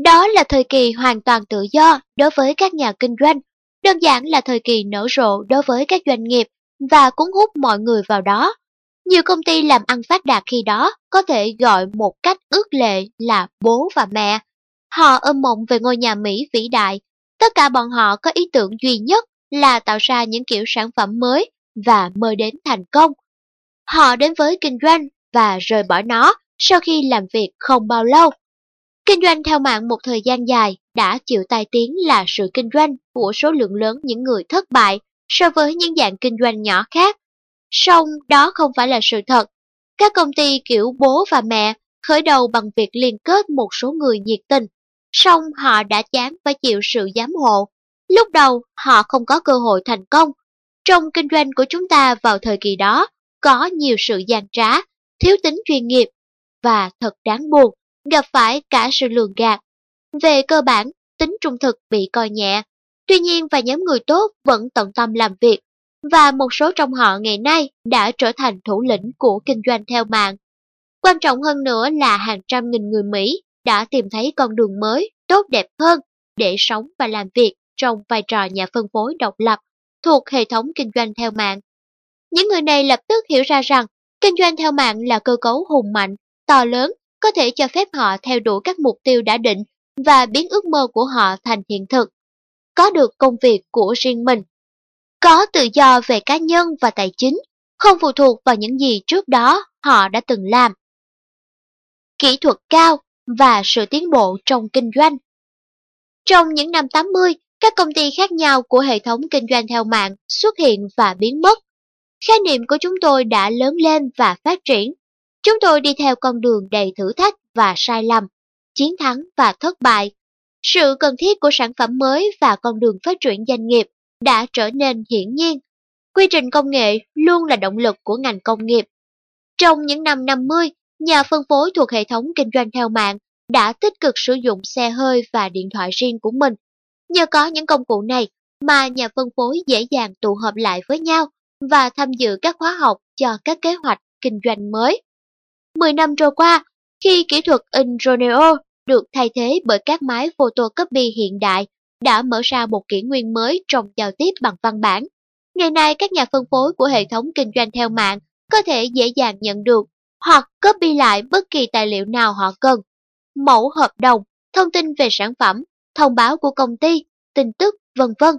Đó là thời kỳ hoàn toàn tự do đối với các nhà kinh doanh, đơn giản là thời kỳ nở rộ đối với các doanh nghiệp và cuốn hút mọi người vào đó. Nhiều công ty làm ăn phát đạt khi đó có thể gọi một cách ước lệ là bố và mẹ. Họ ôm mộng về ngôi nhà Mỹ vĩ đại. Tất cả bọn họ có ý tưởng duy nhất là tạo ra những kiểu sản phẩm mới và mơ đến thành công. Họ đến với kinh doanh và rời bỏ nó sau khi làm việc không bao lâu. Kinh doanh theo mạng một thời gian dài đã chịu tai tiếng là sự kinh doanh của số lượng lớn những người thất bại so với những dạng kinh doanh nhỏ khác. Song đó không phải là sự thật. Các công ty kiểu bố và mẹ khởi đầu bằng việc liên kết một số người nhiệt tình, song họ đã chán phải chịu sự giám hộ. Lúc đầu họ không có cơ hội thành công. Trong kinh doanh của chúng ta vào thời kỳ đó, có nhiều sự gian trá thiếu tính chuyên nghiệp và thật đáng buồn, gặp phải cả sự lường gạt. Về cơ bản, tính trung thực bị coi nhẹ. Tuy nhiên và nhóm người tốt vẫn tận tâm làm việc và một số trong họ ngày nay đã trở thành thủ lĩnh của kinh doanh theo mạng. Quan trọng hơn nữa là hàng trăm nghìn người Mỹ đã tìm thấy con đường mới, tốt đẹp hơn để sống và làm việc trong vai trò nhà phân phối độc lập thuộc hệ thống kinh doanh theo mạng. Những người này lập tức hiểu ra rằng kinh doanh theo mạng là cơ cấu hùng mạnh, to lớn, có thể cho phép họ theo đuổi các mục tiêu đã định và biến ước mơ của họ thành hiện thực. Có được công việc của riêng mình. Có tự do về cá nhân và tài chính, không phụ thuộc vào những gì trước đó họ đã từng làm. Kỹ thuật cao và sự tiến bộ trong kinh doanh. Trong những năm 80, các công ty khác nhau của hệ thống kinh doanh theo mạng xuất hiện và biến mất. Khái niệm của chúng tôi đã lớn lên và phát triển. Chúng tôi đi theo con đường đầy thử thách và sai lầm, chiến thắng và thất bại. Sự cần thiết của sản phẩm mới và con đường phát triển doanh nghiệp đã trở nên hiển nhiên. Quy trình công nghệ luôn là động lực của ngành công nghiệp. Trong những năm 50, nhà phân phối thuộc hệ thống kinh doanh theo mạng đã tích cực sử dụng xe hơi và điện thoại riêng của mình. Nhờ có những công cụ này mà nhà phân phối dễ dàng tụ họp lại với nhau và tham dự các khóa học cho các kế hoạch kinh doanh mới. Mười năm trôi qua, khi kỹ thuật in Roneo được thay thế bởi các máy photocopy hiện đại đã mở ra một kỷ nguyên mới trong giao tiếp bằng văn bản. Ngày nay, các nhà phân phối của hệ thống kinh doanh theo mạng có thể dễ dàng nhận được hoặc copy lại bất kỳ tài liệu nào họ cần. Mẫu hợp đồng, thông tin về sản phẩm, thông báo của công ty, tin tức, vân vân,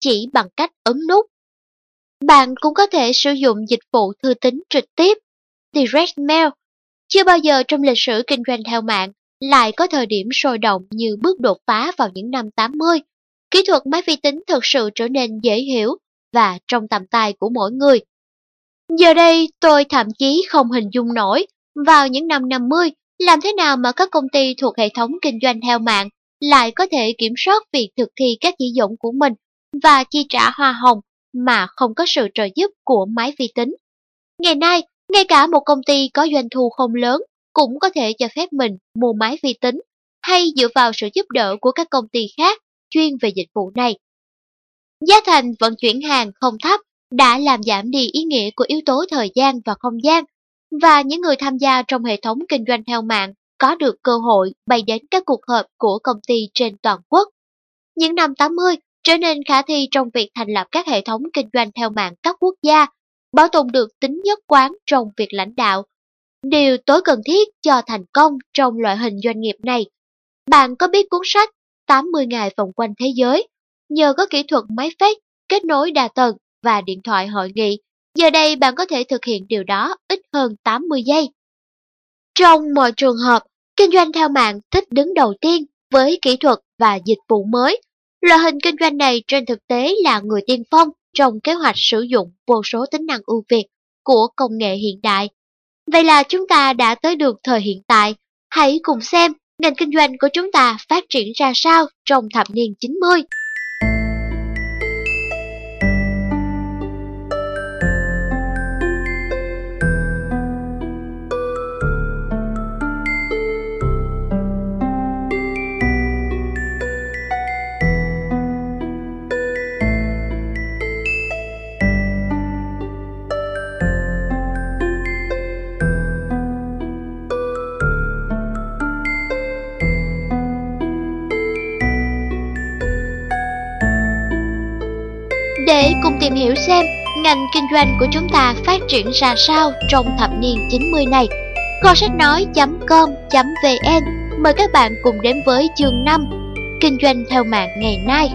chỉ bằng cách ấn nút. Bạn cũng có thể sử dụng dịch vụ thư tín trực tiếp, Direct Mail. Chưa bao giờ trong lịch sử kinh doanh theo mạng lại có thời điểm sôi động như bước đột phá vào những năm 80. Kỹ thuật máy vi tính thực sự trở nên dễ hiểu và trong tầm tay của mỗi người. Giờ đây tôi thậm chí không hình dung nổi vào những năm 50 làm thế nào mà các công ty thuộc hệ thống kinh doanh theo mạng lại có thể kiểm soát việc thực thi các chỉ dẫn của mình và chi trả hoa hồng mà không có sự trợ giúp của máy vi tính. Ngày nay, ngay cả một công ty có doanh thu không lớn cũng có thể cho phép mình mua máy vi tính hay dựa vào sự giúp đỡ của các công ty khác chuyên về dịch vụ này. Giá thành vận chuyển hàng không thấp đã làm giảm đi ý nghĩa của yếu tố thời gian và không gian, và những người tham gia trong hệ thống kinh doanh theo mạng có được cơ hội bay đến các cuộc họp của công ty trên toàn quốc. Những năm 80 trở nên khả thi trong việc thành lập các hệ thống kinh doanh theo mạng các quốc gia, bảo tồn được tính nhất quán trong việc lãnh đạo. Điều tối cần thiết cho thành công trong loại hình doanh nghiệp này. Bạn có biết cuốn sách 80 ngày vòng quanh thế giới? Nhờ có kỹ thuật máy phép kết nối đa tầng và điện thoại hội nghị, giờ đây bạn có thể thực hiện điều đó ít hơn 80 giây. Trong mọi trường hợp, kinh doanh theo mạng thích đứng đầu tiên với kỹ thuật và dịch vụ mới. Loại hình kinh doanh này trên thực tế là người tiên phong trong kế hoạch sử dụng vô số tính năng ưu việt của công nghệ hiện đại. Vậy là chúng ta đã tới được thời hiện tại. Hãy cùng xem ngành kinh doanh của chúng ta phát triển ra sao trong thập niên 90. Cùng tìm hiểu xem ngành kinh doanh của chúng ta phát triển ra sao trong thập niên 90 này, kho sách nói.com.vn mời các bạn cùng đến với chương 5 Kinh doanh theo mạng ngày nay.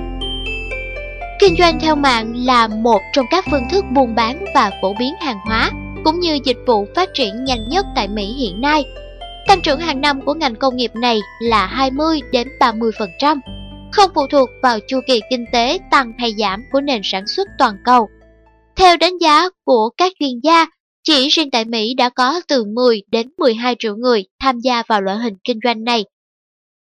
Kinh doanh theo mạng là một trong các phương thức buôn bán và phổ biến hàng hóa cũng như dịch vụ phát triển nhanh nhất tại Mỹ hiện nay. Tăng trưởng hàng năm của ngành công nghiệp này là 20 đến 30% không phụ thuộc vào chu kỳ kinh tế tăng hay giảm của nền sản xuất toàn cầu. Theo đánh giá của các chuyên gia, chỉ riêng tại Mỹ đã có từ 10 đến 12 triệu người tham gia vào loại hình kinh doanh này.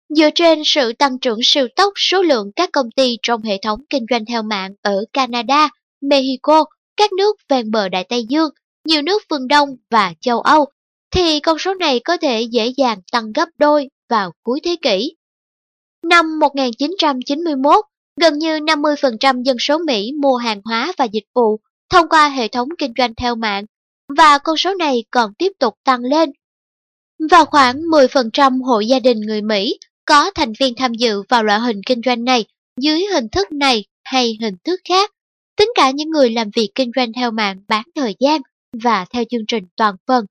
Dựa trên sự tăng trưởng siêu tốc số lượng các công ty trong hệ thống kinh doanh theo mạng ở Canada, Mexico, các nước ven bờ Đại Tây Dương, nhiều nước phương Đông và châu Âu, thì con số này có thể dễ dàng tăng gấp đôi vào cuối thế kỷ. Năm 1991, gần như 50% dân số Mỹ mua hàng hóa và dịch vụ thông qua hệ thống kinh doanh theo mạng, và con số này còn tiếp tục tăng lên. Vào khoảng 10% hộ gia đình người Mỹ có thành viên tham dự vào loại hình kinh doanh này dưới hình thức này hay hình thức khác, tính cả những người làm việc kinh doanh theo mạng bán thời gian và theo chương trình toàn phần.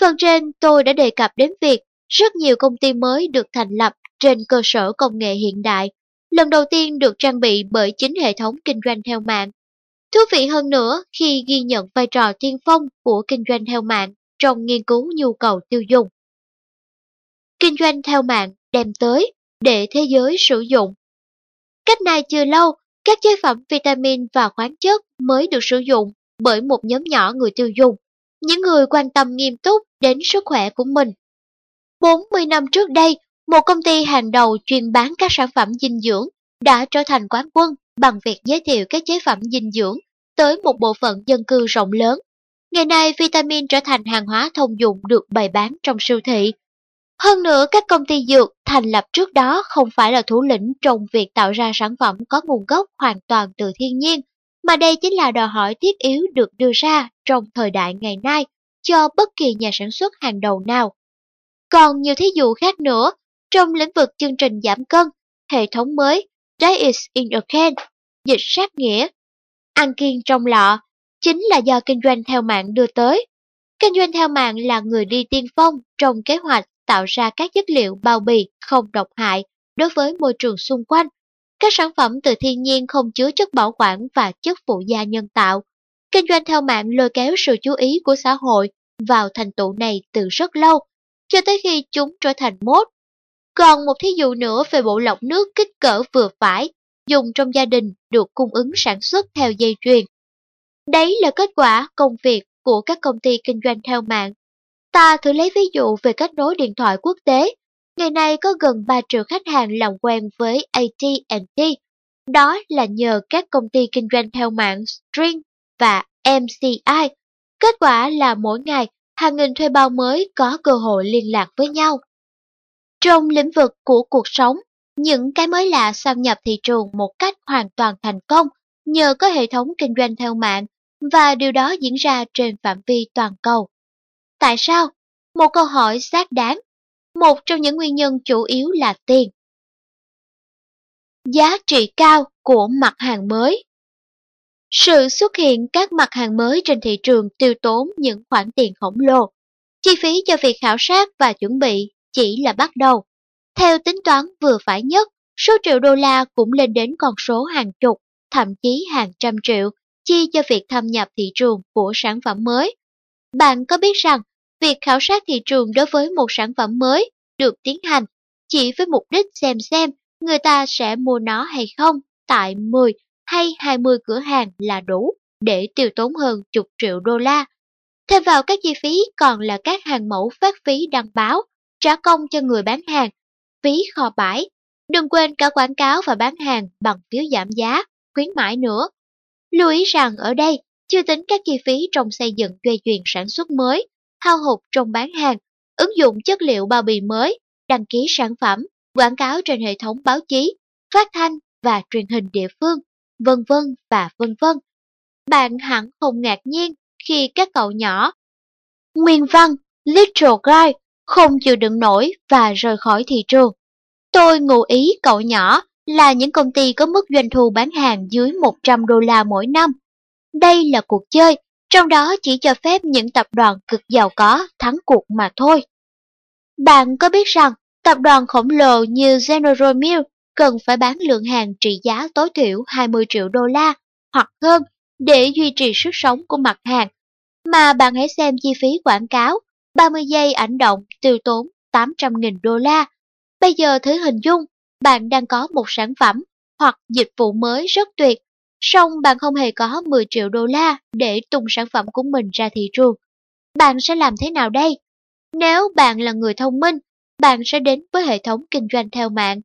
Phần trên tôi đã đề cập đến việc rất nhiều công ty mới được thành lập trên cơ sở công nghệ hiện đại, lần đầu tiên được trang bị bởi chính hệ thống kinh doanh theo mạng. Thú vị hơn nữa khi ghi nhận vai trò tiên phong của kinh doanh theo mạng trong nghiên cứu nhu cầu tiêu dùng. Kinh doanh theo mạng đem tới để thế giới sử dụng. Cách này chưa lâu, các chế phẩm vitamin và khoáng chất mới được sử dụng bởi một nhóm nhỏ người tiêu dùng, những người quan tâm nghiêm túc đến sức khỏe của mình. 40 năm trước đây, một công ty hàng đầu chuyên bán các sản phẩm dinh dưỡng đã trở thành quán quân bằng việc giới thiệu các chế phẩm dinh dưỡng tới một bộ phận dân cư rộng lớn. Ngày nay, vitamin trở thành hàng hóa thông dụng được bày bán trong siêu thị. Hơn nữa, các công ty dược thành lập trước đó không phải là thủ lĩnh trong việc tạo ra sản phẩm có nguồn gốc hoàn toàn từ thiên nhiên, mà đây chính là đòi hỏi thiết yếu được đưa ra trong thời đại ngày nay cho bất kỳ nhà sản xuất hàng đầu nào. Còn nhiều thí dụ khác nữa, trong lĩnh vực chương trình giảm cân, hệ thống mới Diet in a Can, dịch sát nghĩa, ăn kiêng trong lọ, chính là do kinh doanh theo mạng đưa tới. Kinh doanh theo mạng là người đi tiên phong trong kế hoạch tạo ra các chất liệu bao bì không độc hại đối với môi trường xung quanh. Các sản phẩm từ thiên nhiên không chứa chất bảo quản và chất phụ gia nhân tạo. Kinh doanh theo mạng lôi kéo sự chú ý của xã hội vào thành tựu này từ rất lâu, cho tới khi chúng trở thành mốt. Còn một thí dụ nữa về bộ lọc nước kích cỡ vừa phải, dùng trong gia đình được cung ứng sản xuất theo dây chuyền. Đấy là kết quả công việc của các công ty kinh doanh theo mạng. Ta thử lấy ví dụ về kết nối điện thoại quốc tế. Ngày nay có gần 3 triệu khách hàng làm quen với AT&T. Đó là nhờ các công ty kinh doanh theo mạng String và MCI. Kết quả là mỗi ngày hàng nghìn thuê bao mới có cơ hội liên lạc với nhau. Trong lĩnh vực của cuộc sống, những cái mới lạ xâm nhập thị trường một cách hoàn toàn thành công nhờ có hệ thống kinh doanh theo mạng và điều đó diễn ra trên phạm vi toàn cầu. Tại sao? Một câu hỏi xác đáng. Một trong những nguyên nhân chủ yếu là tiền. Giá trị cao của mặt hàng mới Sự xuất hiện các mặt hàng mới trên thị trường tiêu tốn những khoản tiền khổng lồ. Chi phí cho việc khảo sát và chuẩn bị chỉ là bắt đầu. Theo tính toán vừa phải nhất, số triệu đô la cũng lên đến con số hàng chục, thậm chí hàng trăm triệu, chi cho việc thâm nhập thị trường của sản phẩm mới. Bạn có biết rằng, việc khảo sát thị trường đối với một sản phẩm mới được tiến hành chỉ với mục đích xem xem người ta sẽ mua nó hay không tại 10 hay 20 cửa hàng là đủ để tiêu tốn hơn chục triệu đô la. Thêm vào các chi phí còn là các hàng mẫu phát phí đăng báo, trả công cho người bán hàng phí kho bãi. Đừng quên cả quảng cáo và bán hàng bằng phiếu giảm giá, khuyến mãi nữa. Lưu ý rằng ở đây, chưa tính các chi phí trong xây dựng dây chuyền sản xuất mới, hao hụt trong bán hàng, ứng dụng chất liệu bao bì mới, đăng ký sản phẩm, quảng cáo trên hệ thống báo chí, phát thanh và truyền hình địa phương, vân vân và vân vân. Bạn hẳn không ngạc nhiên khi các cậu nhỏ Nguyên văn Little Guy không chịu đựng nổi và rời khỏi thị trường. Tôi ngụ ý cậu nhỏ là những công ty có mức doanh thu bán hàng dưới 100 đô la mỗi năm. Đây là cuộc chơi, trong đó chỉ cho phép những tập đoàn cực giàu có thắng cuộc mà thôi. Bạn có biết rằng tập đoàn khổng lồ như General Mills cần phải bán lượng hàng trị giá tối thiểu 20 triệu đô la hoặc hơn để duy trì sức sống của mặt hàng, mà bạn hãy xem chi phí quảng cáo 30 giây ảnh động tiêu tốn 800.000 đô la. Bây giờ thử hình dung, bạn đang có một sản phẩm hoặc dịch vụ mới rất tuyệt, song bạn không hề có 10 triệu đô la để tung sản phẩm của mình ra thị trường. Bạn sẽ làm thế nào đây? Nếu bạn là người thông minh, bạn sẽ đến với hệ thống kinh doanh theo mạng.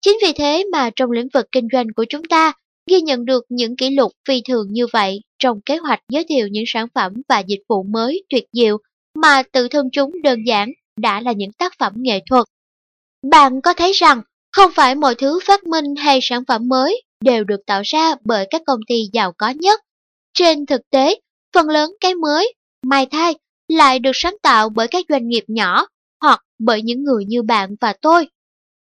Chính vì thế mà trong lĩnh vực kinh doanh của chúng ta ghi nhận được những kỷ lục phi thường như vậy trong kế hoạch giới thiệu những sản phẩm và dịch vụ mới tuyệt diệu mà tự thân chúng đơn giản đã là những tác phẩm nghệ thuật. Bạn có thấy rằng không phải mọi thứ phát minh hay sản phẩm mới đều được tạo ra bởi các công ty giàu có nhất. Trên thực tế, phần lớn cái mới, mai thai lại được sáng tạo bởi các doanh nghiệp nhỏ hoặc bởi những người như bạn và tôi.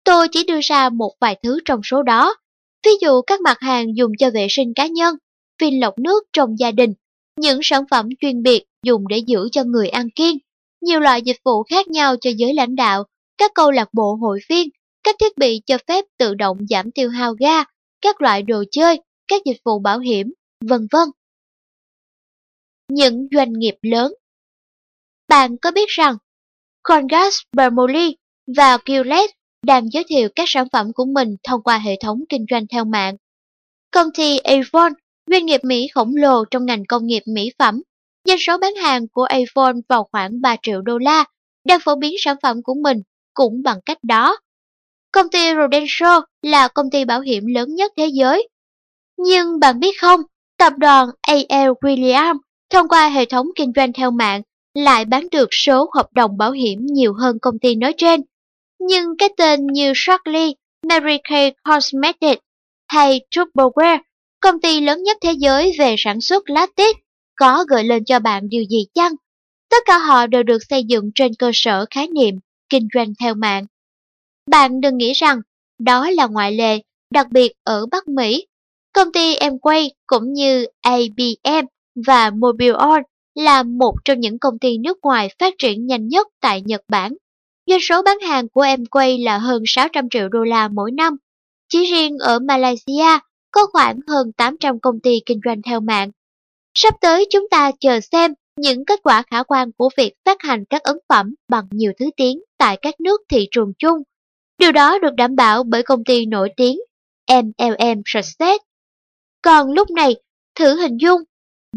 Tôi chỉ đưa ra một vài thứ trong số đó. Ví dụ các mặt hàng dùng cho vệ sinh cá nhân, viên lọc nước trong gia đình, những sản phẩm chuyên biệt dùng để giữ cho người ăn kiêng, nhiều loại dịch vụ khác nhau cho giới lãnh đạo, các câu lạc bộ hội viên, các thiết bị cho phép tự động giảm tiêu hao ga, các loại đồ chơi, các dịch vụ bảo hiểm, vân vân. Những doanh nghiệp lớn Bạn có biết rằng Congas, Bermoli và Gillette đang giới thiệu các sản phẩm của mình thông qua hệ thống kinh doanh theo mạng. Công ty Avon, doanh nghiệp Mỹ khổng lồ trong ngành công nghiệp mỹ phẩm, doanh số bán hàng của Avon vào khoảng 3 triệu đô la, đang phổ biến sản phẩm của mình cũng bằng cách đó. Công ty Prudential là công ty bảo hiểm lớn nhất thế giới. Nhưng bạn biết không, tập đoàn A.L. Williams thông qua hệ thống kinh doanh theo mạng lại bán được số hợp đồng bảo hiểm nhiều hơn công ty nói trên. Nhưng cái tên như Shockley, Mary Kay Cosmetics hay Tupperware, công ty lớn nhất thế giới về sản xuất lá có gợi lên cho bạn điều gì chăng? Tất cả họ đều được xây dựng trên cơ sở khái niệm kinh doanh theo mạng. Bạn đừng nghĩ rằng đó là ngoại lệ, đặc biệt ở Bắc Mỹ. Công ty Amway cũng như ABM và Mobileon là một trong những công ty nước ngoài phát triển nhanh nhất tại Nhật Bản. Doanh số bán hàng của Amway là hơn 600 triệu đô la mỗi năm. Chỉ riêng ở Malaysia có khoảng hơn 800 công ty kinh doanh theo mạng. Sắp tới chúng ta chờ xem những kết quả khả quan của việc phát hành các ấn phẩm bằng nhiều thứ tiếng tại các nước thị trường chung. Điều đó được đảm bảo bởi công ty nổi tiếng MLM Success. Còn lúc này, thử hình dung,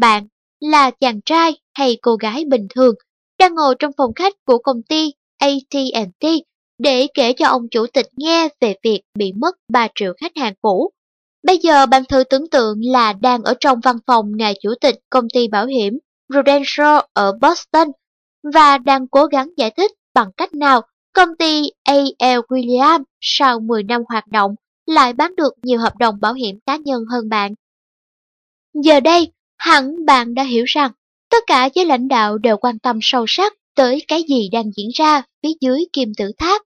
bạn là chàng trai hay cô gái bình thường đang ngồi trong phòng khách của công ty AT&T để kể cho ông chủ tịch nghe về việc bị mất 3 triệu khách hàng cũ. Bây giờ bạn thử tưởng tượng là đang ở trong văn phòng ngài chủ tịch công ty bảo hiểm Prudential ở Boston và đang cố gắng giải thích bằng cách nào công ty A.L. Sau 10 năm hoạt động lại bán được nhiều hợp đồng bảo hiểm cá nhân hơn bạn. Giờ đây, hẳn bạn đã hiểu rằng tất cả giới lãnh đạo đều quan tâm sâu sắc tới cái gì đang diễn ra phía dưới kim tự tháp.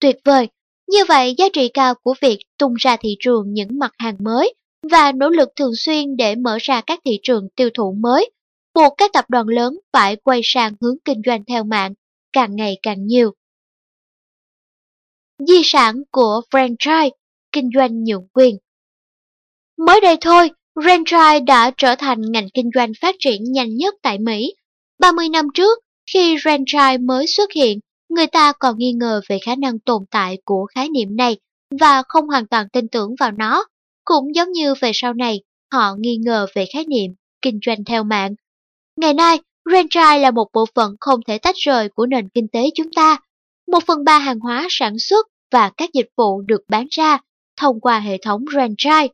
Tuyệt vời, như vậy giá trị cao của việc tung ra thị trường những mặt hàng mới và nỗ lực thường xuyên để mở ra các thị trường tiêu thụ mới buộc các tập đoàn lớn phải quay sang hướng kinh doanh theo mạng càng ngày càng nhiều. Di sản của franchise, kinh doanh nhượng quyền Mới đây thôi, franchise đã trở thành ngành kinh doanh phát triển nhanh nhất tại Mỹ. 30 năm trước, khi franchise mới xuất hiện, người ta còn nghi ngờ về khả năng tồn tại của khái niệm này và không hoàn toàn tin tưởng vào nó. Cũng giống như về sau này, họ nghi ngờ về khái niệm kinh doanh theo mạng Ngày nay, franchise là một bộ phận không thể tách rời của nền kinh tế chúng ta. Một phần ba hàng hóa sản xuất và các dịch vụ được bán ra thông qua hệ thống franchise.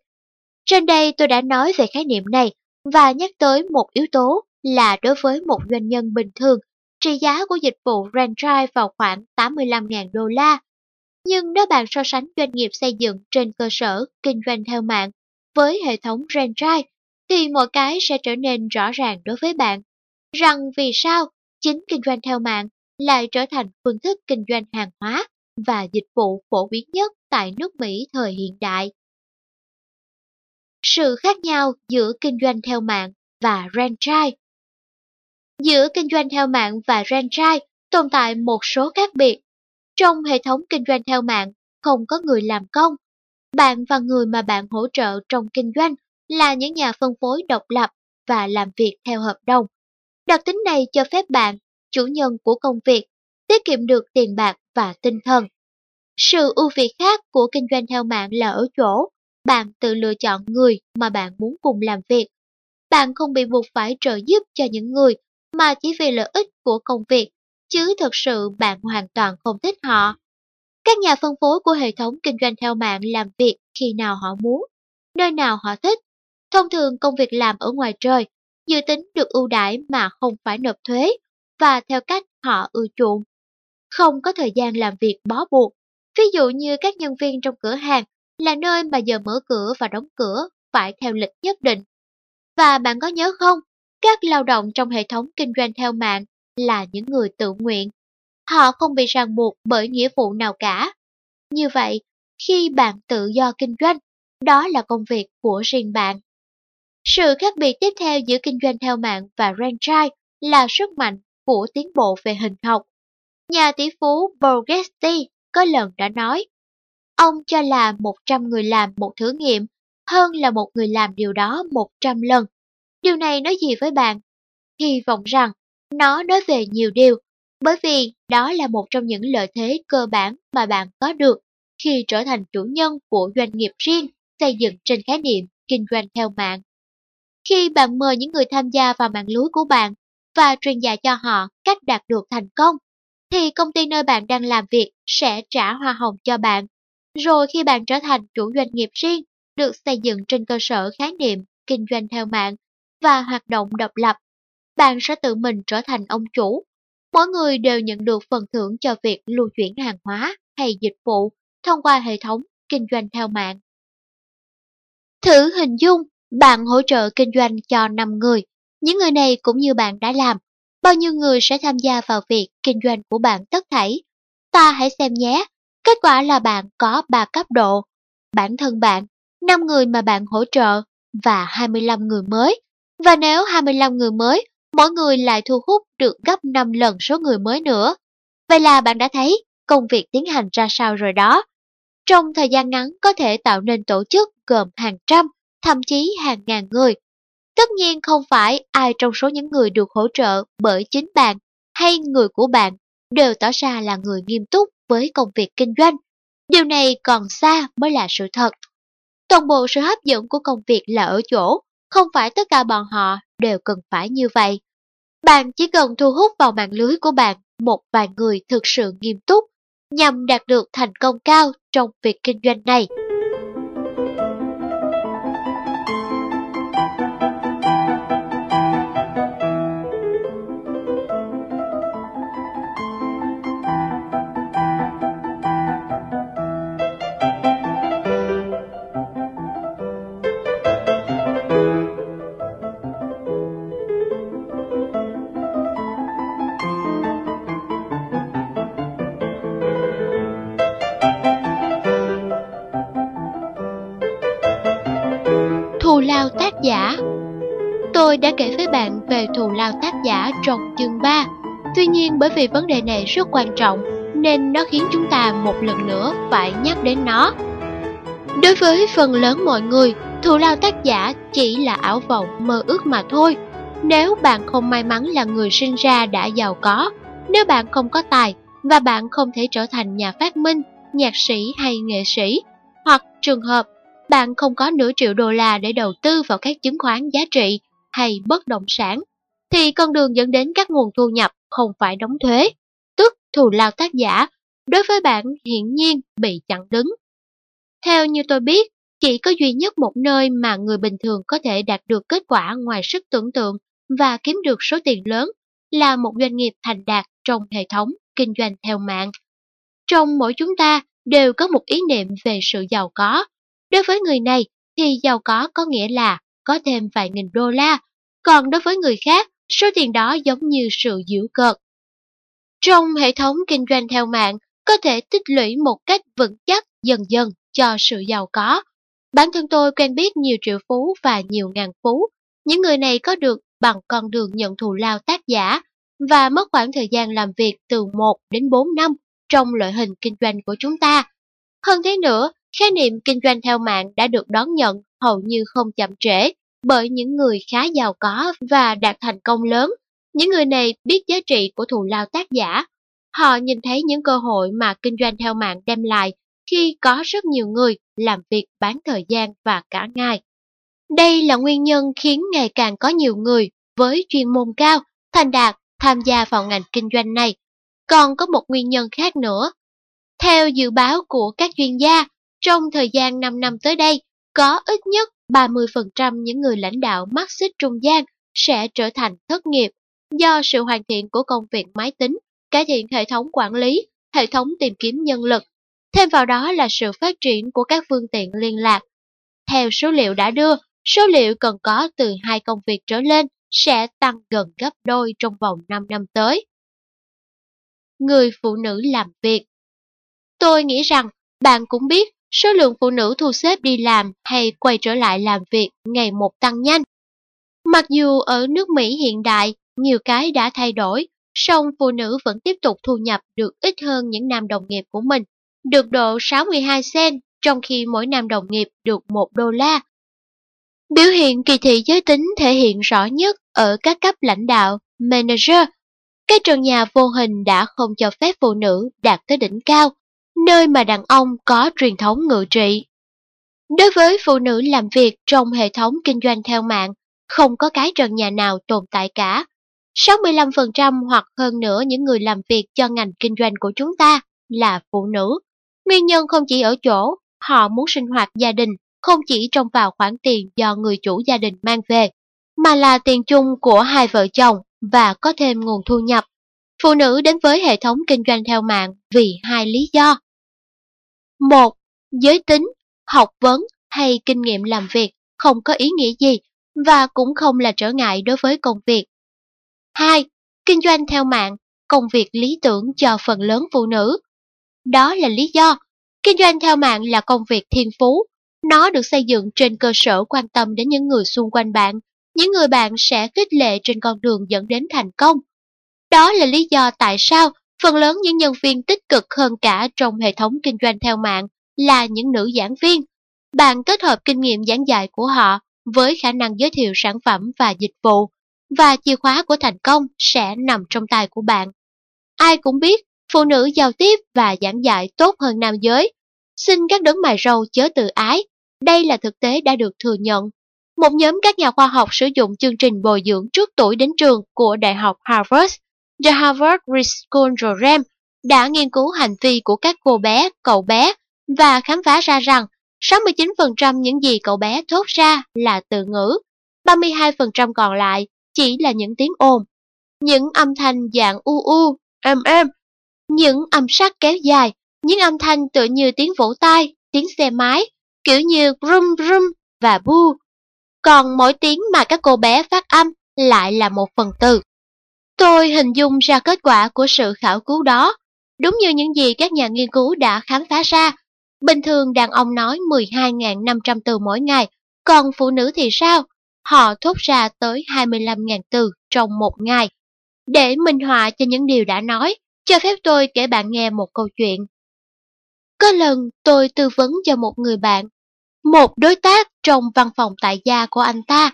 Trên đây tôi đã nói về khái niệm này và nhắc tới một yếu tố là đối với một doanh nhân bình thường, trị giá của dịch vụ franchise vào khoảng 85.000 đô la. Nhưng nếu bạn so sánh doanh nghiệp xây dựng trên cơ sở kinh doanh theo mạng với hệ thống franchise thì mọi cái sẽ trở nên rõ ràng đối với bạn. Rằng vì sao chính kinh doanh theo mạng lại trở thành phương thức kinh doanh hàng hóa và dịch vụ phổ biến nhất tại nước Mỹ thời hiện đại. Sự khác nhau giữa kinh doanh theo mạng và franchise Giữa kinh doanh theo mạng và franchise tồn tại một số khác biệt. Trong hệ thống kinh doanh theo mạng, không có người làm công. Bạn và người mà bạn hỗ trợ trong kinh doanh là những nhà phân phối độc lập và làm việc theo hợp đồng. Đặc tính này cho phép bạn, chủ nhân của công việc, tiết kiệm được tiền bạc và tinh thần. Sự ưu việt khác của kinh doanh theo mạng là ở chỗ, bạn tự lựa chọn người mà bạn muốn cùng làm việc. Bạn không bị buộc phải trợ giúp cho những người mà chỉ vì lợi ích của công việc, chứ thực sự bạn hoàn toàn không thích họ. Các nhà phân phối của hệ thống kinh doanh theo mạng làm việc khi nào họ muốn, nơi nào họ thích Thông thường công việc làm ở ngoài trời, dự tính được ưu đãi mà không phải nộp thuế, và theo cách họ ưa chuộng. Không có thời gian làm việc bó buộc. Ví dụ như các nhân viên trong cửa hàng là nơi mà giờ mở cửa và đóng cửa phải theo lịch nhất định. Và bạn có nhớ không, các lao động trong hệ thống kinh doanh theo mạng là những người tự nguyện. Họ không bị ràng buộc bởi nghĩa vụ nào cả. Như vậy, khi bạn tự do kinh doanh, đó là công việc của riêng bạn. Sự khác biệt tiếp theo giữa kinh doanh theo mạng và franchise là sức mạnh của tiến bộ về hình học. Nhà tỷ phú Borghetti có lần đã nói, ông cho là 100 người làm một thử nghiệm hơn là một người làm điều đó 100 lần. Điều này nói gì với bạn? Hy vọng rằng nó nói về nhiều điều, bởi vì đó là một trong những lợi thế cơ bản mà bạn có được khi trở thành chủ nhân của doanh nghiệp riêng xây dựng trên khái niệm kinh doanh theo mạng. Khi bạn mời những người tham gia vào mạng lưới của bạn và truyền dạy cho họ cách đạt được thành công, thì công ty nơi bạn đang làm việc sẽ trả hoa hồng cho bạn. Rồi khi bạn trở thành chủ doanh nghiệp riêng, được xây dựng trên cơ sở khái niệm kinh doanh theo mạng và hoạt động độc lập, bạn sẽ tự mình trở thành ông chủ. Mỗi người đều nhận được phần thưởng cho việc lưu chuyển hàng hóa hay dịch vụ thông qua hệ thống kinh doanh theo mạng. Thử hình dung bạn hỗ trợ kinh doanh cho 5 người. Những người này cũng như bạn đã làm. Bao nhiêu người sẽ tham gia vào việc kinh doanh của bạn tất thảy? Ta hãy xem nhé. Kết quả là bạn có 3 cấp độ. Bản thân bạn, 5 người mà bạn hỗ trợ và 25 người mới. Và nếu 25 người mới, mỗi người lại thu hút được gấp 5 lần số người mới nữa. Vậy là bạn đã thấy công việc tiến hành ra sao rồi đó. Trong thời gian ngắn có thể tạo nên tổ chức gồm hàng trăm, thậm chí hàng ngàn người. Tất nhiên không phải ai trong số những người được hỗ trợ bởi chính bạn hay người của bạn đều tỏ ra là người nghiêm túc với công việc kinh doanh. Điều này còn xa mới là sự thật. Toàn bộ sự hấp dẫn của công việc là ở chỗ, không phải tất cả bọn họ đều cần phải như vậy. Bạn chỉ cần thu hút vào mạng lưới của bạn một vài người thực sự nghiêm túc nhằm đạt được thành công cao trong việc kinh doanh này. Bạn về thù lao tác giả trong chương 3 Tuy nhiên bởi vì vấn đề này rất quan trọng Nên nó khiến chúng ta một lần nữa phải nhắc đến nó. Đối với phần lớn mọi người, thù lao tác giả chỉ là ảo vọng mơ ước mà thôi. Nếu bạn không may mắn là người sinh ra đã giàu có Nếu bạn không có tài và bạn không thể trở thành nhà phát minh, nhạc sĩ hay nghệ sĩ Hoặc trường hợp bạn không có nửa triệu đô la để đầu tư vào các chứng khoán giá trị hay bất động sản, thì con đường dẫn đến các nguồn thu nhập không phải đóng thuế, tức thù lao tác giả, đối với bạn hiển nhiên bị chặn đứng. Theo như tôi biết, chỉ có duy nhất một nơi mà người bình thường có thể đạt được kết quả ngoài sức tưởng tượng và kiếm được số tiền lớn là một doanh nghiệp thành đạt trong hệ thống kinh doanh theo mạng. Trong mỗi chúng ta đều có một ý niệm về sự giàu có, Đối với người này thì giàu có có nghĩa là có thêm vài nghìn đô la, còn đối với người khác, số tiền đó giống như sự giễu cợt. Trong hệ thống kinh doanh theo mạng, có thể tích lũy một cách vững chắc dần dần cho sự giàu có. Bản thân tôi quen biết nhiều triệu phú và nhiều ngàn phú. Những người này có được bằng con đường nhận thù lao tác giả và mất khoảng thời gian làm việc từ 1 đến 4 năm trong loại hình kinh doanh của chúng ta. Hơn thế nữa, khái niệm kinh doanh theo mạng đã được đón nhận hầu như không chậm trễ bởi những người khá giàu có và đạt thành công lớn. Những người này biết giá trị của thù lao tác giả. Họ nhìn thấy những cơ hội mà kinh doanh theo mạng đem lại khi có rất nhiều người làm việc bán thời gian và cả ngày. Đây là nguyên nhân khiến ngày càng có nhiều người với chuyên môn cao, thành đạt tham gia vào ngành kinh doanh này. Còn có một nguyên nhân khác nữa. Theo dự báo của các chuyên gia, trong thời gian 5 năm tới đây, có ít nhất 30% những người lãnh đạo Marxist trung gian sẽ trở thành thất nghiệp do sự hoàn thiện của công việc máy tính, cải thiện hệ thống quản lý, hệ thống tìm kiếm nhân lực. Thêm vào đó là sự phát triển của các phương tiện liên lạc. Theo số liệu đã đưa, số liệu cần có từ hai công việc trở lên sẽ tăng gần gấp đôi trong vòng 5 năm tới. Người phụ nữ làm việc Tôi nghĩ rằng bạn cũng biết số lượng phụ nữ thu xếp đi làm hay quay trở lại làm việc ngày một tăng nhanh. Mặc dù ở nước Mỹ hiện đại, nhiều cái đã thay đổi, song phụ nữ vẫn tiếp tục thu nhập được ít hơn những nam đồng nghiệp của mình, được độ 62 cent, trong khi mỗi nam đồng nghiệp được 1 đô la. Biểu hiện kỳ thị giới tính thể hiện rõ nhất ở các cấp lãnh đạo, manager. Cái trần nhà vô hình đã không cho phép phụ nữ đạt tới đỉnh cao, nơi mà đàn ông có truyền thống ngự trị. Đối với phụ nữ làm việc trong hệ thống kinh doanh theo mạng, không có cái trần nhà nào tồn tại cả. 65% hoặc hơn nữa những người làm việc cho ngành kinh doanh của chúng ta là phụ nữ. Nguyên nhân không chỉ ở chỗ họ muốn sinh hoạt gia đình không chỉ trông vào khoản tiền do người chủ gia đình mang về, mà là tiền chung của hai vợ chồng và có thêm nguồn thu nhập. Phụ nữ đến với hệ thống kinh doanh theo mạng vì hai lý do. Một, giới tính, học vấn hay kinh nghiệm làm việc không có ý nghĩa gì và cũng không là trở ngại đối với công việc. 2. Kinh doanh theo mạng, công việc lý tưởng cho phần lớn phụ nữ. Đó là lý do, kinh doanh theo mạng là công việc thiên phú. Nó được xây dựng trên cơ sở quan tâm đến những người xung quanh bạn, những người bạn sẽ khích lệ trên con đường dẫn đến thành công. Đó là lý do tại sao phần lớn những nhân viên tích cực hơn cả trong hệ thống kinh doanh theo mạng là những nữ giảng viên. Bạn kết hợp kinh nghiệm giảng dạy của họ với khả năng giới thiệu sản phẩm và dịch vụ, và chìa khóa của thành công sẽ nằm trong tay của bạn. Ai cũng biết, phụ nữ giao tiếp và giảng dạy tốt hơn nam giới. Xin các đấng mài râu chớ tự ái, đây là thực tế đã được thừa nhận. Một nhóm các nhà khoa học sử dụng chương trình bồi dưỡng trước tuổi đến trường của Đại học Harvard, The Harvard School Program, đã nghiên cứu hành vi của các cô bé, cậu bé và khám phá ra rằng 69% những gì cậu bé thốt ra là từ ngữ, 32% còn lại chỉ là những tiếng ồn. Những âm thanh dạng u u, êm êm, những âm sắc kéo dài, những âm thanh tựa như tiếng vỗ tay, tiếng xe máy, kiểu như rum rum và bu. Còn mỗi tiếng mà các cô bé phát âm lại là một phần từ. Tôi hình dung ra kết quả của sự khảo cứu đó, đúng như những gì các nhà nghiên cứu đã khám phá ra Bình thường đàn ông nói 12.500 từ mỗi ngày, còn phụ nữ thì sao? Họ thốt ra tới 25.000 từ trong một ngày. Để minh họa cho những điều đã nói, cho phép tôi kể bạn nghe một câu chuyện. Có lần tôi tư vấn cho một người bạn, một đối tác trong văn phòng tại gia của anh ta.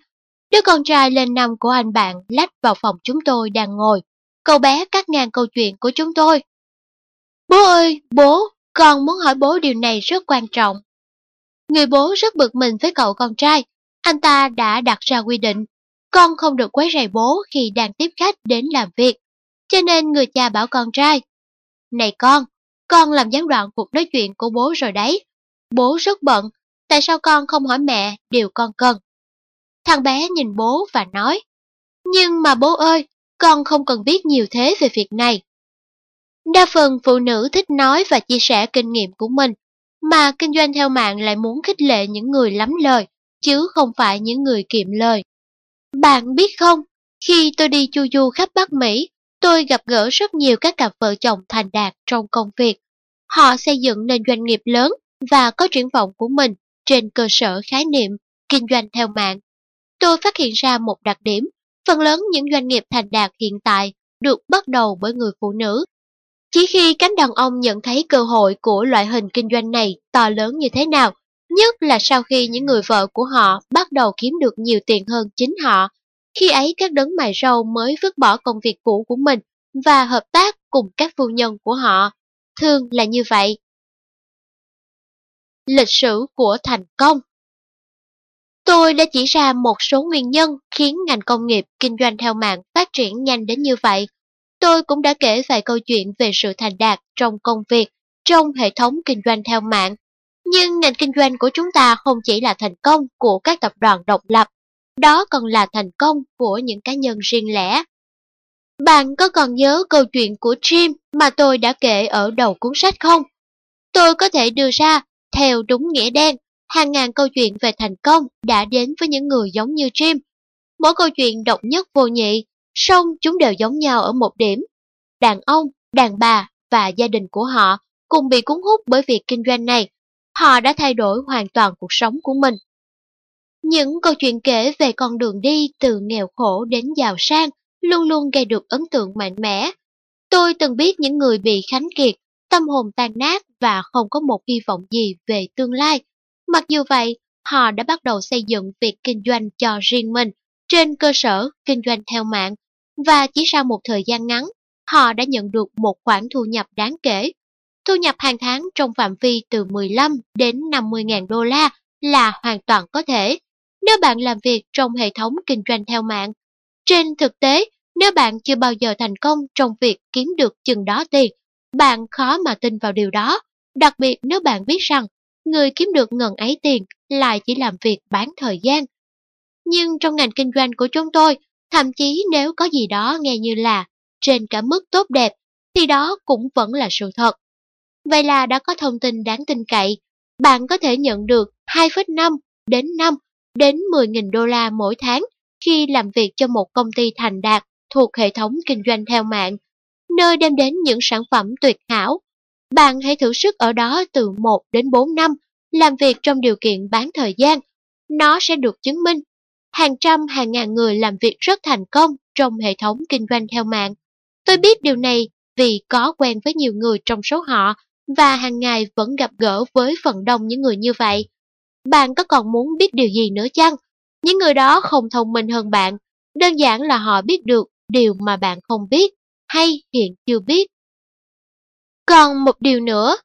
Đứa con trai lên năm của anh bạn lách vào phòng chúng tôi đang ngồi. Cậu bé cắt ngang câu chuyện của chúng tôi. Bố ơi, bố, con muốn hỏi bố điều này rất quan trọng. Người bố rất bực mình với cậu con trai. Anh ta đã đặt ra quy định, con không được quấy rầy bố khi đang tiếp khách đến làm việc. Cho nên người cha bảo con trai, Này con, con làm gián đoạn cuộc nói chuyện của bố rồi đấy. Bố rất bận, tại sao con không hỏi mẹ điều con cần? Thằng bé nhìn bố và nói, Nhưng mà bố ơi, con không cần biết nhiều thế về việc này. Đa phần phụ nữ thích nói và chia sẻ kinh nghiệm của mình, mà kinh doanh theo mạng lại muốn khích lệ những người lắm lời, chứ không phải những người kiệm lời. Bạn biết không, khi tôi đi chu du khắp Bắc Mỹ, tôi gặp gỡ rất nhiều các cặp vợ chồng thành đạt trong công việc. Họ xây dựng nên doanh nghiệp lớn và có triển vọng của mình trên cơ sở khái niệm kinh doanh theo mạng. Tôi phát hiện ra một đặc điểm, phần lớn những doanh nghiệp thành đạt hiện tại được bắt đầu bởi người phụ nữ chỉ khi cánh đàn ông nhận thấy cơ hội của loại hình kinh doanh này to lớn như thế nào, nhất là sau khi những người vợ của họ bắt đầu kiếm được nhiều tiền hơn chính họ, khi ấy các đấng mài râu mới vứt bỏ công việc cũ của mình và hợp tác cùng các phu nhân của họ. Thường là như vậy. Lịch sử của thành công Tôi đã chỉ ra một số nguyên nhân khiến ngành công nghiệp kinh doanh theo mạng phát triển nhanh đến như vậy Tôi cũng đã kể vài câu chuyện về sự thành đạt trong công việc, trong hệ thống kinh doanh theo mạng. Nhưng ngành kinh doanh của chúng ta không chỉ là thành công của các tập đoàn độc lập, đó còn là thành công của những cá nhân riêng lẻ. Bạn có còn nhớ câu chuyện của Jim mà tôi đã kể ở đầu cuốn sách không? Tôi có thể đưa ra, theo đúng nghĩa đen, hàng ngàn câu chuyện về thành công đã đến với những người giống như Jim. Mỗi câu chuyện độc nhất vô nhị, song chúng đều giống nhau ở một điểm. Đàn ông, đàn bà và gia đình của họ cùng bị cuốn hút bởi việc kinh doanh này. Họ đã thay đổi hoàn toàn cuộc sống của mình. Những câu chuyện kể về con đường đi từ nghèo khổ đến giàu sang luôn luôn gây được ấn tượng mạnh mẽ. Tôi từng biết những người bị khánh kiệt, tâm hồn tan nát và không có một hy vọng gì về tương lai. Mặc dù vậy, họ đã bắt đầu xây dựng việc kinh doanh cho riêng mình trên cơ sở kinh doanh theo mạng và chỉ sau một thời gian ngắn, họ đã nhận được một khoản thu nhập đáng kể. Thu nhập hàng tháng trong phạm vi từ 15 đến 50.000 đô la là hoàn toàn có thể nếu bạn làm việc trong hệ thống kinh doanh theo mạng. Trên thực tế, nếu bạn chưa bao giờ thành công trong việc kiếm được chừng đó tiền, bạn khó mà tin vào điều đó, đặc biệt nếu bạn biết rằng người kiếm được ngần ấy tiền lại chỉ làm việc bán thời gian. Nhưng trong ngành kinh doanh của chúng tôi, thậm chí nếu có gì đó nghe như là trên cả mức tốt đẹp, thì đó cũng vẫn là sự thật. Vậy là đã có thông tin đáng tin cậy, bạn có thể nhận được 2,5 đến 5 đến 10.000 đô la mỗi tháng khi làm việc cho một công ty thành đạt thuộc hệ thống kinh doanh theo mạng, nơi đem đến những sản phẩm tuyệt hảo. Bạn hãy thử sức ở đó từ 1 đến 4 năm, làm việc trong điều kiện bán thời gian. Nó sẽ được chứng minh. Hàng trăm hàng ngàn người làm việc rất thành công trong hệ thống kinh doanh theo mạng. Tôi biết điều này vì có quen với nhiều người trong số họ và hàng ngày vẫn gặp gỡ với phần đông những người như vậy. Bạn có còn muốn biết điều gì nữa chăng? Những người đó không thông minh hơn bạn, đơn giản là họ biết được điều mà bạn không biết hay hiện chưa biết. Còn một điều nữa,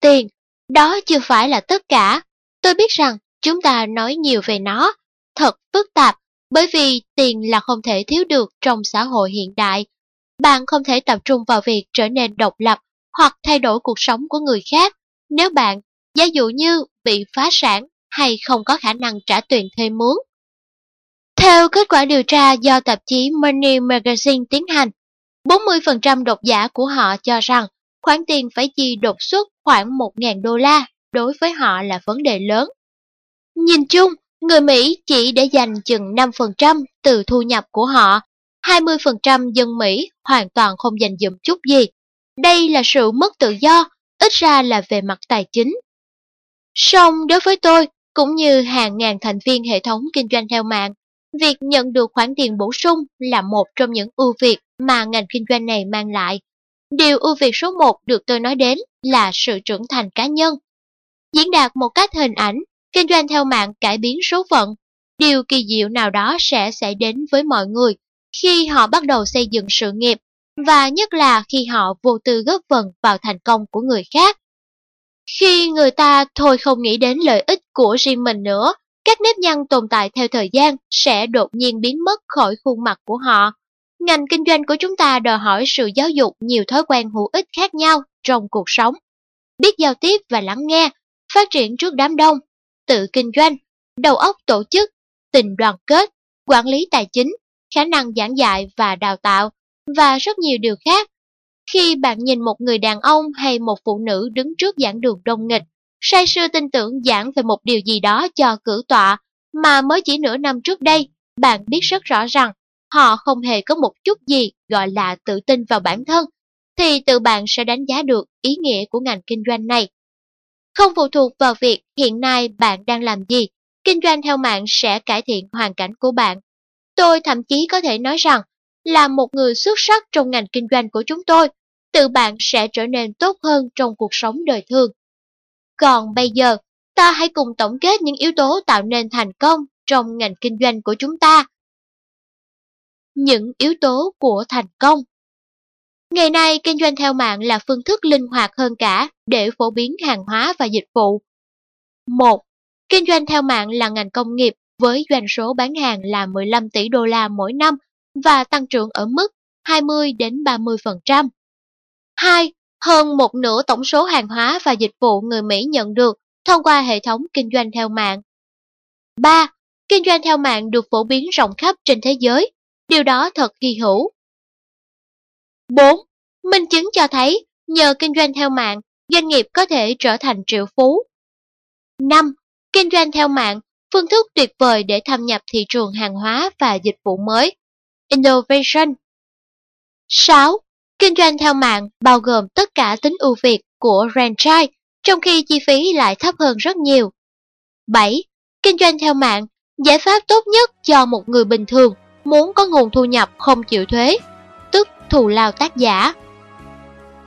tiền, đó chưa phải là tất cả. Tôi biết rằng chúng ta nói nhiều về nó, thật phức tạp, bởi vì tiền là không thể thiếu được trong xã hội hiện đại. Bạn không thể tập trung vào việc trở nên độc lập hoặc thay đổi cuộc sống của người khác nếu bạn, giả dụ như bị phá sản hay không có khả năng trả tiền thuê mướn. Theo kết quả điều tra do tạp chí Money Magazine tiến hành, 40% độc giả của họ cho rằng khoản tiền phải chi đột xuất khoảng 1.000 đô la đối với họ là vấn đề lớn. Nhìn chung, người Mỹ chỉ để dành chừng 5% từ thu nhập của họ, 20% dân Mỹ hoàn toàn không dành dụm chút gì. Đây là sự mất tự do, ít ra là về mặt tài chính. Song đối với tôi, cũng như hàng ngàn thành viên hệ thống kinh doanh theo mạng, việc nhận được khoản tiền bổ sung là một trong những ưu việt mà ngành kinh doanh này mang lại. Điều ưu việt số 1 được tôi nói đến là sự trưởng thành cá nhân. Diễn đạt một cách hình ảnh, kinh doanh theo mạng cải biến số phận. Điều kỳ diệu nào đó sẽ xảy đến với mọi người khi họ bắt đầu xây dựng sự nghiệp và nhất là khi họ vô tư góp phần vào thành công của người khác. Khi người ta thôi không nghĩ đến lợi ích của riêng mình nữa, các nếp nhăn tồn tại theo thời gian sẽ đột nhiên biến mất khỏi khuôn mặt của họ. Ngành kinh doanh của chúng ta đòi hỏi sự giáo dục nhiều thói quen hữu ích khác nhau trong cuộc sống. Biết giao tiếp và lắng nghe, phát triển trước đám đông, tự kinh doanh, đầu óc tổ chức, tình đoàn kết, quản lý tài chính, khả năng giảng dạy và đào tạo, và rất nhiều điều khác khi bạn nhìn một người đàn ông hay một phụ nữ đứng trước giảng đường đông nghịch, say sưa tin tưởng giảng về một điều gì đó cho cử tọa, mà mới chỉ nửa năm trước đây, bạn biết rất rõ rằng họ không hề có một chút gì gọi là tự tin vào bản thân, thì tự bạn sẽ đánh giá được ý nghĩa của ngành kinh doanh này. Không phụ thuộc vào việc hiện nay bạn đang làm gì, kinh doanh theo mạng sẽ cải thiện hoàn cảnh của bạn. Tôi thậm chí có thể nói rằng, là một người xuất sắc trong ngành kinh doanh của chúng tôi, tự bạn sẽ trở nên tốt hơn trong cuộc sống đời thường. Còn bây giờ, ta hãy cùng tổng kết những yếu tố tạo nên thành công trong ngành kinh doanh của chúng ta. Những yếu tố của thành công Ngày nay, kinh doanh theo mạng là phương thức linh hoạt hơn cả để phổ biến hàng hóa và dịch vụ. 1. Kinh doanh theo mạng là ngành công nghiệp với doanh số bán hàng là 15 tỷ đô la mỗi năm và tăng trưởng ở mức 20 đến 30%. 2. Hơn một nửa tổng số hàng hóa và dịch vụ người Mỹ nhận được thông qua hệ thống kinh doanh theo mạng. 3. Kinh doanh theo mạng được phổ biến rộng khắp trên thế giới. Điều đó thật hy hữu. 4. Minh chứng cho thấy nhờ kinh doanh theo mạng, doanh nghiệp có thể trở thành triệu phú. 5. Kinh doanh theo mạng, phương thức tuyệt vời để thâm nhập thị trường hàng hóa và dịch vụ mới. Innovation 6. Kinh doanh theo mạng bao gồm tất cả tính ưu việt của franchise, trong khi chi phí lại thấp hơn rất nhiều. 7. Kinh doanh theo mạng, giải pháp tốt nhất cho một người bình thường muốn có nguồn thu nhập không chịu thuế, tức thù lao tác giả.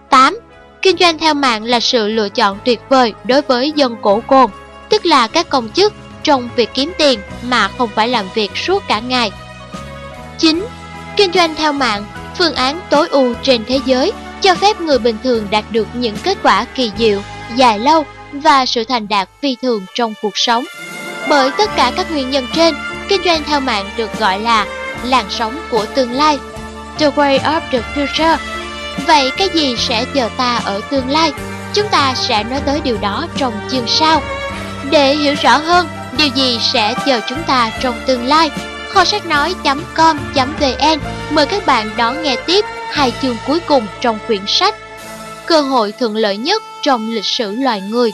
8. Kinh doanh theo mạng là sự lựa chọn tuyệt vời đối với dân cổ cồn, tức là các công chức trong việc kiếm tiền mà không phải làm việc suốt cả ngày. 9. Kinh doanh theo mạng, phương án tối ưu trên thế giới cho phép người bình thường đạt được những kết quả kỳ diệu, dài lâu và sự thành đạt phi thường trong cuộc sống. Bởi tất cả các nguyên nhân trên, kinh doanh theo mạng được gọi là làn sóng của tương lai, the way of the future. Vậy cái gì sẽ chờ ta ở tương lai? Chúng ta sẽ nói tới điều đó trong chương sau. Để hiểu rõ hơn điều gì sẽ chờ chúng ta trong tương lai, kho sách nói.com.vn mời các bạn đón nghe tiếp hai chương cuối cùng trong quyển sách Cơ hội thuận lợi nhất trong lịch sử loài người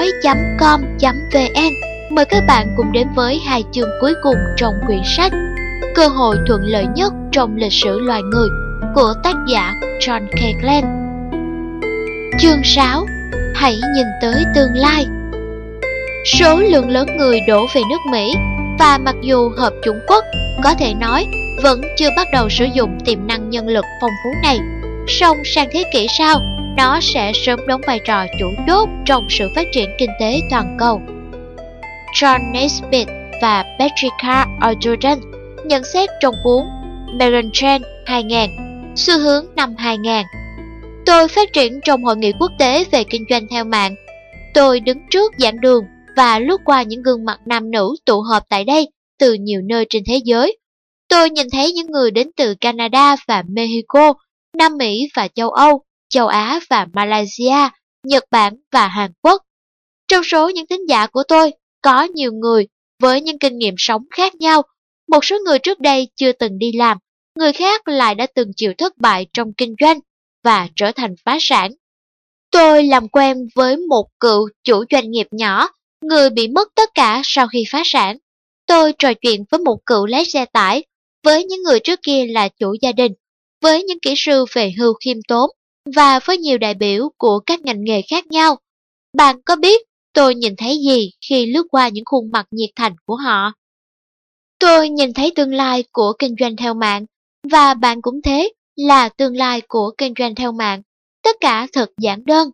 nói.com.vn Mời các bạn cùng đến với hai chương cuối cùng trong quyển sách Cơ hội thuận lợi nhất trong lịch sử loài người của tác giả John K. Glenn Chương 6 Hãy nhìn tới tương lai Số lượng lớn người đổ về nước Mỹ và mặc dù Hợp Trung Quốc có thể nói vẫn chưa bắt đầu sử dụng tiềm năng nhân lực phong phú này, song sang thế kỷ sau nó sẽ sớm đóng vai trò chủ chốt trong sự phát triển kinh tế toàn cầu. John Nesbitt và Patricia O'Jordan nhận xét trong cuốn Megan Trend 2000, xu hướng năm 2000. Tôi phát triển trong hội nghị quốc tế về kinh doanh theo mạng. Tôi đứng trước giảng đường và lướt qua những gương mặt nam nữ tụ họp tại đây từ nhiều nơi trên thế giới. Tôi nhìn thấy những người đến từ Canada và Mexico, Nam Mỹ và châu Âu châu Á và Malaysia, Nhật Bản và Hàn Quốc. Trong số những thính giả của tôi, có nhiều người với những kinh nghiệm sống khác nhau. Một số người trước đây chưa từng đi làm, người khác lại đã từng chịu thất bại trong kinh doanh và trở thành phá sản. Tôi làm quen với một cựu chủ doanh nghiệp nhỏ, người bị mất tất cả sau khi phá sản. Tôi trò chuyện với một cựu lái xe tải, với những người trước kia là chủ gia đình, với những kỹ sư về hưu khiêm tốn, và với nhiều đại biểu của các ngành nghề khác nhau. Bạn có biết tôi nhìn thấy gì khi lướt qua những khuôn mặt nhiệt thành của họ? Tôi nhìn thấy tương lai của kinh doanh theo mạng, và bạn cũng thế là tương lai của kinh doanh theo mạng. Tất cả thật giản đơn.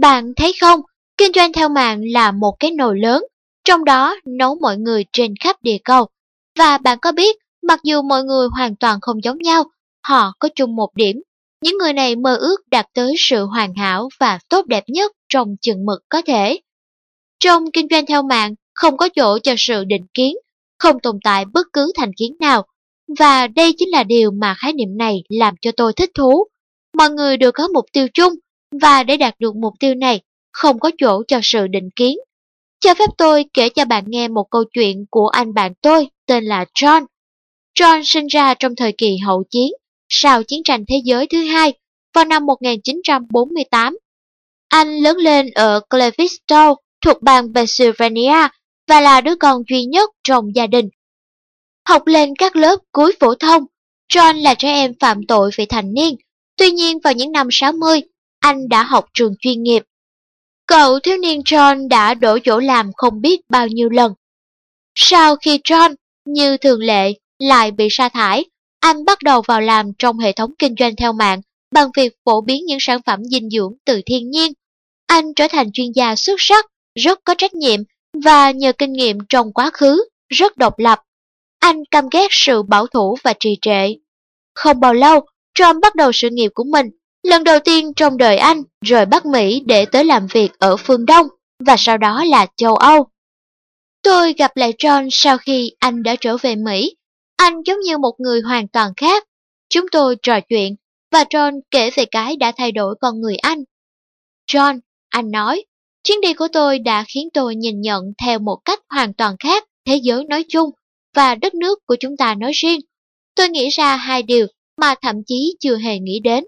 Bạn thấy không, kinh doanh theo mạng là một cái nồi lớn, trong đó nấu mọi người trên khắp địa cầu. Và bạn có biết, mặc dù mọi người hoàn toàn không giống nhau, họ có chung một điểm những người này mơ ước đạt tới sự hoàn hảo và tốt đẹp nhất trong chừng mực có thể. Trong kinh doanh theo mạng, không có chỗ cho sự định kiến, không tồn tại bất cứ thành kiến nào. Và đây chính là điều mà khái niệm này làm cho tôi thích thú. Mọi người đều có mục tiêu chung, và để đạt được mục tiêu này, không có chỗ cho sự định kiến. Cho phép tôi kể cho bạn nghe một câu chuyện của anh bạn tôi tên là John. John sinh ra trong thời kỳ hậu chiến sau chiến tranh thế giới thứ hai vào năm 1948. Anh lớn lên ở Clevistow thuộc bang Pennsylvania và là đứa con duy nhất trong gia đình. Học lên các lớp cuối phổ thông, John là trẻ em phạm tội vị thành niên. Tuy nhiên vào những năm 60, anh đã học trường chuyên nghiệp. Cậu thiếu niên John đã đổi chỗ làm không biết bao nhiêu lần. Sau khi John, như thường lệ, lại bị sa thải, anh bắt đầu vào làm trong hệ thống kinh doanh theo mạng bằng việc phổ biến những sản phẩm dinh dưỡng từ thiên nhiên. Anh trở thành chuyên gia xuất sắc, rất có trách nhiệm và nhờ kinh nghiệm trong quá khứ, rất độc lập. Anh căm ghét sự bảo thủ và trì trệ. Không bao lâu, Trump bắt đầu sự nghiệp của mình, lần đầu tiên trong đời anh rời Bắc Mỹ để tới làm việc ở phương Đông và sau đó là châu Âu. Tôi gặp lại John sau khi anh đã trở về Mỹ. Anh giống như một người hoàn toàn khác. Chúng tôi trò chuyện và John kể về cái đã thay đổi con người anh. John, anh nói, chuyến đi của tôi đã khiến tôi nhìn nhận theo một cách hoàn toàn khác thế giới nói chung và đất nước của chúng ta nói riêng. Tôi nghĩ ra hai điều mà thậm chí chưa hề nghĩ đến.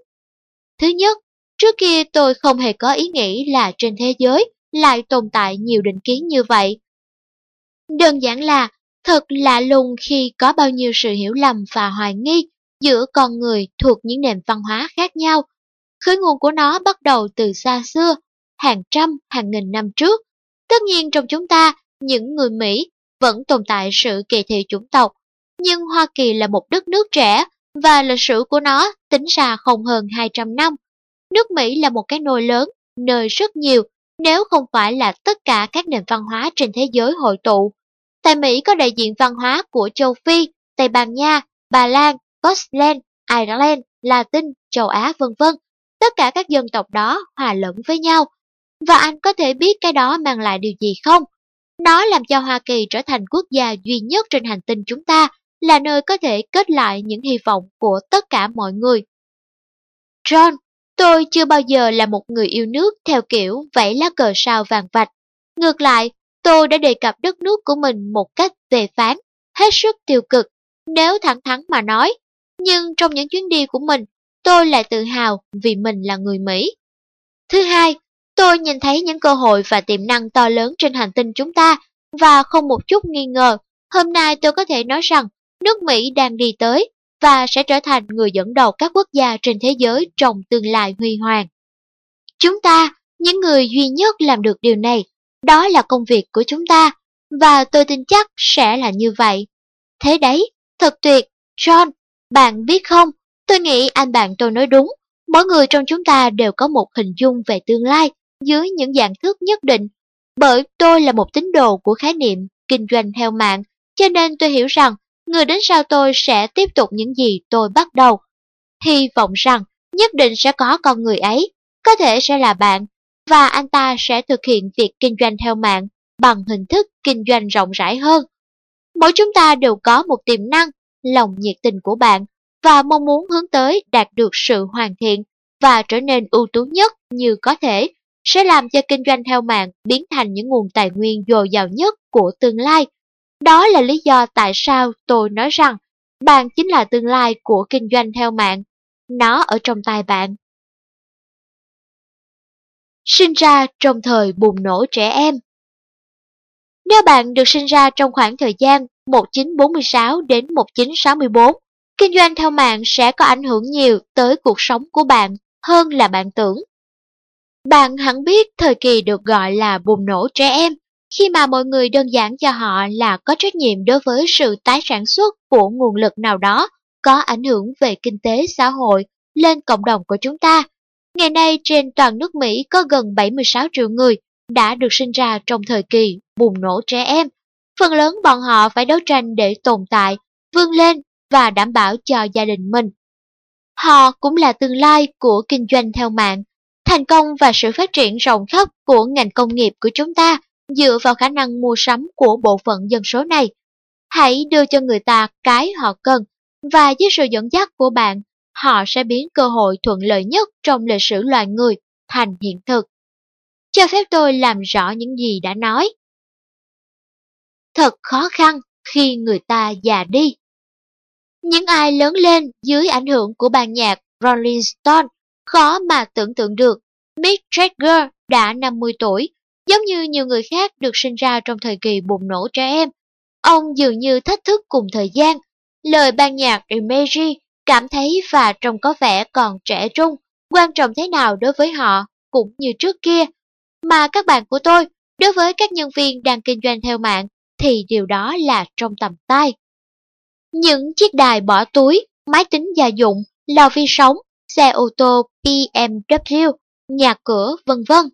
Thứ nhất, trước kia tôi không hề có ý nghĩ là trên thế giới lại tồn tại nhiều định kiến như vậy. Đơn giản là thật lạ lùng khi có bao nhiêu sự hiểu lầm và hoài nghi giữa con người thuộc những nền văn hóa khác nhau. Khởi nguồn của nó bắt đầu từ xa xưa, hàng trăm, hàng nghìn năm trước. Tất nhiên trong chúng ta, những người Mỹ, vẫn tồn tại sự kỳ thị chủng tộc. Nhưng Hoa Kỳ là một đất nước trẻ và lịch sử của nó tính ra không hơn 200 năm. Nước Mỹ là một cái nồi lớn, nơi rất nhiều, nếu không phải là tất cả các nền văn hóa trên thế giới hội tụ. Tại Mỹ có đại diện văn hóa của châu Phi, Tây Ban Nha, Bà Lan, Scotland, Ireland, Latin, châu Á vân vân. Tất cả các dân tộc đó hòa lẫn với nhau. Và anh có thể biết cái đó mang lại điều gì không? Nó làm cho Hoa Kỳ trở thành quốc gia duy nhất trên hành tinh chúng ta, là nơi có thể kết lại những hy vọng của tất cả mọi người. John, tôi chưa bao giờ là một người yêu nước theo kiểu vẫy lá cờ sao vàng vạch. Ngược lại, tôi đã đề cập đất nước của mình một cách về phán, hết sức tiêu cực, nếu thẳng thắn mà nói. Nhưng trong những chuyến đi của mình, tôi lại tự hào vì mình là người Mỹ. Thứ hai, tôi nhìn thấy những cơ hội và tiềm năng to lớn trên hành tinh chúng ta và không một chút nghi ngờ, hôm nay tôi có thể nói rằng nước Mỹ đang đi tới và sẽ trở thành người dẫn đầu các quốc gia trên thế giới trong tương lai huy hoàng. Chúng ta, những người duy nhất làm được điều này, đó là công việc của chúng ta, và tôi tin chắc sẽ là như vậy. Thế đấy, thật tuyệt, John, bạn biết không, tôi nghĩ anh bạn tôi nói đúng, mỗi người trong chúng ta đều có một hình dung về tương lai dưới những dạng thức nhất định, bởi tôi là một tín đồ của khái niệm kinh doanh theo mạng, cho nên tôi hiểu rằng người đến sau tôi sẽ tiếp tục những gì tôi bắt đầu. Hy vọng rằng nhất định sẽ có con người ấy, có thể sẽ là bạn, và anh ta sẽ thực hiện việc kinh doanh theo mạng bằng hình thức kinh doanh rộng rãi hơn. Mỗi chúng ta đều có một tiềm năng, lòng nhiệt tình của bạn và mong muốn hướng tới đạt được sự hoàn thiện và trở nên ưu tú nhất như có thể sẽ làm cho kinh doanh theo mạng biến thành những nguồn tài nguyên dồi dào nhất của tương lai đó là lý do tại sao tôi nói rằng bạn chính là tương lai của kinh doanh theo mạng. Nó ở trong tay bạn. Sinh ra trong thời bùng nổ trẻ em Nếu bạn được sinh ra trong khoảng thời gian 1946 đến 1964, kinh doanh theo mạng sẽ có ảnh hưởng nhiều tới cuộc sống của bạn hơn là bạn tưởng. Bạn hẳn biết thời kỳ được gọi là bùng nổ trẻ em khi mà mọi người đơn giản cho họ là có trách nhiệm đối với sự tái sản xuất của nguồn lực nào đó có ảnh hưởng về kinh tế xã hội lên cộng đồng của chúng ta. Ngày nay trên toàn nước Mỹ có gần 76 triệu người đã được sinh ra trong thời kỳ bùng nổ trẻ em. Phần lớn bọn họ phải đấu tranh để tồn tại, vươn lên và đảm bảo cho gia đình mình. Họ cũng là tương lai của kinh doanh theo mạng. Thành công và sự phát triển rộng khắp của ngành công nghiệp của chúng ta dựa vào khả năng mua sắm của bộ phận dân số này. Hãy đưa cho người ta cái họ cần, và với sự dẫn dắt của bạn, họ sẽ biến cơ hội thuận lợi nhất trong lịch sử loài người thành hiện thực. Cho phép tôi làm rõ những gì đã nói. Thật khó khăn khi người ta già đi. Những ai lớn lên dưới ảnh hưởng của ban nhạc Rolling Stone khó mà tưởng tượng được Mick Jagger đã 50 tuổi Giống như nhiều người khác được sinh ra trong thời kỳ bùng nổ trẻ em, ông dường như thách thức cùng thời gian. Lời ban nhạc Imagine cảm thấy và trông có vẻ còn trẻ trung, quan trọng thế nào đối với họ cũng như trước kia. Mà các bạn của tôi, đối với các nhân viên đang kinh doanh theo mạng, thì điều đó là trong tầm tay. Những chiếc đài bỏ túi, máy tính gia dụng, lò vi sóng, xe ô tô BMW, nhà cửa, vân vân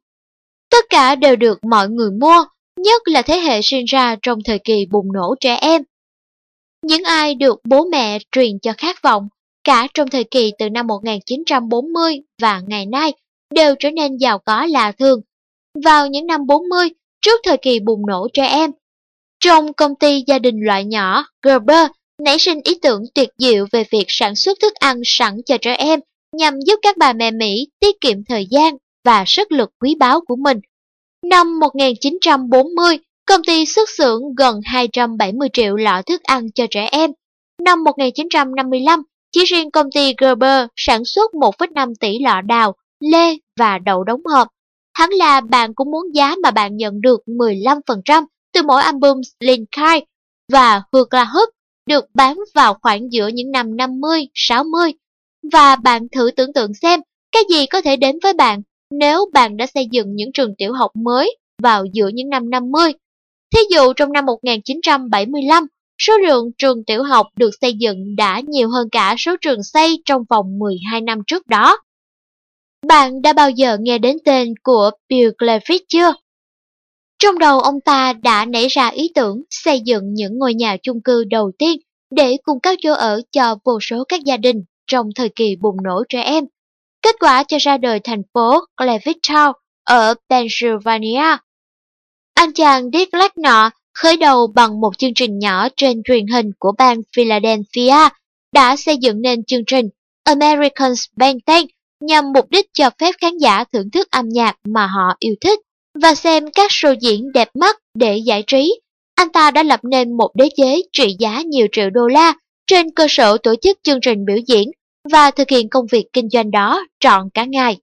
Tất cả đều được mọi người mua, nhất là thế hệ sinh ra trong thời kỳ bùng nổ trẻ em. Những ai được bố mẹ truyền cho khát vọng, cả trong thời kỳ từ năm 1940 và ngày nay, đều trở nên giàu có lạ thường. Vào những năm 40, trước thời kỳ bùng nổ trẻ em, trong công ty gia đình loại nhỏ, Gerber nảy sinh ý tưởng tuyệt diệu về việc sản xuất thức ăn sẵn cho trẻ em nhằm giúp các bà mẹ Mỹ tiết kiệm thời gian và sức lực quý báu của mình. Năm 1940, công ty xuất xưởng gần 270 triệu lọ thức ăn cho trẻ em. Năm 1955, chỉ riêng công ty Gerber sản xuất 1,5 tỷ lọ đào, lê và đậu đóng hộp. hắn là bạn cũng muốn giá mà bạn nhận được 15% từ mỗi album Linkai và và La Hức được bán vào khoảng giữa những năm 50, 60. Và bạn thử tưởng tượng xem cái gì có thể đến với bạn nếu bạn đã xây dựng những trường tiểu học mới vào giữa những năm 50. Thí dụ trong năm 1975, số lượng trường tiểu học được xây dựng đã nhiều hơn cả số trường xây trong vòng 12 năm trước đó. Bạn đã bao giờ nghe đến tên của Bill Clevitt chưa? Trong đầu ông ta đã nảy ra ý tưởng xây dựng những ngôi nhà chung cư đầu tiên để cung cấp chỗ ở cho vô số các gia đình trong thời kỳ bùng nổ trẻ em. Kết quả cho ra đời thành phố Clevitttown ở Pennsylvania. Anh chàng Dick Lack nọ khởi đầu bằng một chương trình nhỏ trên truyền hình của bang Philadelphia đã xây dựng nên chương trình Americans Bang nhằm mục đích cho phép khán giả thưởng thức âm nhạc mà họ yêu thích và xem các show diễn đẹp mắt để giải trí. Anh ta đã lập nên một đế chế trị giá nhiều triệu đô la trên cơ sở tổ chức chương trình biểu diễn và thực hiện công việc kinh doanh đó trọn cả ngày.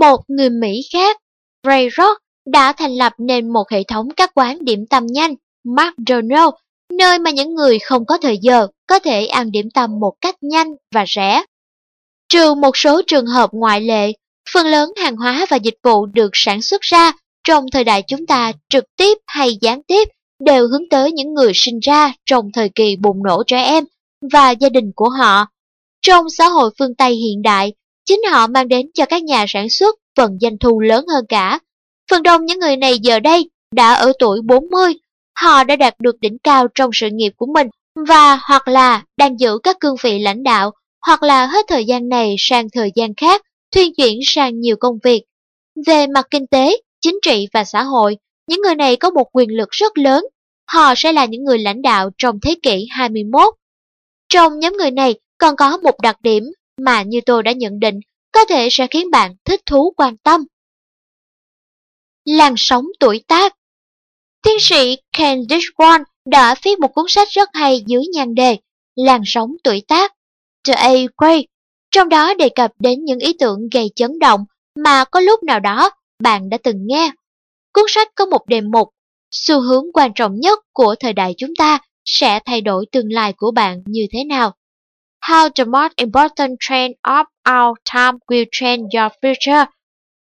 Một người Mỹ khác, Ray Rock, đã thành lập nên một hệ thống các quán điểm tâm nhanh, McDonald's, nơi mà những người không có thời giờ có thể ăn điểm tâm một cách nhanh và rẻ. Trừ một số trường hợp ngoại lệ, phần lớn hàng hóa và dịch vụ được sản xuất ra trong thời đại chúng ta trực tiếp hay gián tiếp đều hướng tới những người sinh ra trong thời kỳ bùng nổ trẻ em và gia đình của họ. Trong xã hội phương Tây hiện đại, chính họ mang đến cho các nhà sản xuất phần doanh thu lớn hơn cả. Phần đông những người này giờ đây đã ở tuổi 40, họ đã đạt được đỉnh cao trong sự nghiệp của mình và hoặc là đang giữ các cương vị lãnh đạo hoặc là hết thời gian này sang thời gian khác, thuyên chuyển sang nhiều công việc. Về mặt kinh tế, chính trị và xã hội, những người này có một quyền lực rất lớn. Họ sẽ là những người lãnh đạo trong thế kỷ 21. Trong nhóm người này còn có một đặc điểm mà như tôi đã nhận định có thể sẽ khiến bạn thích thú quan tâm. Làn sóng tuổi tác Tiến sĩ Ken Dishwan đã viết một cuốn sách rất hay dưới nhan đề Làn sóng tuổi tác The A Way, trong đó đề cập đến những ý tưởng gây chấn động mà có lúc nào đó bạn đã từng nghe. Cuốn sách có một đề mục, xu hướng quan trọng nhất của thời đại chúng ta sẽ thay đổi tương lai của bạn như thế nào. How the most important trend of our time will change your future.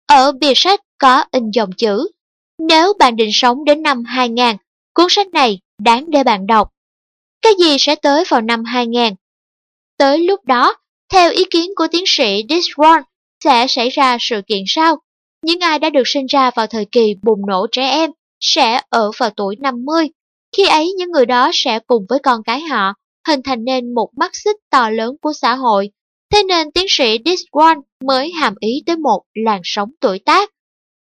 Ở bìa sách có in dòng chữ, nếu bạn định sống đến năm 2000, cuốn sách này đáng để bạn đọc. Cái gì sẽ tới vào năm 2000? Tới lúc đó, theo ý kiến của tiến sĩ Disron, sẽ xảy ra sự kiện sau. Những ai đã được sinh ra vào thời kỳ bùng nổ trẻ em sẽ ở vào tuổi 50. Khi ấy những người đó sẽ cùng với con cái họ hình thành nên một mắt xích to lớn của xã hội. Thế nên tiến sĩ Diswan mới hàm ý tới một làn sóng tuổi tác.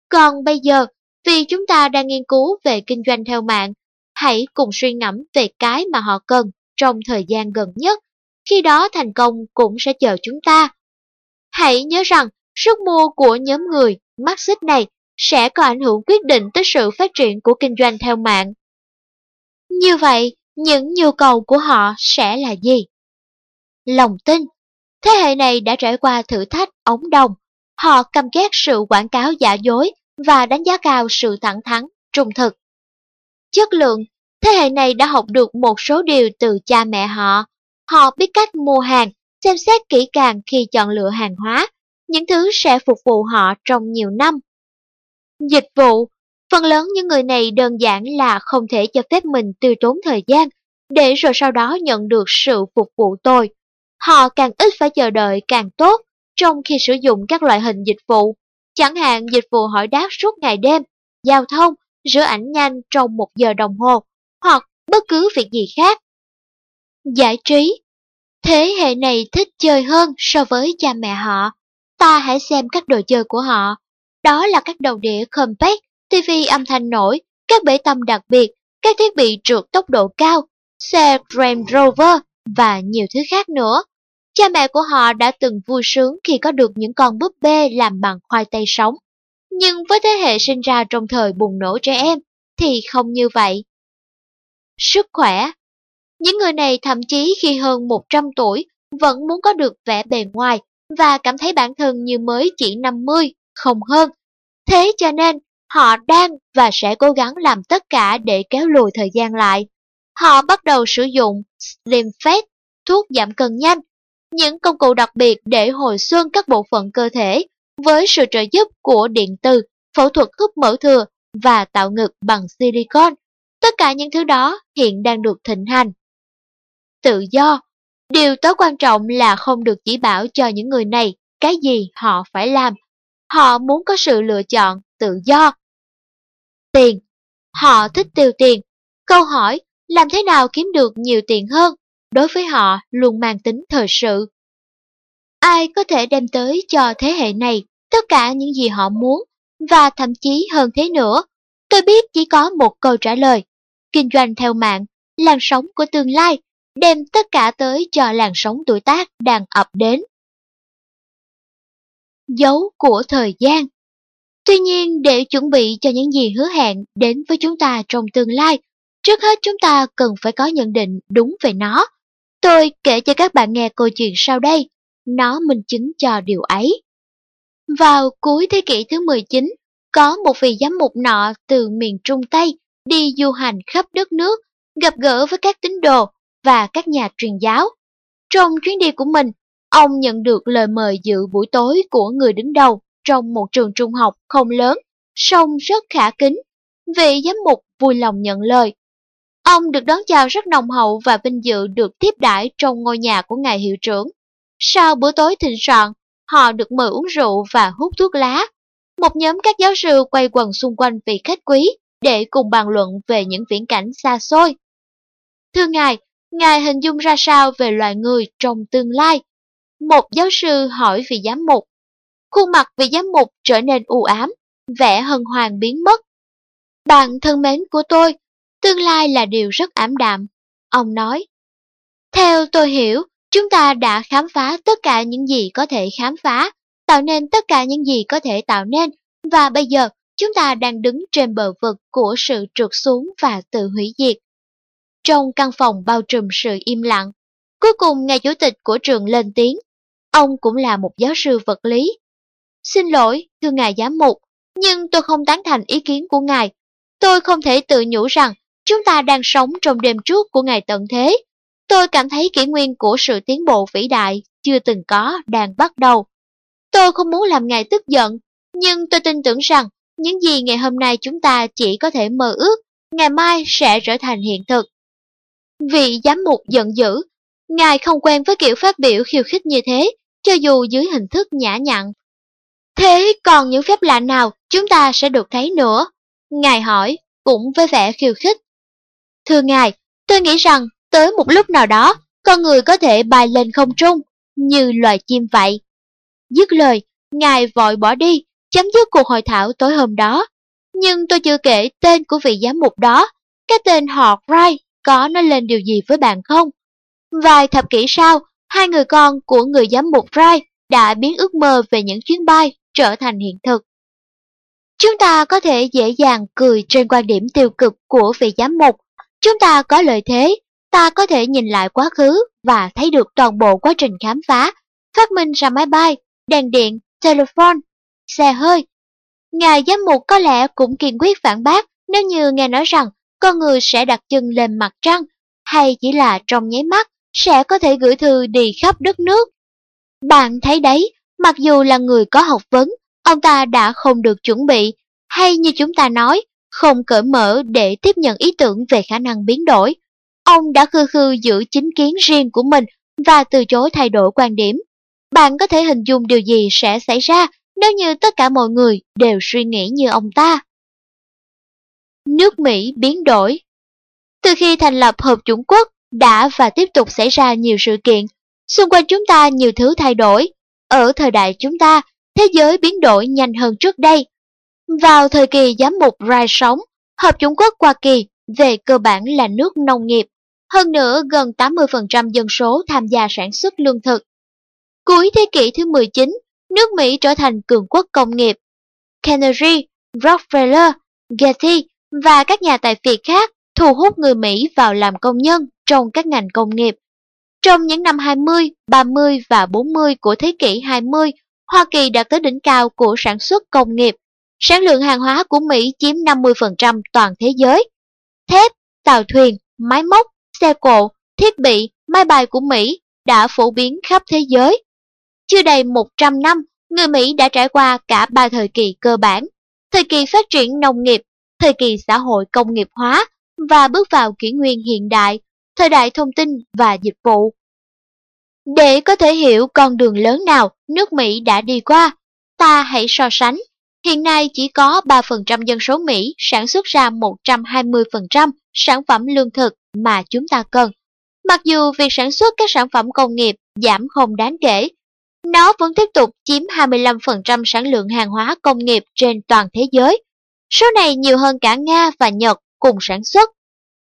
Còn bây giờ, vì chúng ta đang nghiên cứu về kinh doanh theo mạng, hãy cùng suy ngẫm về cái mà họ cần trong thời gian gần nhất. Khi đó thành công cũng sẽ chờ chúng ta. Hãy nhớ rằng, sức mua của nhóm người mắc xích này sẽ có ảnh hưởng quyết định tới sự phát triển của kinh doanh theo mạng. Như vậy, những nhu cầu của họ sẽ là gì? Lòng tin Thế hệ này đã trải qua thử thách ống đồng. Họ căm ghét sự quảng cáo giả dối và đánh giá cao sự thẳng thắn, trung thực. Chất lượng Thế hệ này đã học được một số điều từ cha mẹ họ. Họ biết cách mua hàng, xem xét kỹ càng khi chọn lựa hàng hóa, những thứ sẽ phục vụ họ trong nhiều năm. Dịch vụ Phần lớn những người này đơn giản là không thể cho phép mình tiêu tốn thời gian, để rồi sau đó nhận được sự phục vụ tồi. Họ càng ít phải chờ đợi càng tốt trong khi sử dụng các loại hình dịch vụ, chẳng hạn dịch vụ hỏi đáp suốt ngày đêm, giao thông, rửa ảnh nhanh trong một giờ đồng hồ, hoặc bất cứ việc gì khác. giải trí. Thế hệ này thích chơi hơn so với cha mẹ họ. Ta hãy xem các đồ chơi của họ. Đó là các đầu đĩa compact, TV âm thanh nổi, các bể tâm đặc biệt, các thiết bị trượt tốc độ cao, xe Grand Rover và nhiều thứ khác nữa. Cha mẹ của họ đã từng vui sướng khi có được những con búp bê làm bằng khoai tây sống. Nhưng với thế hệ sinh ra trong thời bùng nổ trẻ em thì không như vậy. Sức khỏe Những người này thậm chí khi hơn 100 tuổi vẫn muốn có được vẻ bề ngoài và cảm thấy bản thân như mới chỉ 50, không hơn. Thế cho nên, họ đang và sẽ cố gắng làm tất cả để kéo lùi thời gian lại. Họ bắt đầu sử dụng Slim Fat, thuốc giảm cân nhanh, những công cụ đặc biệt để hồi xuân các bộ phận cơ thể với sự trợ giúp của điện từ, phẫu thuật hút mỡ thừa và tạo ngực bằng silicon. Tất cả những thứ đó hiện đang được thịnh hành. Tự do Điều tối quan trọng là không được chỉ bảo cho những người này cái gì họ phải làm. Họ muốn có sự lựa chọn, tự do. Tiền Họ thích tiêu tiền. Câu hỏi làm thế nào kiếm được nhiều tiền hơn đối với họ luôn mang tính thời sự. Ai có thể đem tới cho thế hệ này tất cả những gì họ muốn và thậm chí hơn thế nữa? Tôi biết chỉ có một câu trả lời. Kinh doanh theo mạng, làn sóng của tương lai, đem tất cả tới cho làn sóng tuổi tác đang ập đến. Dấu của thời gian Tuy nhiên, để chuẩn bị cho những gì hứa hẹn đến với chúng ta trong tương lai, trước hết chúng ta cần phải có nhận định đúng về nó. Tôi kể cho các bạn nghe câu chuyện sau đây, nó minh chứng cho điều ấy. Vào cuối thế kỷ thứ 19, có một vị giám mục nọ từ miền Trung Tây đi du hành khắp đất nước, gặp gỡ với các tín đồ và các nhà truyền giáo. Trong chuyến đi của mình, ông nhận được lời mời dự buổi tối của người đứng đầu trong một trường trung học không lớn, song rất khả kính. Vị giám mục vui lòng nhận lời. Ông được đón chào rất nồng hậu và vinh dự được tiếp đãi trong ngôi nhà của ngài hiệu trưởng. Sau bữa tối thịnh soạn, họ được mời uống rượu và hút thuốc lá. Một nhóm các giáo sư quay quần xung quanh vị khách quý để cùng bàn luận về những viễn cảnh xa xôi. Thưa ngài, ngài hình dung ra sao về loài người trong tương lai? Một giáo sư hỏi vị giám mục. Khuôn mặt vị giám mục trở nên u ám, vẻ hân hoàng biến mất. Bạn thân mến của tôi, tương lai là điều rất ảm đạm. Ông nói, theo tôi hiểu, chúng ta đã khám phá tất cả những gì có thể khám phá, tạo nên tất cả những gì có thể tạo nên, và bây giờ chúng ta đang đứng trên bờ vực của sự trượt xuống và tự hủy diệt. Trong căn phòng bao trùm sự im lặng, cuối cùng ngài chủ tịch của trường lên tiếng. Ông cũng là một giáo sư vật lý. Xin lỗi, thưa ngài giám mục, nhưng tôi không tán thành ý kiến của ngài. Tôi không thể tự nhủ rằng chúng ta đang sống trong đêm trước của ngày tận thế. Tôi cảm thấy kỷ nguyên của sự tiến bộ vĩ đại chưa từng có đang bắt đầu. Tôi không muốn làm ngài tức giận, nhưng tôi tin tưởng rằng những gì ngày hôm nay chúng ta chỉ có thể mơ ước, ngày mai sẽ trở thành hiện thực. Vị giám mục giận dữ, ngài không quen với kiểu phát biểu khiêu khích như thế, cho dù dưới hình thức nhã nhặn. Thế còn những phép lạ nào chúng ta sẽ được thấy nữa? Ngài hỏi, cũng với vẻ khiêu khích. Thưa ngài, tôi nghĩ rằng tới một lúc nào đó, con người có thể bay lên không trung, như loài chim vậy. Dứt lời, ngài vội bỏ đi, chấm dứt cuộc hội thảo tối hôm đó. Nhưng tôi chưa kể tên của vị giám mục đó, cái tên họ Wright có nói lên điều gì với bạn không? Vài thập kỷ sau, hai người con của người giám mục Wright đã biến ước mơ về những chuyến bay trở thành hiện thực. Chúng ta có thể dễ dàng cười trên quan điểm tiêu cực của vị giám mục. Chúng ta có lợi thế, ta có thể nhìn lại quá khứ và thấy được toàn bộ quá trình khám phá, phát minh ra máy bay, đèn điện, telephone, xe hơi. Ngài giám mục có lẽ cũng kiên quyết phản bác nếu như nghe nói rằng con người sẽ đặt chân lên mặt trăng, hay chỉ là trong nháy mắt sẽ có thể gửi thư đi khắp đất nước. Bạn thấy đấy, mặc dù là người có học vấn, ông ta đã không được chuẩn bị, hay như chúng ta nói, không cởi mở để tiếp nhận ý tưởng về khả năng biến đổi. Ông đã khư khư giữ chính kiến riêng của mình và từ chối thay đổi quan điểm. Bạn có thể hình dung điều gì sẽ xảy ra nếu như tất cả mọi người đều suy nghĩ như ông ta. Nước Mỹ biến đổi Từ khi thành lập Hợp Chủng Quốc, đã và tiếp tục xảy ra nhiều sự kiện. Xung quanh chúng ta nhiều thứ thay đổi. Ở thời đại chúng ta, thế giới biến đổi nhanh hơn trước đây. Vào thời kỳ giám mục rai sống, Hợp chủng Quốc Hoa Kỳ về cơ bản là nước nông nghiệp. Hơn nữa, gần 80% dân số tham gia sản xuất lương thực. Cuối thế kỷ thứ 19, nước Mỹ trở thành cường quốc công nghiệp. Kennedy, Rockefeller, Getty và các nhà tài phiệt khác thu hút người Mỹ vào làm công nhân trong các ngành công nghiệp. Trong những năm 20, 30 và 40 của thế kỷ 20, Hoa Kỳ đạt tới đỉnh cao của sản xuất công nghiệp. Sản lượng hàng hóa của Mỹ chiếm 50% toàn thế giới. Thép, tàu thuyền, máy móc, xe cộ, thiết bị, máy bay của Mỹ đã phổ biến khắp thế giới. Chưa đầy 100 năm, người Mỹ đã trải qua cả ba thời kỳ cơ bản, thời kỳ phát triển nông nghiệp, thời kỳ xã hội công nghiệp hóa và bước vào kỷ nguyên hiện đại, thời đại thông tin và dịch vụ. Để có thể hiểu con đường lớn nào nước Mỹ đã đi qua, ta hãy so sánh. Hiện nay chỉ có 3% dân số Mỹ sản xuất ra 120% sản phẩm lương thực mà chúng ta cần. Mặc dù việc sản xuất các sản phẩm công nghiệp giảm không đáng kể, nó vẫn tiếp tục chiếm 25% sản lượng hàng hóa công nghiệp trên toàn thế giới. Số này nhiều hơn cả Nga và Nhật cùng sản xuất.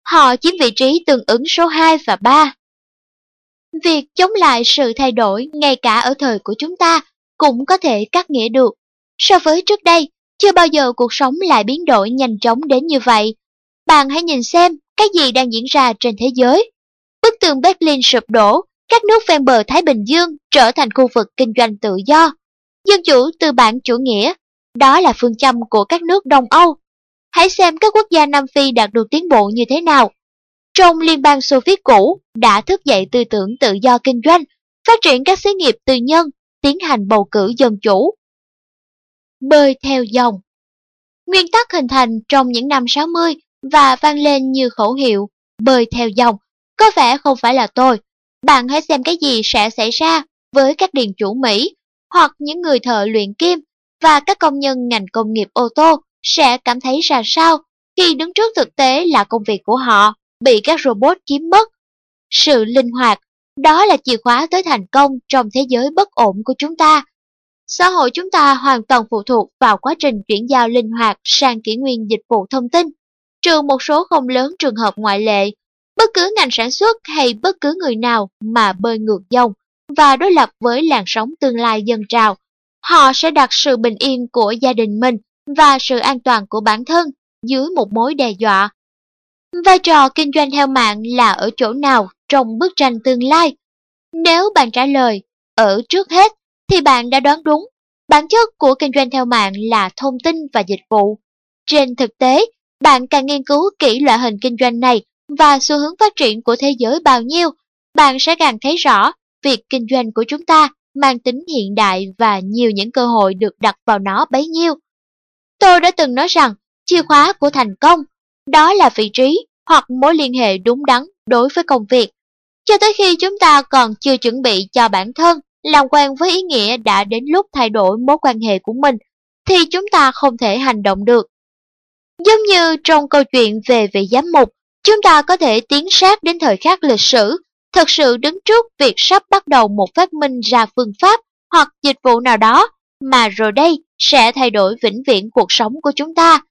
Họ chiếm vị trí tương ứng số 2 và 3. Việc chống lại sự thay đổi ngay cả ở thời của chúng ta cũng có thể cắt nghĩa được. So với trước đây, chưa bao giờ cuộc sống lại biến đổi nhanh chóng đến như vậy. Bạn hãy nhìn xem cái gì đang diễn ra trên thế giới. Bức tường Berlin sụp đổ, các nước ven bờ Thái Bình Dương trở thành khu vực kinh doanh tự do. Dân chủ tư bản chủ nghĩa, đó là phương châm của các nước Đông Âu. Hãy xem các quốc gia Nam Phi đạt được tiến bộ như thế nào. Trong Liên bang Xô Viết cũ đã thức dậy tư tưởng tự do kinh doanh, phát triển các xí nghiệp tư nhân, tiến hành bầu cử dân chủ. Bơi theo dòng Nguyên tắc hình thành trong những năm 60 và vang lên như khẩu hiệu bơi theo dòng có vẻ không phải là tôi. Bạn hãy xem cái gì sẽ xảy ra với các điền chủ Mỹ hoặc những người thợ luyện kim và các công nhân ngành công nghiệp ô tô sẽ cảm thấy ra sao khi đứng trước thực tế là công việc của họ bị các robot chiếm mất. Sự linh hoạt, đó là chìa khóa tới thành công trong thế giới bất ổn của chúng ta. Xã hội chúng ta hoàn toàn phụ thuộc vào quá trình chuyển giao linh hoạt sang kỷ nguyên dịch vụ thông tin, trừ một số không lớn trường hợp ngoại lệ. Bất cứ ngành sản xuất hay bất cứ người nào mà bơi ngược dòng và đối lập với làn sóng tương lai dân trào, họ sẽ đặt sự bình yên của gia đình mình và sự an toàn của bản thân dưới một mối đe dọa. Vai trò kinh doanh theo mạng là ở chỗ nào trong bức tranh tương lai? Nếu bạn trả lời ở trước hết thì bạn đã đoán đúng. Bản chất của kinh doanh theo mạng là thông tin và dịch vụ. Trên thực tế, bạn càng nghiên cứu kỹ loại hình kinh doanh này và xu hướng phát triển của thế giới bao nhiêu, bạn sẽ càng thấy rõ việc kinh doanh của chúng ta mang tính hiện đại và nhiều những cơ hội được đặt vào nó bấy nhiêu. Tôi đã từng nói rằng chìa khóa của thành công đó là vị trí hoặc mối liên hệ đúng đắn đối với công việc. Cho tới khi chúng ta còn chưa chuẩn bị cho bản thân làm quen với ý nghĩa đã đến lúc thay đổi mối quan hệ của mình, thì chúng ta không thể hành động được. Giống như trong câu chuyện về vị giám mục, chúng ta có thể tiến sát đến thời khắc lịch sử, thật sự đứng trước việc sắp bắt đầu một phát minh ra phương pháp hoặc dịch vụ nào đó, mà rồi đây sẽ thay đổi vĩnh viễn cuộc sống của chúng ta,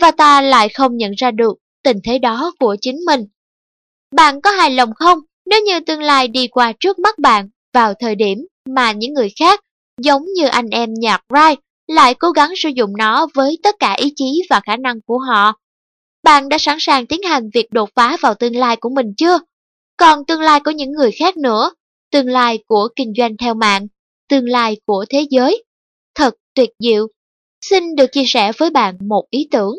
và ta lại không nhận ra được tình thế đó của chính mình. Bạn có hài lòng không nếu như tương lai đi qua trước mắt bạn vào thời điểm mà những người khác, giống như anh em nhạc Wright, lại cố gắng sử dụng nó với tất cả ý chí và khả năng của họ? Bạn đã sẵn sàng tiến hành việc đột phá vào tương lai của mình chưa? Còn tương lai của những người khác nữa, tương lai của kinh doanh theo mạng, tương lai của thế giới. Thật tuyệt diệu. Xin được chia sẻ với bạn một ý tưởng.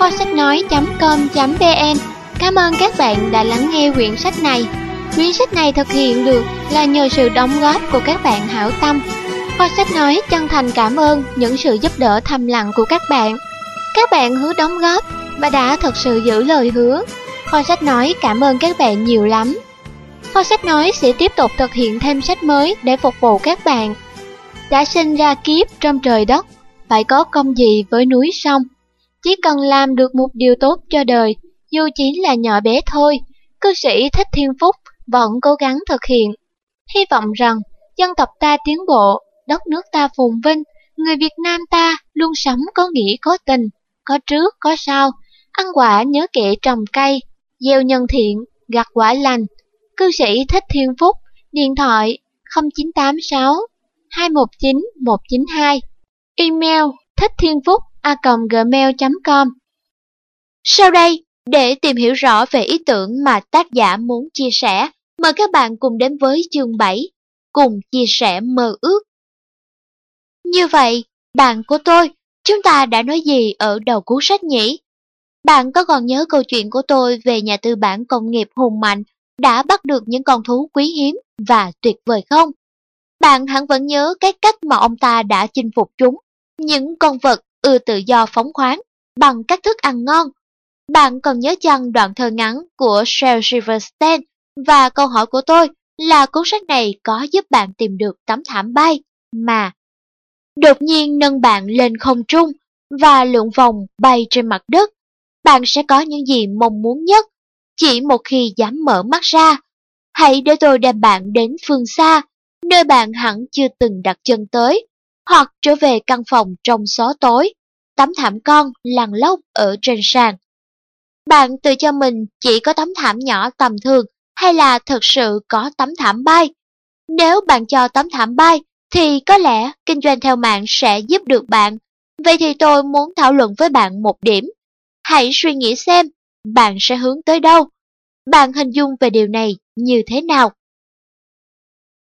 Kho sách nói.com.vn Cảm ơn các bạn đã lắng nghe quyển sách này. Quyển sách này thực hiện được là nhờ sự đóng góp của các bạn hảo tâm. Kho sách nói chân thành cảm ơn những sự giúp đỡ thầm lặng của các bạn. Các bạn hứa đóng góp và đã thật sự giữ lời hứa. Kho sách nói cảm ơn các bạn nhiều lắm. Kho sách nói sẽ tiếp tục thực hiện thêm sách mới để phục vụ các bạn. Đã sinh ra kiếp trong trời đất, phải có công gì với núi sông. Chỉ cần làm được một điều tốt cho đời, dù chỉ là nhỏ bé thôi, cư sĩ Thích Thiên Phúc vẫn cố gắng thực hiện. Hy vọng rằng dân tộc ta tiến bộ, đất nước ta phồn vinh, người Việt Nam ta luôn sống có nghĩa có tình, có trước có sau, ăn quả nhớ kệ trồng cây, gieo nhân thiện, gặt quả lành. Cư sĩ Thích Thiên Phúc, điện thoại 0986 219 192, email thích thiên phúc a gmail.com. Sau đây, để tìm hiểu rõ về ý tưởng mà tác giả muốn chia sẻ, mời các bạn cùng đến với chương 7, cùng chia sẻ mơ ước. Như vậy, bạn của tôi, chúng ta đã nói gì ở đầu cuốn sách nhỉ? Bạn có còn nhớ câu chuyện của tôi về nhà tư bản công nghiệp hùng mạnh đã bắt được những con thú quý hiếm và tuyệt vời không? Bạn hẳn vẫn nhớ cái cách mà ông ta đã chinh phục chúng, những con vật ưa tự do phóng khoáng bằng các thức ăn ngon. Bạn còn nhớ chăng đoạn thơ ngắn của Shel Silverstein và câu hỏi của tôi là cuốn sách này có giúp bạn tìm được tấm thảm bay mà đột nhiên nâng bạn lên không trung và lượn vòng bay trên mặt đất. Bạn sẽ có những gì mong muốn nhất chỉ một khi dám mở mắt ra. Hãy để tôi đem bạn đến phương xa, nơi bạn hẳn chưa từng đặt chân tới, hoặc trở về căn phòng trong xó tối, tấm thảm con lằn lóc ở trên sàn. Bạn tự cho mình chỉ có tấm thảm nhỏ tầm thường hay là thật sự có tấm thảm bay? Nếu bạn cho tấm thảm bay thì có lẽ kinh doanh theo mạng sẽ giúp được bạn. Vậy thì tôi muốn thảo luận với bạn một điểm. Hãy suy nghĩ xem bạn sẽ hướng tới đâu. Bạn hình dung về điều này như thế nào?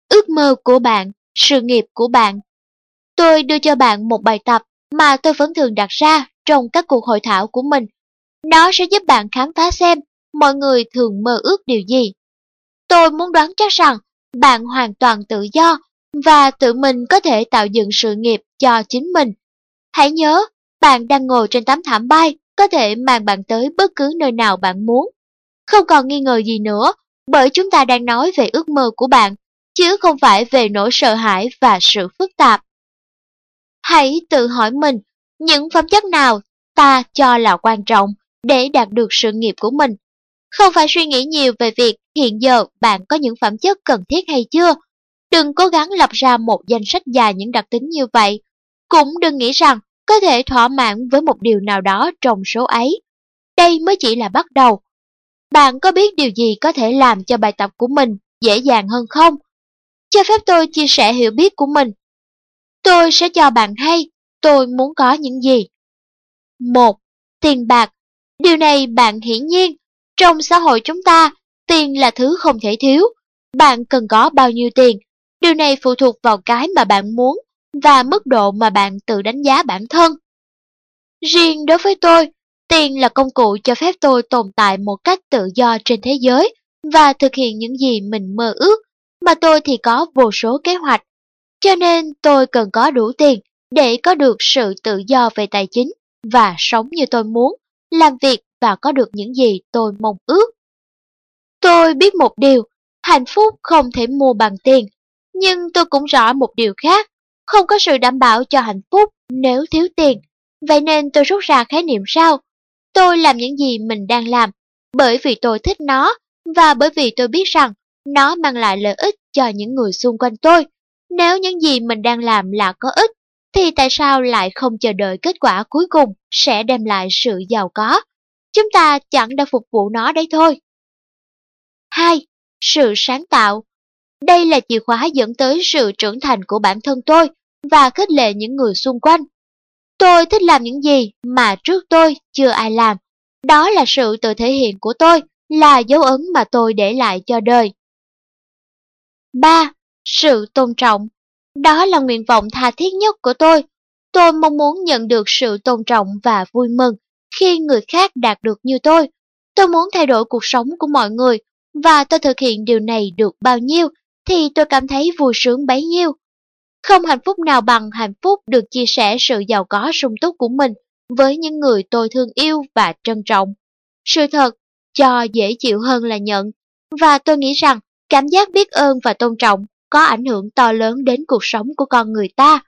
Ước mơ của bạn, sự nghiệp của bạn. Tôi đưa cho bạn một bài tập mà tôi vẫn thường đặt ra trong các cuộc hội thảo của mình. Nó sẽ giúp bạn khám phá xem mọi người thường mơ ước điều gì. Tôi muốn đoán chắc rằng bạn hoàn toàn tự do và tự mình có thể tạo dựng sự nghiệp cho chính mình. Hãy nhớ, bạn đang ngồi trên tấm thảm bay, có thể mang bạn tới bất cứ nơi nào bạn muốn. Không còn nghi ngờ gì nữa, bởi chúng ta đang nói về ước mơ của bạn, chứ không phải về nỗi sợ hãi và sự phức tạp. Hãy tự hỏi mình, những phẩm chất nào ta cho là quan trọng để đạt được sự nghiệp của mình. Không phải suy nghĩ nhiều về việc hiện giờ bạn có những phẩm chất cần thiết hay chưa. Đừng cố gắng lập ra một danh sách dài những đặc tính như vậy. Cũng đừng nghĩ rằng có thể thỏa mãn với một điều nào đó trong số ấy. Đây mới chỉ là bắt đầu. Bạn có biết điều gì có thể làm cho bài tập của mình dễ dàng hơn không? Cho phép tôi chia sẻ hiểu biết của mình. Tôi sẽ cho bạn hay tôi muốn có những gì. một Tiền bạc. Điều này bạn hiển nhiên. Trong xã hội chúng ta, tiền là thứ không thể thiếu. Bạn cần có bao nhiêu tiền. Điều này phụ thuộc vào cái mà bạn muốn và mức độ mà bạn tự đánh giá bản thân. Riêng đối với tôi, tiền là công cụ cho phép tôi tồn tại một cách tự do trên thế giới và thực hiện những gì mình mơ ước, mà tôi thì có vô số kế hoạch. Cho nên tôi cần có đủ tiền để có được sự tự do về tài chính và sống như tôi muốn, làm việc và có được những gì tôi mong ước. Tôi biết một điều, hạnh phúc không thể mua bằng tiền, nhưng tôi cũng rõ một điều khác, không có sự đảm bảo cho hạnh phúc nếu thiếu tiền. Vậy nên tôi rút ra khái niệm sau, tôi làm những gì mình đang làm, bởi vì tôi thích nó và bởi vì tôi biết rằng nó mang lại lợi ích cho những người xung quanh tôi. Nếu những gì mình đang làm là có ích, thì tại sao lại không chờ đợi kết quả cuối cùng sẽ đem lại sự giàu có? Chúng ta chẳng đã phục vụ nó đấy thôi. 2. Sự sáng tạo Đây là chìa khóa dẫn tới sự trưởng thành của bản thân tôi và khích lệ những người xung quanh. Tôi thích làm những gì mà trước tôi chưa ai làm. Đó là sự tự thể hiện của tôi, là dấu ấn mà tôi để lại cho đời. 3. Sự tôn trọng Đó là nguyện vọng tha thiết nhất của tôi. Tôi mong muốn nhận được sự tôn trọng và vui mừng khi người khác đạt được như tôi. Tôi muốn thay đổi cuộc sống của mọi người, và tôi thực hiện điều này được bao nhiêu, thì tôi cảm thấy vui sướng bấy nhiêu. Không hạnh phúc nào bằng hạnh phúc được chia sẻ sự giàu có sung túc của mình với những người tôi thương yêu và trân trọng. Sự thật, cho dễ chịu hơn là nhận, và tôi nghĩ rằng cảm giác biết ơn và tôn trọng có ảnh hưởng to lớn đến cuộc sống của con người ta.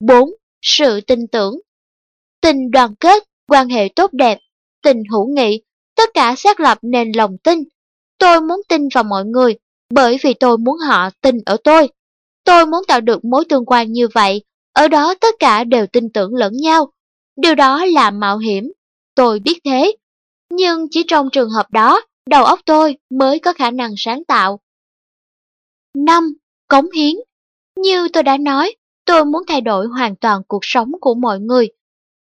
4. Sự tin tưởng Tình đoàn kết, quan hệ tốt đẹp, tình hữu nghị, tất cả xác lập nền lòng tin. Tôi muốn tin vào mọi người, bởi vì tôi muốn họ tin ở tôi. Tôi muốn tạo được mối tương quan như vậy, ở đó tất cả đều tin tưởng lẫn nhau. Điều đó là mạo hiểm, tôi biết thế. Nhưng chỉ trong trường hợp đó, đầu óc tôi mới có khả năng sáng tạo. 5. Cống hiến Như tôi đã nói, tôi muốn thay đổi hoàn toàn cuộc sống của mọi người.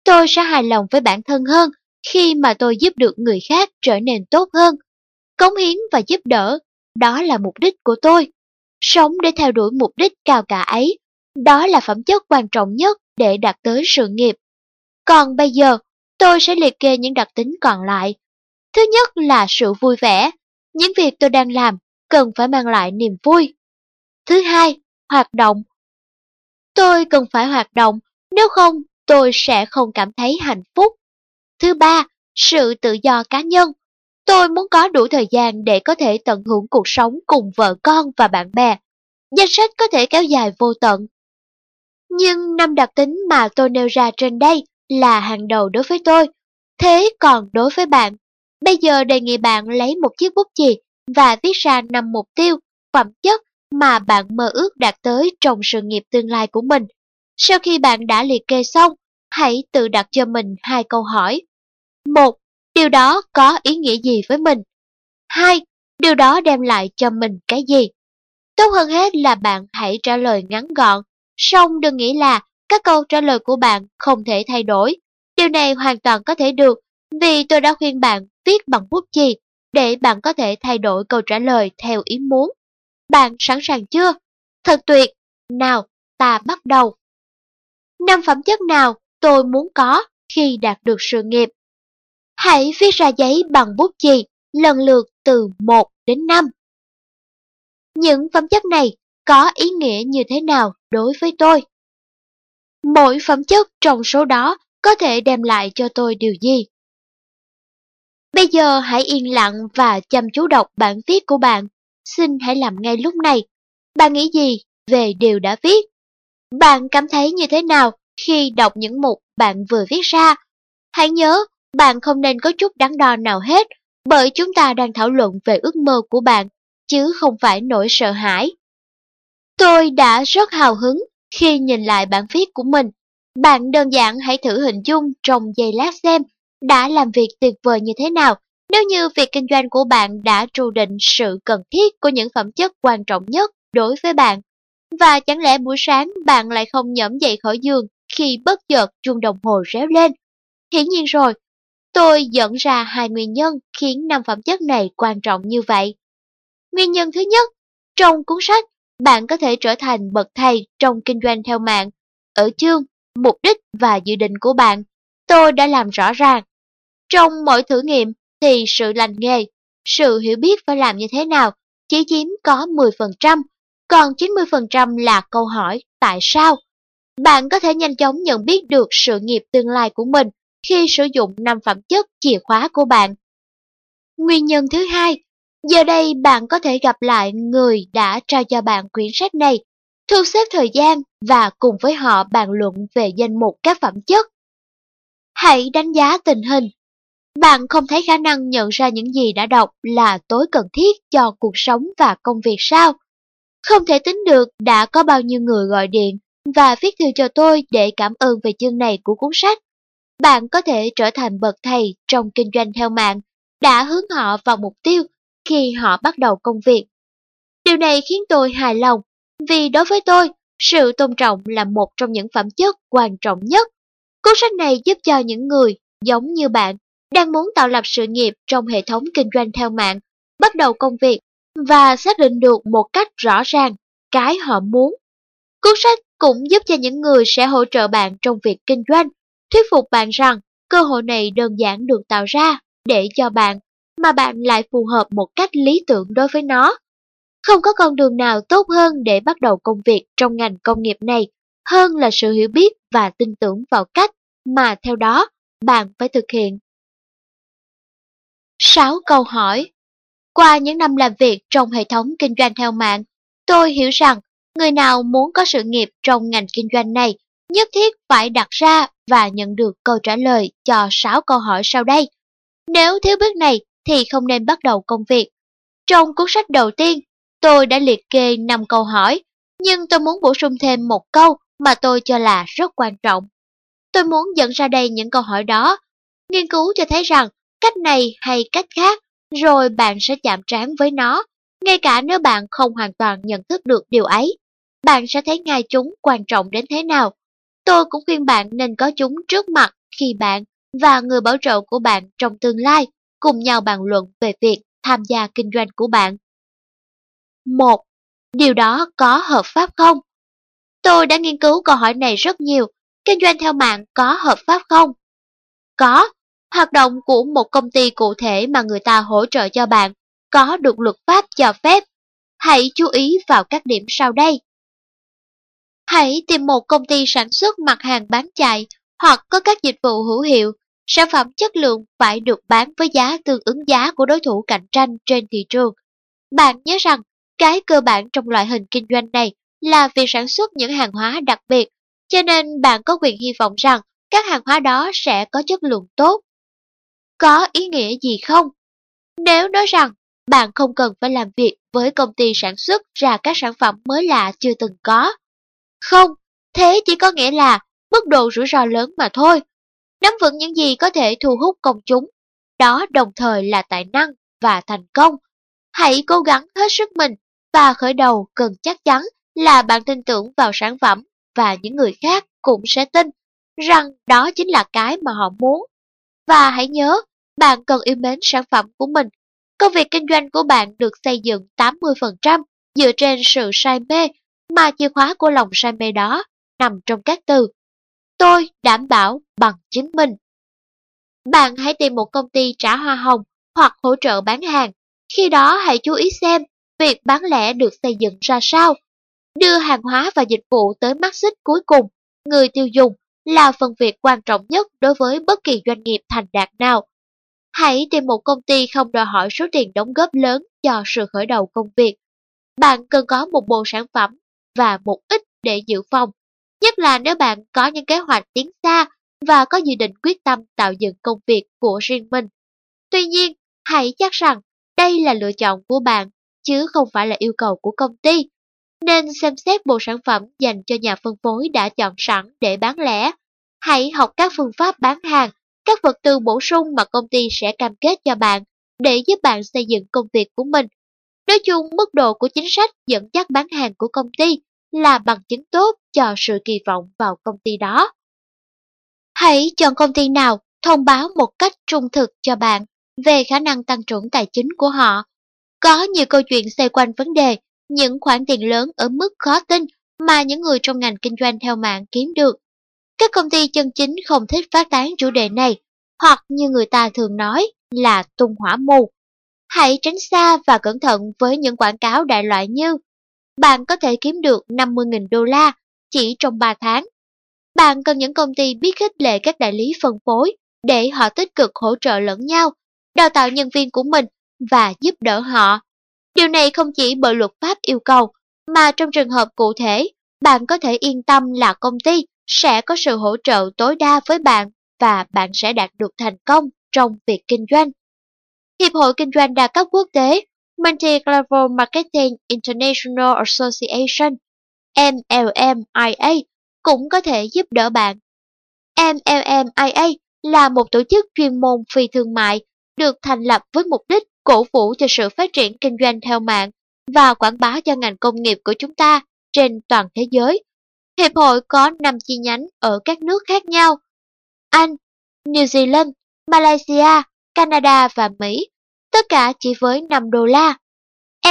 Tôi sẽ hài lòng với bản thân hơn khi mà tôi giúp được người khác trở nên tốt hơn. Cống hiến và giúp đỡ, đó là mục đích của tôi. Sống để theo đuổi mục đích cao cả ấy, đó là phẩm chất quan trọng nhất để đạt tới sự nghiệp. Còn bây giờ, tôi sẽ liệt kê những đặc tính còn lại. Thứ nhất là sự vui vẻ. Những việc tôi đang làm cần phải mang lại niềm vui. Thứ hai, hoạt động. Tôi cần phải hoạt động, nếu không tôi sẽ không cảm thấy hạnh phúc. Thứ ba, sự tự do cá nhân. Tôi muốn có đủ thời gian để có thể tận hưởng cuộc sống cùng vợ con và bạn bè. Danh sách có thể kéo dài vô tận. Nhưng năm đặc tính mà tôi nêu ra trên đây là hàng đầu đối với tôi. Thế còn đối với bạn, bây giờ đề nghị bạn lấy một chiếc bút chì và viết ra năm mục tiêu, phẩm chất mà bạn mơ ước đạt tới trong sự nghiệp tương lai của mình. Sau khi bạn đã liệt kê xong, hãy tự đặt cho mình hai câu hỏi. Một, điều đó có ý nghĩa gì với mình? Hai, điều đó đem lại cho mình cái gì? Tốt hơn hết là bạn hãy trả lời ngắn gọn, song đừng nghĩ là các câu trả lời của bạn không thể thay đổi. Điều này hoàn toàn có thể được vì tôi đã khuyên bạn viết bằng bút chì để bạn có thể thay đổi câu trả lời theo ý muốn. Bạn sẵn sàng chưa? Thật tuyệt! Nào, ta bắt đầu. Năm phẩm chất nào tôi muốn có khi đạt được sự nghiệp? Hãy viết ra giấy bằng bút chì lần lượt từ 1 đến 5. Những phẩm chất này có ý nghĩa như thế nào đối với tôi? Mỗi phẩm chất trong số đó có thể đem lại cho tôi điều gì? Bây giờ hãy yên lặng và chăm chú đọc bản viết của bạn. Xin hãy làm ngay lúc này. Bạn nghĩ gì về điều đã viết? Bạn cảm thấy như thế nào khi đọc những mục bạn vừa viết ra? Hãy nhớ, bạn không nên có chút đắn đo nào hết, bởi chúng ta đang thảo luận về ước mơ của bạn, chứ không phải nỗi sợ hãi. Tôi đã rất hào hứng khi nhìn lại bản viết của mình. Bạn đơn giản hãy thử hình dung trong giây lát xem đã làm việc tuyệt vời như thế nào nếu như việc kinh doanh của bạn đã trù định sự cần thiết của những phẩm chất quan trọng nhất đối với bạn. Và chẳng lẽ buổi sáng bạn lại không nhẫm dậy khỏi giường khi bất chợt chuông đồng hồ réo lên? Hiển nhiên rồi, tôi dẫn ra hai nguyên nhân khiến năm phẩm chất này quan trọng như vậy. Nguyên nhân thứ nhất, trong cuốn sách, bạn có thể trở thành bậc thầy trong kinh doanh theo mạng. Ở chương, mục đích và dự định của bạn, tôi đã làm rõ ràng. Trong mỗi thử nghiệm thì sự lành nghề, sự hiểu biết phải làm như thế nào chỉ chiếm có 10%, còn 90% là câu hỏi tại sao. Bạn có thể nhanh chóng nhận biết được sự nghiệp tương lai của mình khi sử dụng năm phẩm chất chìa khóa của bạn. Nguyên nhân thứ hai, giờ đây bạn có thể gặp lại người đã trao cho bạn quyển sách này, thu xếp thời gian và cùng với họ bàn luận về danh mục các phẩm chất. Hãy đánh giá tình hình. Bạn không thấy khả năng nhận ra những gì đã đọc là tối cần thiết cho cuộc sống và công việc sao? Không thể tính được đã có bao nhiêu người gọi điện và viết thư cho tôi để cảm ơn về chương này của cuốn sách. Bạn có thể trở thành bậc thầy trong kinh doanh theo mạng, đã hướng họ vào mục tiêu khi họ bắt đầu công việc. Điều này khiến tôi hài lòng, vì đối với tôi, sự tôn trọng là một trong những phẩm chất quan trọng nhất. Cuốn sách này giúp cho những người giống như bạn đang muốn tạo lập sự nghiệp trong hệ thống kinh doanh theo mạng, bắt đầu công việc và xác định được một cách rõ ràng cái họ muốn. Cuốn sách cũng giúp cho những người sẽ hỗ trợ bạn trong việc kinh doanh, thuyết phục bạn rằng cơ hội này đơn giản được tạo ra để cho bạn, mà bạn lại phù hợp một cách lý tưởng đối với nó. Không có con đường nào tốt hơn để bắt đầu công việc trong ngành công nghiệp này hơn là sự hiểu biết và tin tưởng vào cách mà theo đó bạn phải thực hiện. 6 câu hỏi Qua những năm làm việc trong hệ thống kinh doanh theo mạng, tôi hiểu rằng người nào muốn có sự nghiệp trong ngành kinh doanh này nhất thiết phải đặt ra và nhận được câu trả lời cho 6 câu hỏi sau đây. Nếu thiếu bước này thì không nên bắt đầu công việc. Trong cuốn sách đầu tiên, tôi đã liệt kê 5 câu hỏi, nhưng tôi muốn bổ sung thêm một câu mà tôi cho là rất quan trọng. Tôi muốn dẫn ra đây những câu hỏi đó. Nghiên cứu cho thấy rằng cách này hay cách khác, rồi bạn sẽ chạm trán với nó, ngay cả nếu bạn không hoàn toàn nhận thức được điều ấy. Bạn sẽ thấy ngay chúng quan trọng đến thế nào. Tôi cũng khuyên bạn nên có chúng trước mặt khi bạn và người bảo trợ của bạn trong tương lai cùng nhau bàn luận về việc tham gia kinh doanh của bạn. 1. Điều đó có hợp pháp không? Tôi đã nghiên cứu câu hỏi này rất nhiều. Kinh doanh theo mạng có hợp pháp không? Có. Hoạt động của một công ty cụ thể mà người ta hỗ trợ cho bạn có được luật pháp cho phép. Hãy chú ý vào các điểm sau đây. Hãy tìm một công ty sản xuất mặt hàng bán chạy hoặc có các dịch vụ hữu hiệu. Sản phẩm chất lượng phải được bán với giá tương ứng giá của đối thủ cạnh tranh trên thị trường. Bạn nhớ rằng, cái cơ bản trong loại hình kinh doanh này là việc sản xuất những hàng hóa đặc biệt, cho nên bạn có quyền hy vọng rằng các hàng hóa đó sẽ có chất lượng tốt. Có ý nghĩa gì không? Nếu nói rằng bạn không cần phải làm việc với công ty sản xuất ra các sản phẩm mới lạ chưa từng có. Không, thế chỉ có nghĩa là mức độ rủi ro lớn mà thôi. Nắm vững những gì có thể thu hút công chúng, đó đồng thời là tài năng và thành công. Hãy cố gắng hết sức mình và khởi đầu cần chắc chắn là bạn tin tưởng vào sản phẩm và những người khác cũng sẽ tin rằng đó chính là cái mà họ muốn. Và hãy nhớ, bạn cần yêu mến sản phẩm của mình. Công việc kinh doanh của bạn được xây dựng 80% dựa trên sự say mê, mà chìa khóa của lòng say mê đó nằm trong các từ. Tôi đảm bảo bằng chính mình. Bạn hãy tìm một công ty trả hoa hồng hoặc hỗ trợ bán hàng. Khi đó hãy chú ý xem việc bán lẻ được xây dựng ra sao Đưa hàng hóa và dịch vụ tới mắt xích cuối cùng, người tiêu dùng là phần việc quan trọng nhất đối với bất kỳ doanh nghiệp thành đạt nào. Hãy tìm một công ty không đòi hỏi số tiền đóng góp lớn cho sự khởi đầu công việc. Bạn cần có một bộ sản phẩm và một ít để dự phòng, nhất là nếu bạn có những kế hoạch tiến xa và có dự định quyết tâm tạo dựng công việc của riêng mình. Tuy nhiên, hãy chắc rằng đây là lựa chọn của bạn, chứ không phải là yêu cầu của công ty nên xem xét bộ sản phẩm dành cho nhà phân phối đã chọn sẵn để bán lẻ. Hãy học các phương pháp bán hàng, các vật tư bổ sung mà công ty sẽ cam kết cho bạn để giúp bạn xây dựng công việc của mình. Nói chung, mức độ của chính sách dẫn dắt bán hàng của công ty là bằng chứng tốt cho sự kỳ vọng vào công ty đó. Hãy chọn công ty nào thông báo một cách trung thực cho bạn về khả năng tăng trưởng tài chính của họ. Có nhiều câu chuyện xoay quanh vấn đề những khoản tiền lớn ở mức khó tin mà những người trong ngành kinh doanh theo mạng kiếm được. Các công ty chân chính không thích phát tán chủ đề này, hoặc như người ta thường nói là tung hỏa mù. Hãy tránh xa và cẩn thận với những quảng cáo đại loại như bạn có thể kiếm được 50.000 đô la chỉ trong 3 tháng. Bạn cần những công ty biết khích lệ các đại lý phân phối để họ tích cực hỗ trợ lẫn nhau, đào tạo nhân viên của mình và giúp đỡ họ Điều này không chỉ bởi luật pháp yêu cầu, mà trong trường hợp cụ thể, bạn có thể yên tâm là công ty sẽ có sự hỗ trợ tối đa với bạn và bạn sẽ đạt được thành công trong việc kinh doanh. Hiệp hội Kinh doanh đa cấp quốc tế, Multi-Level Marketing International Association MLMIA cũng có thể giúp đỡ bạn. MLMIA là một tổ chức chuyên môn phi thương mại, được thành lập với mục đích cổ vũ cho sự phát triển kinh doanh theo mạng và quảng bá cho ngành công nghiệp của chúng ta trên toàn thế giới. Hiệp hội có 5 chi nhánh ở các nước khác nhau. Anh, New Zealand, Malaysia, Canada và Mỹ, tất cả chỉ với 5 đô la.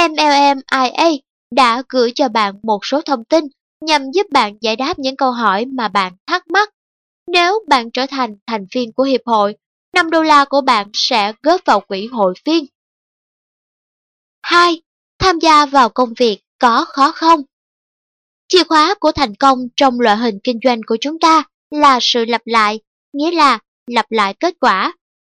MLMIA đã gửi cho bạn một số thông tin nhằm giúp bạn giải đáp những câu hỏi mà bạn thắc mắc. Nếu bạn trở thành thành viên của hiệp hội, 5 đô la của bạn sẽ góp vào quỹ hội viên. 2. Tham gia vào công việc có khó không? Chìa khóa của thành công trong loại hình kinh doanh của chúng ta là sự lặp lại, nghĩa là lặp lại kết quả.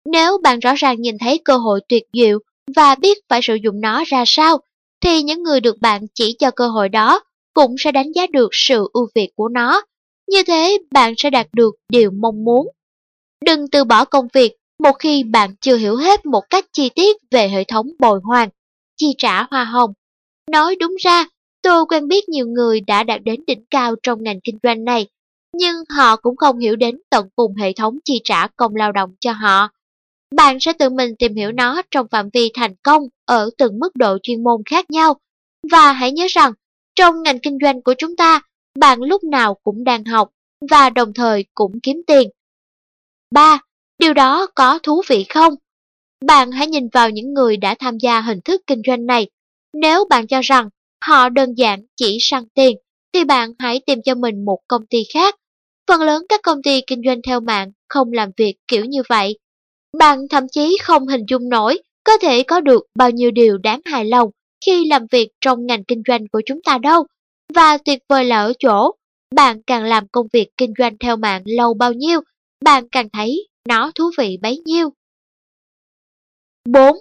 Nếu bạn rõ ràng nhìn thấy cơ hội tuyệt diệu và biết phải sử dụng nó ra sao, thì những người được bạn chỉ cho cơ hội đó cũng sẽ đánh giá được sự ưu việt của nó. Như thế bạn sẽ đạt được điều mong muốn. Đừng từ bỏ công việc một khi bạn chưa hiểu hết một cách chi tiết về hệ thống bồi hoàn, chi trả hoa hồng. Nói đúng ra, tôi quen biết nhiều người đã đạt đến đỉnh cao trong ngành kinh doanh này, nhưng họ cũng không hiểu đến tận cùng hệ thống chi trả công lao động cho họ. Bạn sẽ tự mình tìm hiểu nó trong phạm vi thành công ở từng mức độ chuyên môn khác nhau. Và hãy nhớ rằng, trong ngành kinh doanh của chúng ta, bạn lúc nào cũng đang học và đồng thời cũng kiếm tiền. 3. Điều đó có thú vị không? Bạn hãy nhìn vào những người đã tham gia hình thức kinh doanh này. Nếu bạn cho rằng họ đơn giản chỉ săn tiền, thì bạn hãy tìm cho mình một công ty khác. Phần lớn các công ty kinh doanh theo mạng không làm việc kiểu như vậy. Bạn thậm chí không hình dung nổi có thể có được bao nhiêu điều đáng hài lòng khi làm việc trong ngành kinh doanh của chúng ta đâu. Và tuyệt vời là ở chỗ, bạn càng làm công việc kinh doanh theo mạng lâu bao nhiêu, bạn càng thấy nó thú vị bấy nhiêu. 4.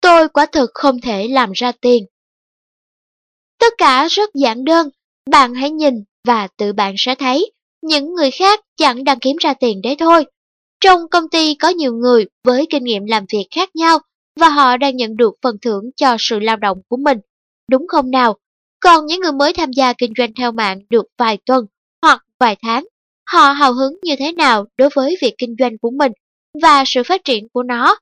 Tôi quả thực không thể làm ra tiền. Tất cả rất giản đơn, bạn hãy nhìn và tự bạn sẽ thấy, những người khác chẳng đang kiếm ra tiền đấy thôi. Trong công ty có nhiều người với kinh nghiệm làm việc khác nhau và họ đang nhận được phần thưởng cho sự lao động của mình, đúng không nào? Còn những người mới tham gia kinh doanh theo mạng được vài tuần hoặc vài tháng, họ hào hứng như thế nào đối với việc kinh doanh của mình và sự phát triển của nó.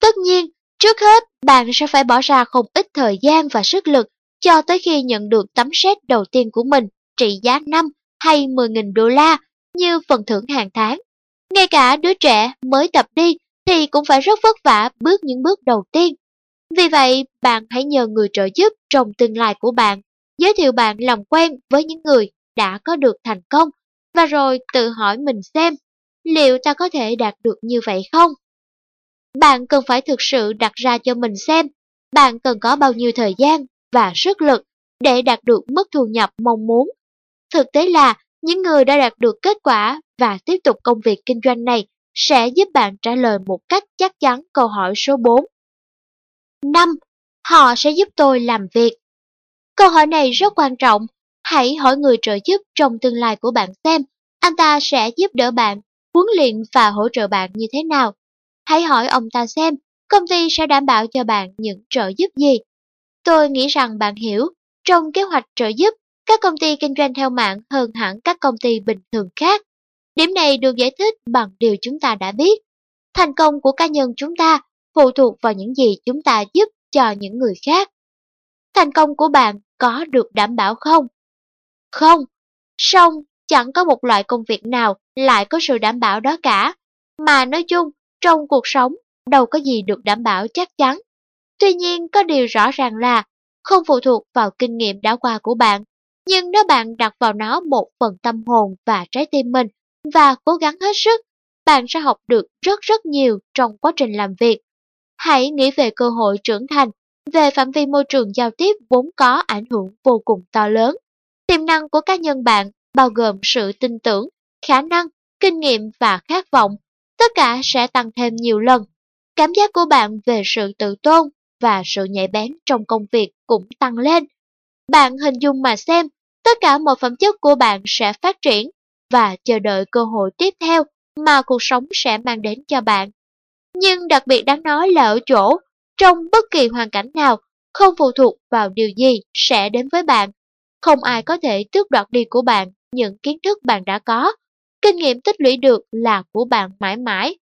Tất nhiên, trước hết bạn sẽ phải bỏ ra không ít thời gian và sức lực cho tới khi nhận được tấm xét đầu tiên của mình trị giá 5 hay 10.000 đô la như phần thưởng hàng tháng. Ngay cả đứa trẻ mới tập đi thì cũng phải rất vất vả bước những bước đầu tiên. Vì vậy, bạn hãy nhờ người trợ giúp trong tương lai của bạn, giới thiệu bạn làm quen với những người đã có được thành công, và rồi tự hỏi mình xem, liệu ta có thể đạt được như vậy không? Bạn cần phải thực sự đặt ra cho mình xem, bạn cần có bao nhiêu thời gian và sức lực để đạt được mức thu nhập mong muốn. Thực tế là, những người đã đạt được kết quả và tiếp tục công việc kinh doanh này sẽ giúp bạn trả lời một cách chắc chắn câu hỏi số 4. 5. Họ sẽ giúp tôi làm việc. Câu hỏi này rất quan trọng. Hãy hỏi người trợ giúp trong tương lai của bạn xem anh ta sẽ giúp đỡ bạn, huấn luyện và hỗ trợ bạn như thế nào. Hãy hỏi ông ta xem công ty sẽ đảm bảo cho bạn những trợ giúp gì. Tôi nghĩ rằng bạn hiểu, trong kế hoạch trợ giúp, các công ty kinh doanh theo mạng hơn hẳn các công ty bình thường khác. Điểm này được giải thích bằng điều chúng ta đã biết. Thành công của cá nhân chúng ta phụ thuộc vào những gì chúng ta giúp cho những người khác. Thành công của bạn có được đảm bảo không? Không, song chẳng có một loại công việc nào lại có sự đảm bảo đó cả. Mà nói chung, trong cuộc sống, đâu có gì được đảm bảo chắc chắn. Tuy nhiên, có điều rõ ràng là không phụ thuộc vào kinh nghiệm đã qua của bạn. Nhưng nếu bạn đặt vào nó một phần tâm hồn và trái tim mình và cố gắng hết sức, bạn sẽ học được rất rất nhiều trong quá trình làm việc. Hãy nghĩ về cơ hội trưởng thành, về phạm vi môi trường giao tiếp vốn có ảnh hưởng vô cùng to lớn. Tiềm năng của cá nhân bạn bao gồm sự tin tưởng, khả năng, kinh nghiệm và khát vọng. Tất cả sẽ tăng thêm nhiều lần. Cảm giác của bạn về sự tự tôn và sự nhạy bén trong công việc cũng tăng lên. Bạn hình dung mà xem, tất cả mọi phẩm chất của bạn sẽ phát triển và chờ đợi cơ hội tiếp theo mà cuộc sống sẽ mang đến cho bạn. Nhưng đặc biệt đáng nói là ở chỗ, trong bất kỳ hoàn cảnh nào, không phụ thuộc vào điều gì sẽ đến với bạn. Không ai có thể tước đoạt đi của bạn những kiến thức bạn đã có. Kinh nghiệm tích lũy được là của bạn mãi mãi.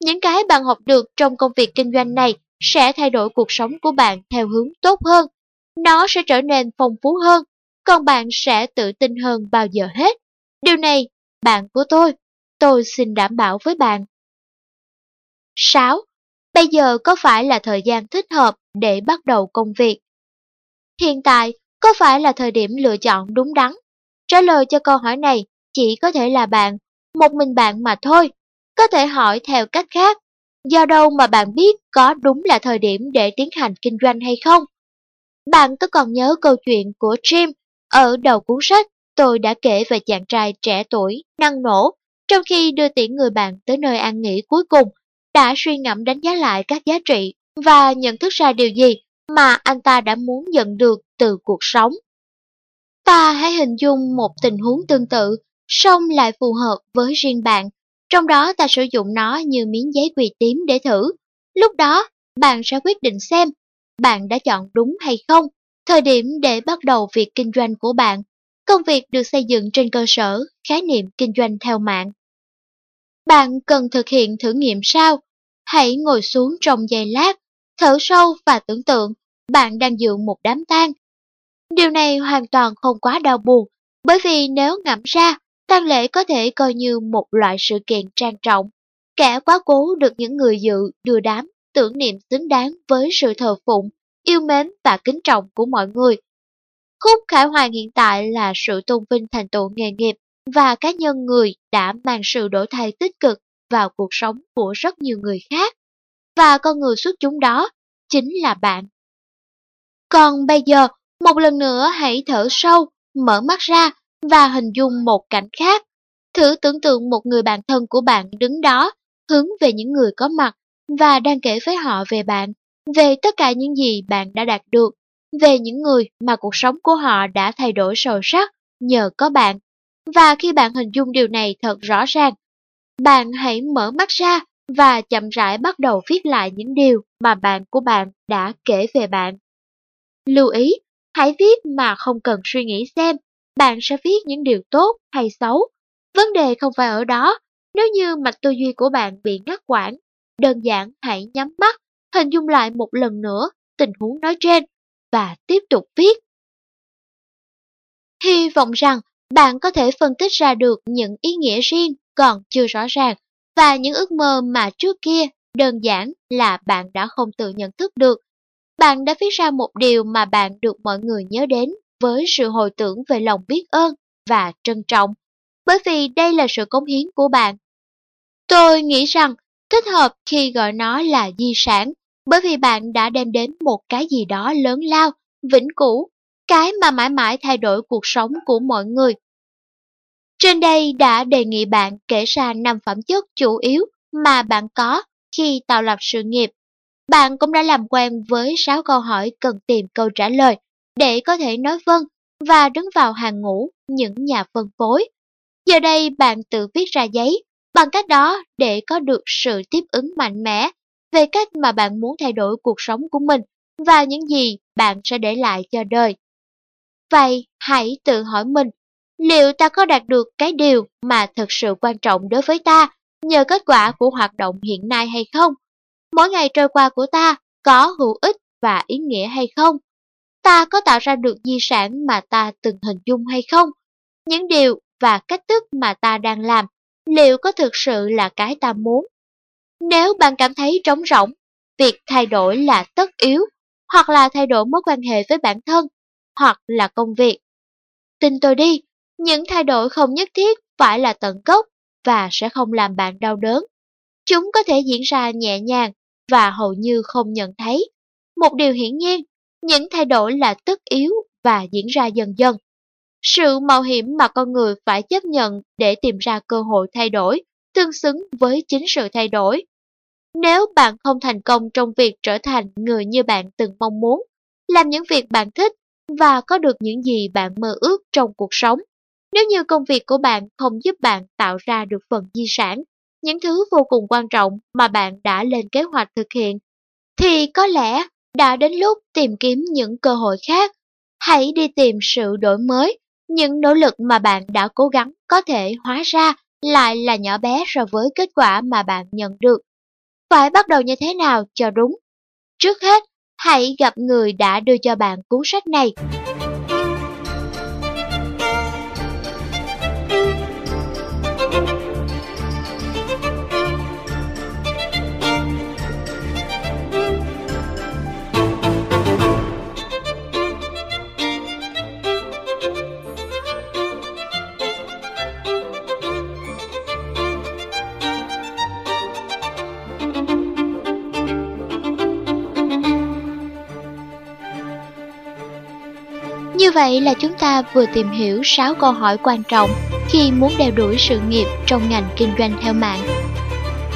Những cái bạn học được trong công việc kinh doanh này sẽ thay đổi cuộc sống của bạn theo hướng tốt hơn. Nó sẽ trở nên phong phú hơn, còn bạn sẽ tự tin hơn bao giờ hết. Điều này, bạn của tôi, tôi xin đảm bảo với bạn. 6. Bây giờ có phải là thời gian thích hợp để bắt đầu công việc? Hiện tại, có phải là thời điểm lựa chọn đúng đắn? Trả lời cho câu hỏi này chỉ có thể là bạn, một mình bạn mà thôi. Có thể hỏi theo cách khác, do đâu mà bạn biết có đúng là thời điểm để tiến hành kinh doanh hay không? Bạn có còn nhớ câu chuyện của Jim ở đầu cuốn sách tôi đã kể về chàng trai trẻ tuổi, năng nổ, trong khi đưa tiễn người bạn tới nơi an nghỉ cuối cùng, đã suy ngẫm đánh giá lại các giá trị và nhận thức ra điều gì mà anh ta đã muốn nhận được từ cuộc sống. Ta hãy hình dung một tình huống tương tự, song lại phù hợp với riêng bạn. Trong đó ta sử dụng nó như miếng giấy quỳ tím để thử. Lúc đó, bạn sẽ quyết định xem bạn đã chọn đúng hay không, thời điểm để bắt đầu việc kinh doanh của bạn. Công việc được xây dựng trên cơ sở khái niệm kinh doanh theo mạng. Bạn cần thực hiện thử nghiệm sao Hãy ngồi xuống trong giây lát, thở sâu và tưởng tượng bạn đang dự một đám tang. Điều này hoàn toàn không quá đau buồn, bởi vì nếu ngẫm ra, tang lễ có thể coi như một loại sự kiện trang trọng. Kẻ quá cố được những người dự đưa đám tưởng niệm xứng đáng với sự thờ phụng, yêu mến và kính trọng của mọi người. Khúc khải hoàn hiện tại là sự tôn vinh thành tựu nghề nghiệp và cá nhân người đã mang sự đổi thay tích cực vào cuộc sống của rất nhiều người khác. Và con người xuất chúng đó chính là bạn. Còn bây giờ, một lần nữa hãy thở sâu, mở mắt ra và hình dung một cảnh khác. Thử tưởng tượng một người bạn thân của bạn đứng đó, hướng về những người có mặt và đang kể với họ về bạn, về tất cả những gì bạn đã đạt được, về những người mà cuộc sống của họ đã thay đổi sâu sắc nhờ có bạn. Và khi bạn hình dung điều này thật rõ ràng, bạn hãy mở mắt ra và chậm rãi bắt đầu viết lại những điều mà bạn của bạn đã kể về bạn. Lưu ý, hãy viết mà không cần suy nghĩ xem bạn sẽ viết những điều tốt hay xấu. Vấn đề không phải ở đó, nếu như mạch tư duy của bạn bị ngắt quãng, đơn giản hãy nhắm mắt, hình dung lại một lần nữa tình huống nói trên và tiếp tục viết. Hy vọng rằng bạn có thể phân tích ra được những ý nghĩa riêng còn chưa rõ ràng và những ước mơ mà trước kia đơn giản là bạn đã không tự nhận thức được. Bạn đã viết ra một điều mà bạn được mọi người nhớ đến với sự hồi tưởng về lòng biết ơn và trân trọng, bởi vì đây là sự cống hiến của bạn. Tôi nghĩ rằng thích hợp khi gọi nó là di sản, bởi vì bạn đã đem đến một cái gì đó lớn lao, vĩnh cửu, cái mà mãi mãi thay đổi cuộc sống của mọi người. Trên đây đã đề nghị bạn kể ra 5 phẩm chất chủ yếu mà bạn có khi tạo lập sự nghiệp. Bạn cũng đã làm quen với 6 câu hỏi cần tìm câu trả lời để có thể nói vâng và đứng vào hàng ngũ những nhà phân phối. Giờ đây bạn tự viết ra giấy, bằng cách đó để có được sự tiếp ứng mạnh mẽ về cách mà bạn muốn thay đổi cuộc sống của mình và những gì bạn sẽ để lại cho đời. Vậy hãy tự hỏi mình, liệu ta có đạt được cái điều mà thực sự quan trọng đối với ta nhờ kết quả của hoạt động hiện nay hay không? Mỗi ngày trôi qua của ta có hữu ích và ý nghĩa hay không? Ta có tạo ra được di sản mà ta từng hình dung hay không? Những điều và cách thức mà ta đang làm, liệu có thực sự là cái ta muốn? Nếu bạn cảm thấy trống rỗng, việc thay đổi là tất yếu, hoặc là thay đổi mối quan hệ với bản thân, hoặc là công việc. Tin tôi đi, những thay đổi không nhất thiết phải là tận gốc và sẽ không làm bạn đau đớn. Chúng có thể diễn ra nhẹ nhàng và hầu như không nhận thấy. Một điều hiển nhiên những thay đổi là tất yếu và diễn ra dần dần. Sự mạo hiểm mà con người phải chấp nhận để tìm ra cơ hội thay đổi tương xứng với chính sự thay đổi. Nếu bạn không thành công trong việc trở thành người như bạn từng mong muốn, làm những việc bạn thích và có được những gì bạn mơ ước trong cuộc sống, nếu như công việc của bạn không giúp bạn tạo ra được phần di sản, những thứ vô cùng quan trọng mà bạn đã lên kế hoạch thực hiện, thì có lẽ đã đến lúc tìm kiếm những cơ hội khác. Hãy đi tìm sự đổi mới, những nỗ lực mà bạn đã cố gắng có thể hóa ra lại là nhỏ bé so với kết quả mà bạn nhận được. Phải bắt đầu như thế nào cho đúng? Trước hết, hãy gặp người đã đưa cho bạn cuốn sách này. Vậy là chúng ta vừa tìm hiểu 6 câu hỏi quan trọng khi muốn đeo đuổi sự nghiệp trong ngành kinh doanh theo mạng.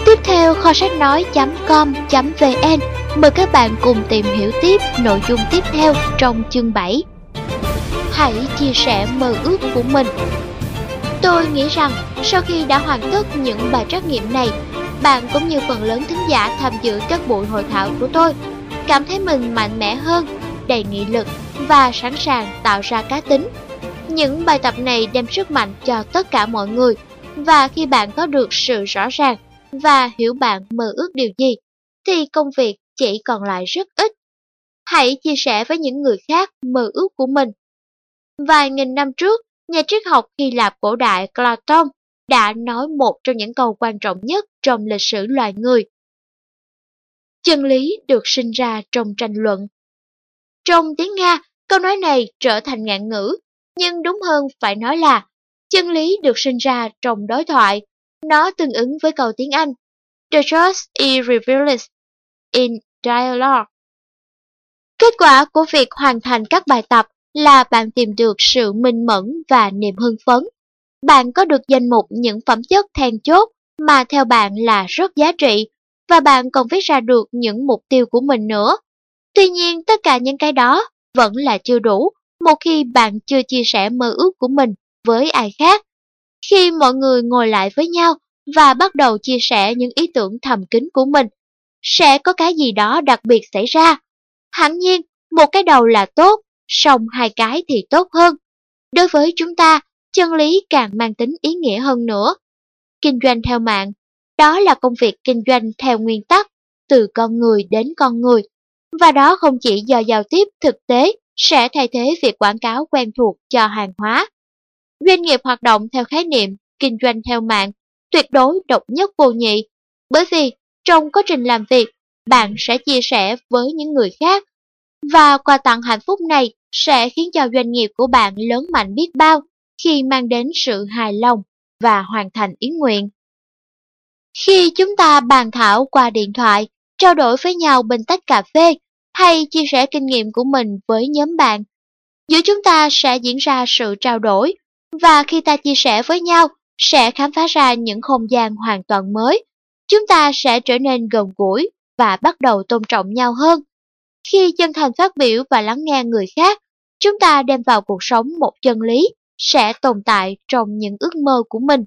Tiếp theo kho sách nói.com.vn mời các bạn cùng tìm hiểu tiếp nội dung tiếp theo trong chương 7. Hãy chia sẻ mơ ước của mình. Tôi nghĩ rằng sau khi đã hoàn tất những bài trắc nghiệm này, bạn cũng như phần lớn thính giả tham dự các buổi hội thảo của tôi cảm thấy mình mạnh mẽ hơn, đầy nghị lực và sẵn sàng tạo ra cá tính. Những bài tập này đem sức mạnh cho tất cả mọi người và khi bạn có được sự rõ ràng và hiểu bạn mơ ước điều gì, thì công việc chỉ còn lại rất ít. Hãy chia sẻ với những người khác mơ ước của mình. Vài nghìn năm trước, nhà triết học Hy Lạp cổ đại Platon đã nói một trong những câu quan trọng nhất trong lịch sử loài người. Chân lý được sinh ra trong tranh luận. Trong tiếng Nga, câu nói này trở thành ngạn ngữ, nhưng đúng hơn phải nói là chân lý được sinh ra trong đối thoại. Nó tương ứng với câu tiếng Anh The truth is revealed in dialogue. Kết quả của việc hoàn thành các bài tập là bạn tìm được sự minh mẫn và niềm hưng phấn. Bạn có được danh mục những phẩm chất then chốt mà theo bạn là rất giá trị và bạn còn viết ra được những mục tiêu của mình nữa. Tuy nhiên, tất cả những cái đó vẫn là chưa đủ một khi bạn chưa chia sẻ mơ ước của mình với ai khác. Khi mọi người ngồi lại với nhau và bắt đầu chia sẻ những ý tưởng thầm kín của mình, sẽ có cái gì đó đặc biệt xảy ra. Hẳn nhiên, một cái đầu là tốt, song hai cái thì tốt hơn. Đối với chúng ta, chân lý càng mang tính ý nghĩa hơn nữa. Kinh doanh theo mạng, đó là công việc kinh doanh theo nguyên tắc, từ con người đến con người. Và đó không chỉ do giao tiếp thực tế sẽ thay thế việc quảng cáo quen thuộc cho hàng hóa. Doanh nghiệp hoạt động theo khái niệm kinh doanh theo mạng tuyệt đối độc nhất vô nhị, bởi vì trong quá trình làm việc, bạn sẽ chia sẻ với những người khác và quà tặng hạnh phúc này sẽ khiến cho doanh nghiệp của bạn lớn mạnh biết bao khi mang đến sự hài lòng và hoàn thành ý nguyện. Khi chúng ta bàn thảo qua điện thoại, trao đổi với nhau bình tách cà phê hay chia sẻ kinh nghiệm của mình với nhóm bạn, giữa chúng ta sẽ diễn ra sự trao đổi và khi ta chia sẻ với nhau sẽ khám phá ra những không gian hoàn toàn mới. Chúng ta sẽ trở nên gần gũi và bắt đầu tôn trọng nhau hơn. Khi chân thành phát biểu và lắng nghe người khác, chúng ta đem vào cuộc sống một chân lý sẽ tồn tại trong những ước mơ của mình.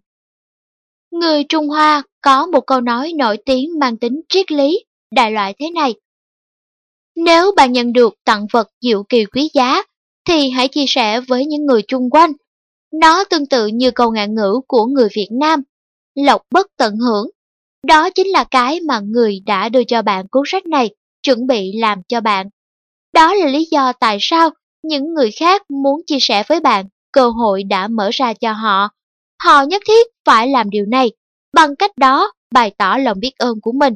Người Trung Hoa có một câu nói nổi tiếng mang tính triết lý, đại loại thế này. Nếu bạn nhận được tặng vật diệu kỳ quý giá, thì hãy chia sẻ với những người chung quanh. Nó tương tự như câu ngạn ngữ của người Việt Nam, lộc bất tận hưởng. Đó chính là cái mà người đã đưa cho bạn cuốn sách này, chuẩn bị làm cho bạn. Đó là lý do tại sao những người khác muốn chia sẻ với bạn cơ hội đã mở ra cho họ. Họ nhất thiết phải làm điều này, bằng cách đó bày tỏ lòng biết ơn của mình,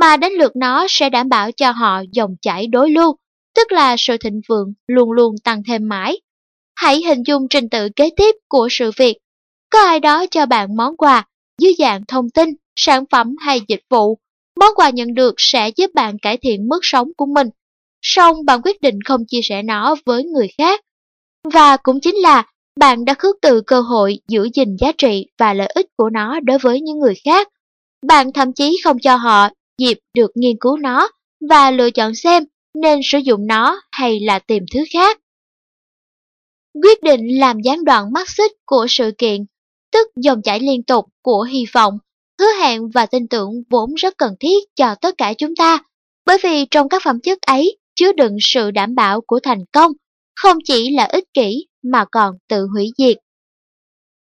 mà đến lượt nó sẽ đảm bảo cho họ dòng chảy đối lưu, tức là sự thịnh vượng luôn luôn tăng thêm mãi. Hãy hình dung trình tự kế tiếp của sự việc. Có ai đó cho bạn món quà dưới dạng thông tin, sản phẩm hay dịch vụ. Món quà nhận được sẽ giúp bạn cải thiện mức sống của mình. Song bạn quyết định không chia sẻ nó với người khác. Và cũng chính là bạn đã khước từ cơ hội giữ gìn giá trị và lợi ích của nó đối với những người khác. Bạn thậm chí không cho họ dịp được nghiên cứu nó và lựa chọn xem nên sử dụng nó hay là tìm thứ khác. Quyết định làm gián đoạn mắt xích của sự kiện, tức dòng chảy liên tục của hy vọng, hứa hẹn và tin tưởng vốn rất cần thiết cho tất cả chúng ta, bởi vì trong các phẩm chất ấy chứa đựng sự đảm bảo của thành công, không chỉ là ích kỷ mà còn tự hủy diệt.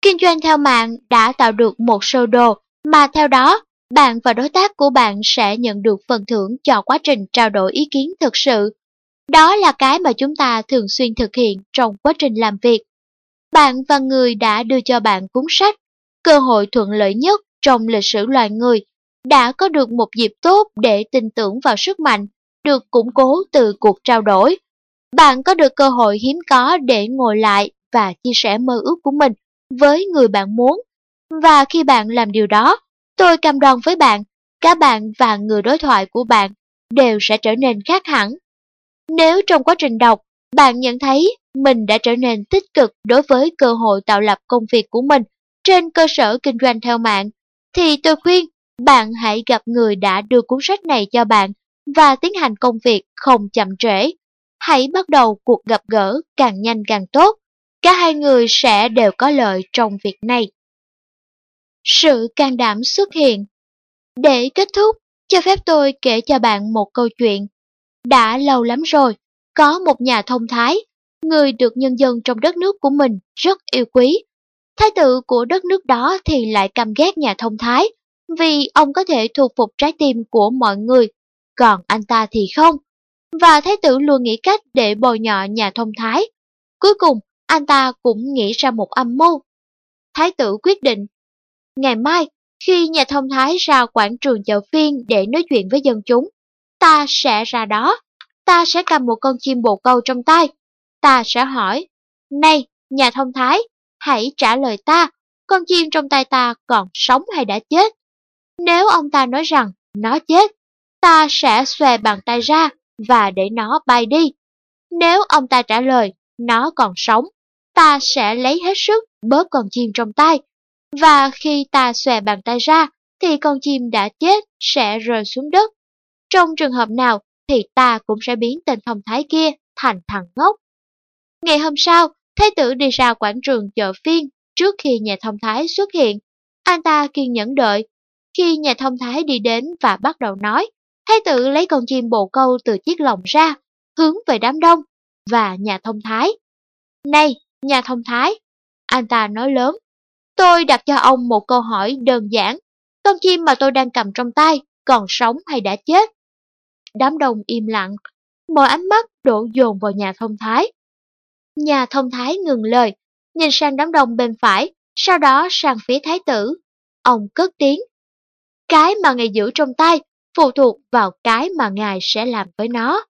Kinh doanh theo mạng đã tạo được một sơ đồ mà theo đó bạn và đối tác của bạn sẽ nhận được phần thưởng cho quá trình trao đổi ý kiến thực sự. Đó là cái mà chúng ta thường xuyên thực hiện trong quá trình làm việc. Bạn và người đã đưa cho bạn cuốn sách, cơ hội thuận lợi nhất trong lịch sử loài người, đã có được một dịp tốt để tin tưởng vào sức mạnh, được củng cố từ cuộc trao đổi. Bạn có được cơ hội hiếm có để ngồi lại và chia sẻ mơ ước của mình với người bạn muốn. Và khi bạn làm điều đó, tôi cam đoan với bạn, cả bạn và người đối thoại của bạn đều sẽ trở nên khác hẳn. Nếu trong quá trình đọc, bạn nhận thấy mình đã trở nên tích cực đối với cơ hội tạo lập công việc của mình trên cơ sở kinh doanh theo mạng, thì tôi khuyên bạn hãy gặp người đã đưa cuốn sách này cho bạn và tiến hành công việc không chậm trễ. Hãy bắt đầu cuộc gặp gỡ càng nhanh càng tốt. Cả hai người sẽ đều có lợi trong việc này. Sự can đảm xuất hiện Để kết thúc, cho phép tôi kể cho bạn một câu chuyện. Đã lâu lắm rồi, có một nhà thông thái, người được nhân dân trong đất nước của mình rất yêu quý. Thái tử của đất nước đó thì lại căm ghét nhà thông thái, vì ông có thể thu phục trái tim của mọi người, còn anh ta thì không. Và thái tử luôn nghĩ cách để bồi nhọ nhà thông thái. Cuối cùng, anh ta cũng nghĩ ra một âm mưu. Thái tử quyết định, ngày mai, khi nhà thông thái ra quảng trường chợ phiên để nói chuyện với dân chúng, ta sẽ ra đó, ta sẽ cầm một con chim bồ câu trong tay, ta sẽ hỏi, này, nhà thông thái, hãy trả lời ta, con chim trong tay ta còn sống hay đã chết? Nếu ông ta nói rằng nó chết, ta sẽ xòe bàn tay ra và để nó bay đi. Nếu ông ta trả lời nó còn sống, ta sẽ lấy hết sức bóp con chim trong tay. Và khi ta xòe bàn tay ra, thì con chim đã chết sẽ rơi xuống đất. Trong trường hợp nào thì ta cũng sẽ biến tên thông thái kia thành thằng ngốc. Ngày hôm sau, thái tử đi ra quảng trường chợ phiên trước khi nhà thông thái xuất hiện. Anh ta kiên nhẫn đợi khi nhà thông thái đi đến và bắt đầu nói, thái tử lấy con chim bồ câu từ chiếc lồng ra, hướng về đám đông, và nhà thông thái. Này, nhà thông thái, anh ta nói lớn, tôi đặt cho ông một câu hỏi đơn giản, con chim mà tôi đang cầm trong tay còn sống hay đã chết? Đám đông im lặng, mọi ánh mắt đổ dồn vào nhà thông thái. Nhà thông thái ngừng lời, nhìn sang đám đông bên phải, sau đó sang phía thái tử. Ông cất tiếng, cái mà ngài giữ trong tay phụ thuộc vào cái mà ngài sẽ làm với nó.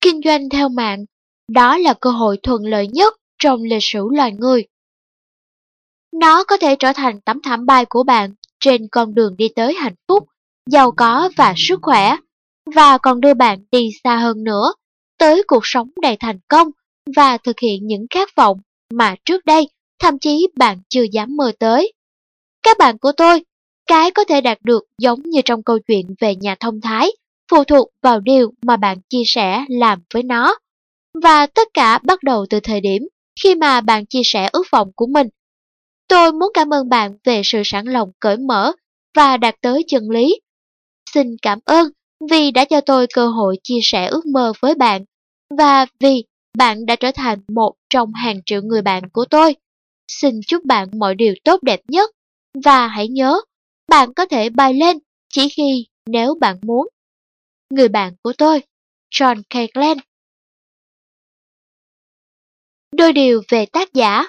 Kinh doanh theo mạng, đó là cơ hội thuận lợi nhất trong lịch sử loài người. Nó có thể trở thành tấm thảm bay của bạn trên con đường đi tới hạnh phúc, giàu có và sức khỏe, và còn đưa bạn đi xa hơn nữa, tới cuộc sống đầy thành công và thực hiện những khát vọng mà trước đây thậm chí bạn chưa dám mơ tới. Các bạn của tôi, cái có thể đạt được giống như trong câu chuyện về nhà thông thái, phụ thuộc vào điều mà bạn chia sẻ làm với nó. Và tất cả bắt đầu từ thời điểm khi mà bạn chia sẻ ước vọng của mình. Tôi muốn cảm ơn bạn về sự sẵn lòng cởi mở và đạt tới chân lý. Xin cảm ơn vì đã cho tôi cơ hội chia sẻ ước mơ với bạn và vì bạn đã trở thành một trong hàng triệu người bạn của tôi. Xin chúc bạn mọi điều tốt đẹp nhất và hãy nhớ, bạn có thể bay lên chỉ khi nếu bạn muốn. Người bạn của tôi, John K. Glenn Đôi điều về tác giả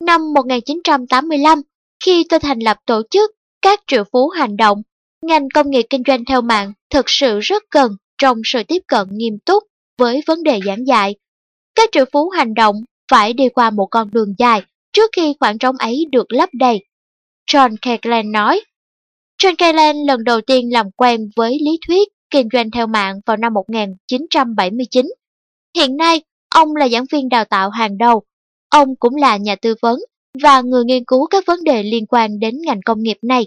Năm 1985, khi tôi thành lập tổ chức các triệu phú hành động, ngành công nghiệp kinh doanh theo mạng thực sự rất cần trong sự tiếp cận nghiêm túc với vấn đề giảng dạy. Các triệu phú hành động phải đi qua một con đường dài trước khi khoảng trống ấy được lấp đầy John Kegland nói. John Kegland lần đầu tiên làm quen với lý thuyết kinh doanh theo mạng vào năm 1979. Hiện nay, ông là giảng viên đào tạo hàng đầu. Ông cũng là nhà tư vấn và người nghiên cứu các vấn đề liên quan đến ngành công nghiệp này.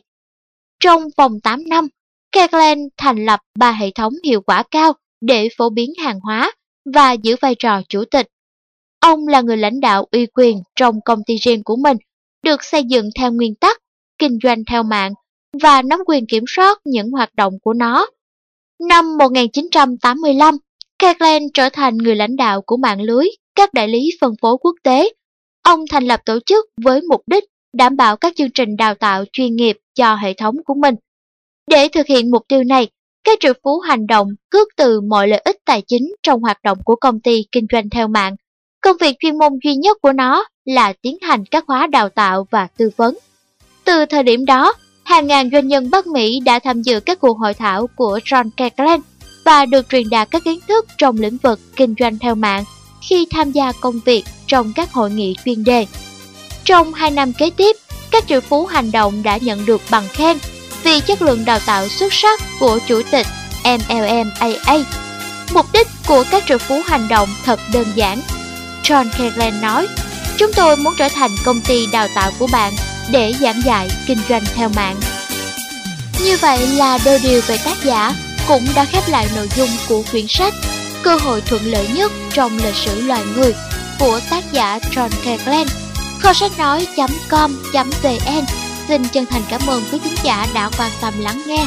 Trong vòng 8 năm, Kegland thành lập ba hệ thống hiệu quả cao để phổ biến hàng hóa và giữ vai trò chủ tịch. Ông là người lãnh đạo uy quyền trong công ty riêng của mình, được xây dựng theo nguyên tắc kinh doanh theo mạng và nắm quyền kiểm soát những hoạt động của nó. Năm 1985, Kirkland trở thành người lãnh đạo của mạng lưới các đại lý phân phối quốc tế. Ông thành lập tổ chức với mục đích đảm bảo các chương trình đào tạo chuyên nghiệp cho hệ thống của mình. Để thực hiện mục tiêu này, các triệu phú hành động cướp từ mọi lợi ích tài chính trong hoạt động của công ty kinh doanh theo mạng. Công việc chuyên môn duy nhất của nó là tiến hành các khóa đào tạo và tư vấn. Từ thời điểm đó, hàng ngàn doanh nhân Bắc Mỹ đã tham dự các cuộc hội thảo của John Kirkland và được truyền đạt các kiến thức trong lĩnh vực kinh doanh theo mạng khi tham gia công việc trong các hội nghị chuyên đề. Trong hai năm kế tiếp, các triệu phú hành động đã nhận được bằng khen vì chất lượng đào tạo xuất sắc của chủ tịch MLMAA. Mục đích của các triệu phú hành động thật đơn giản. John Kegland nói, chúng tôi muốn trở thành công ty đào tạo của bạn để giảng dạy kinh doanh theo mạng. Như vậy là đôi điều về tác giả cũng đã khép lại nội dung của quyển sách Cơ hội thuận lợi nhất trong lịch sử loài người của tác giả John Kegland. Kho sách nói.com.vn Xin chân thành cảm ơn quý khán giả đã quan tâm lắng nghe.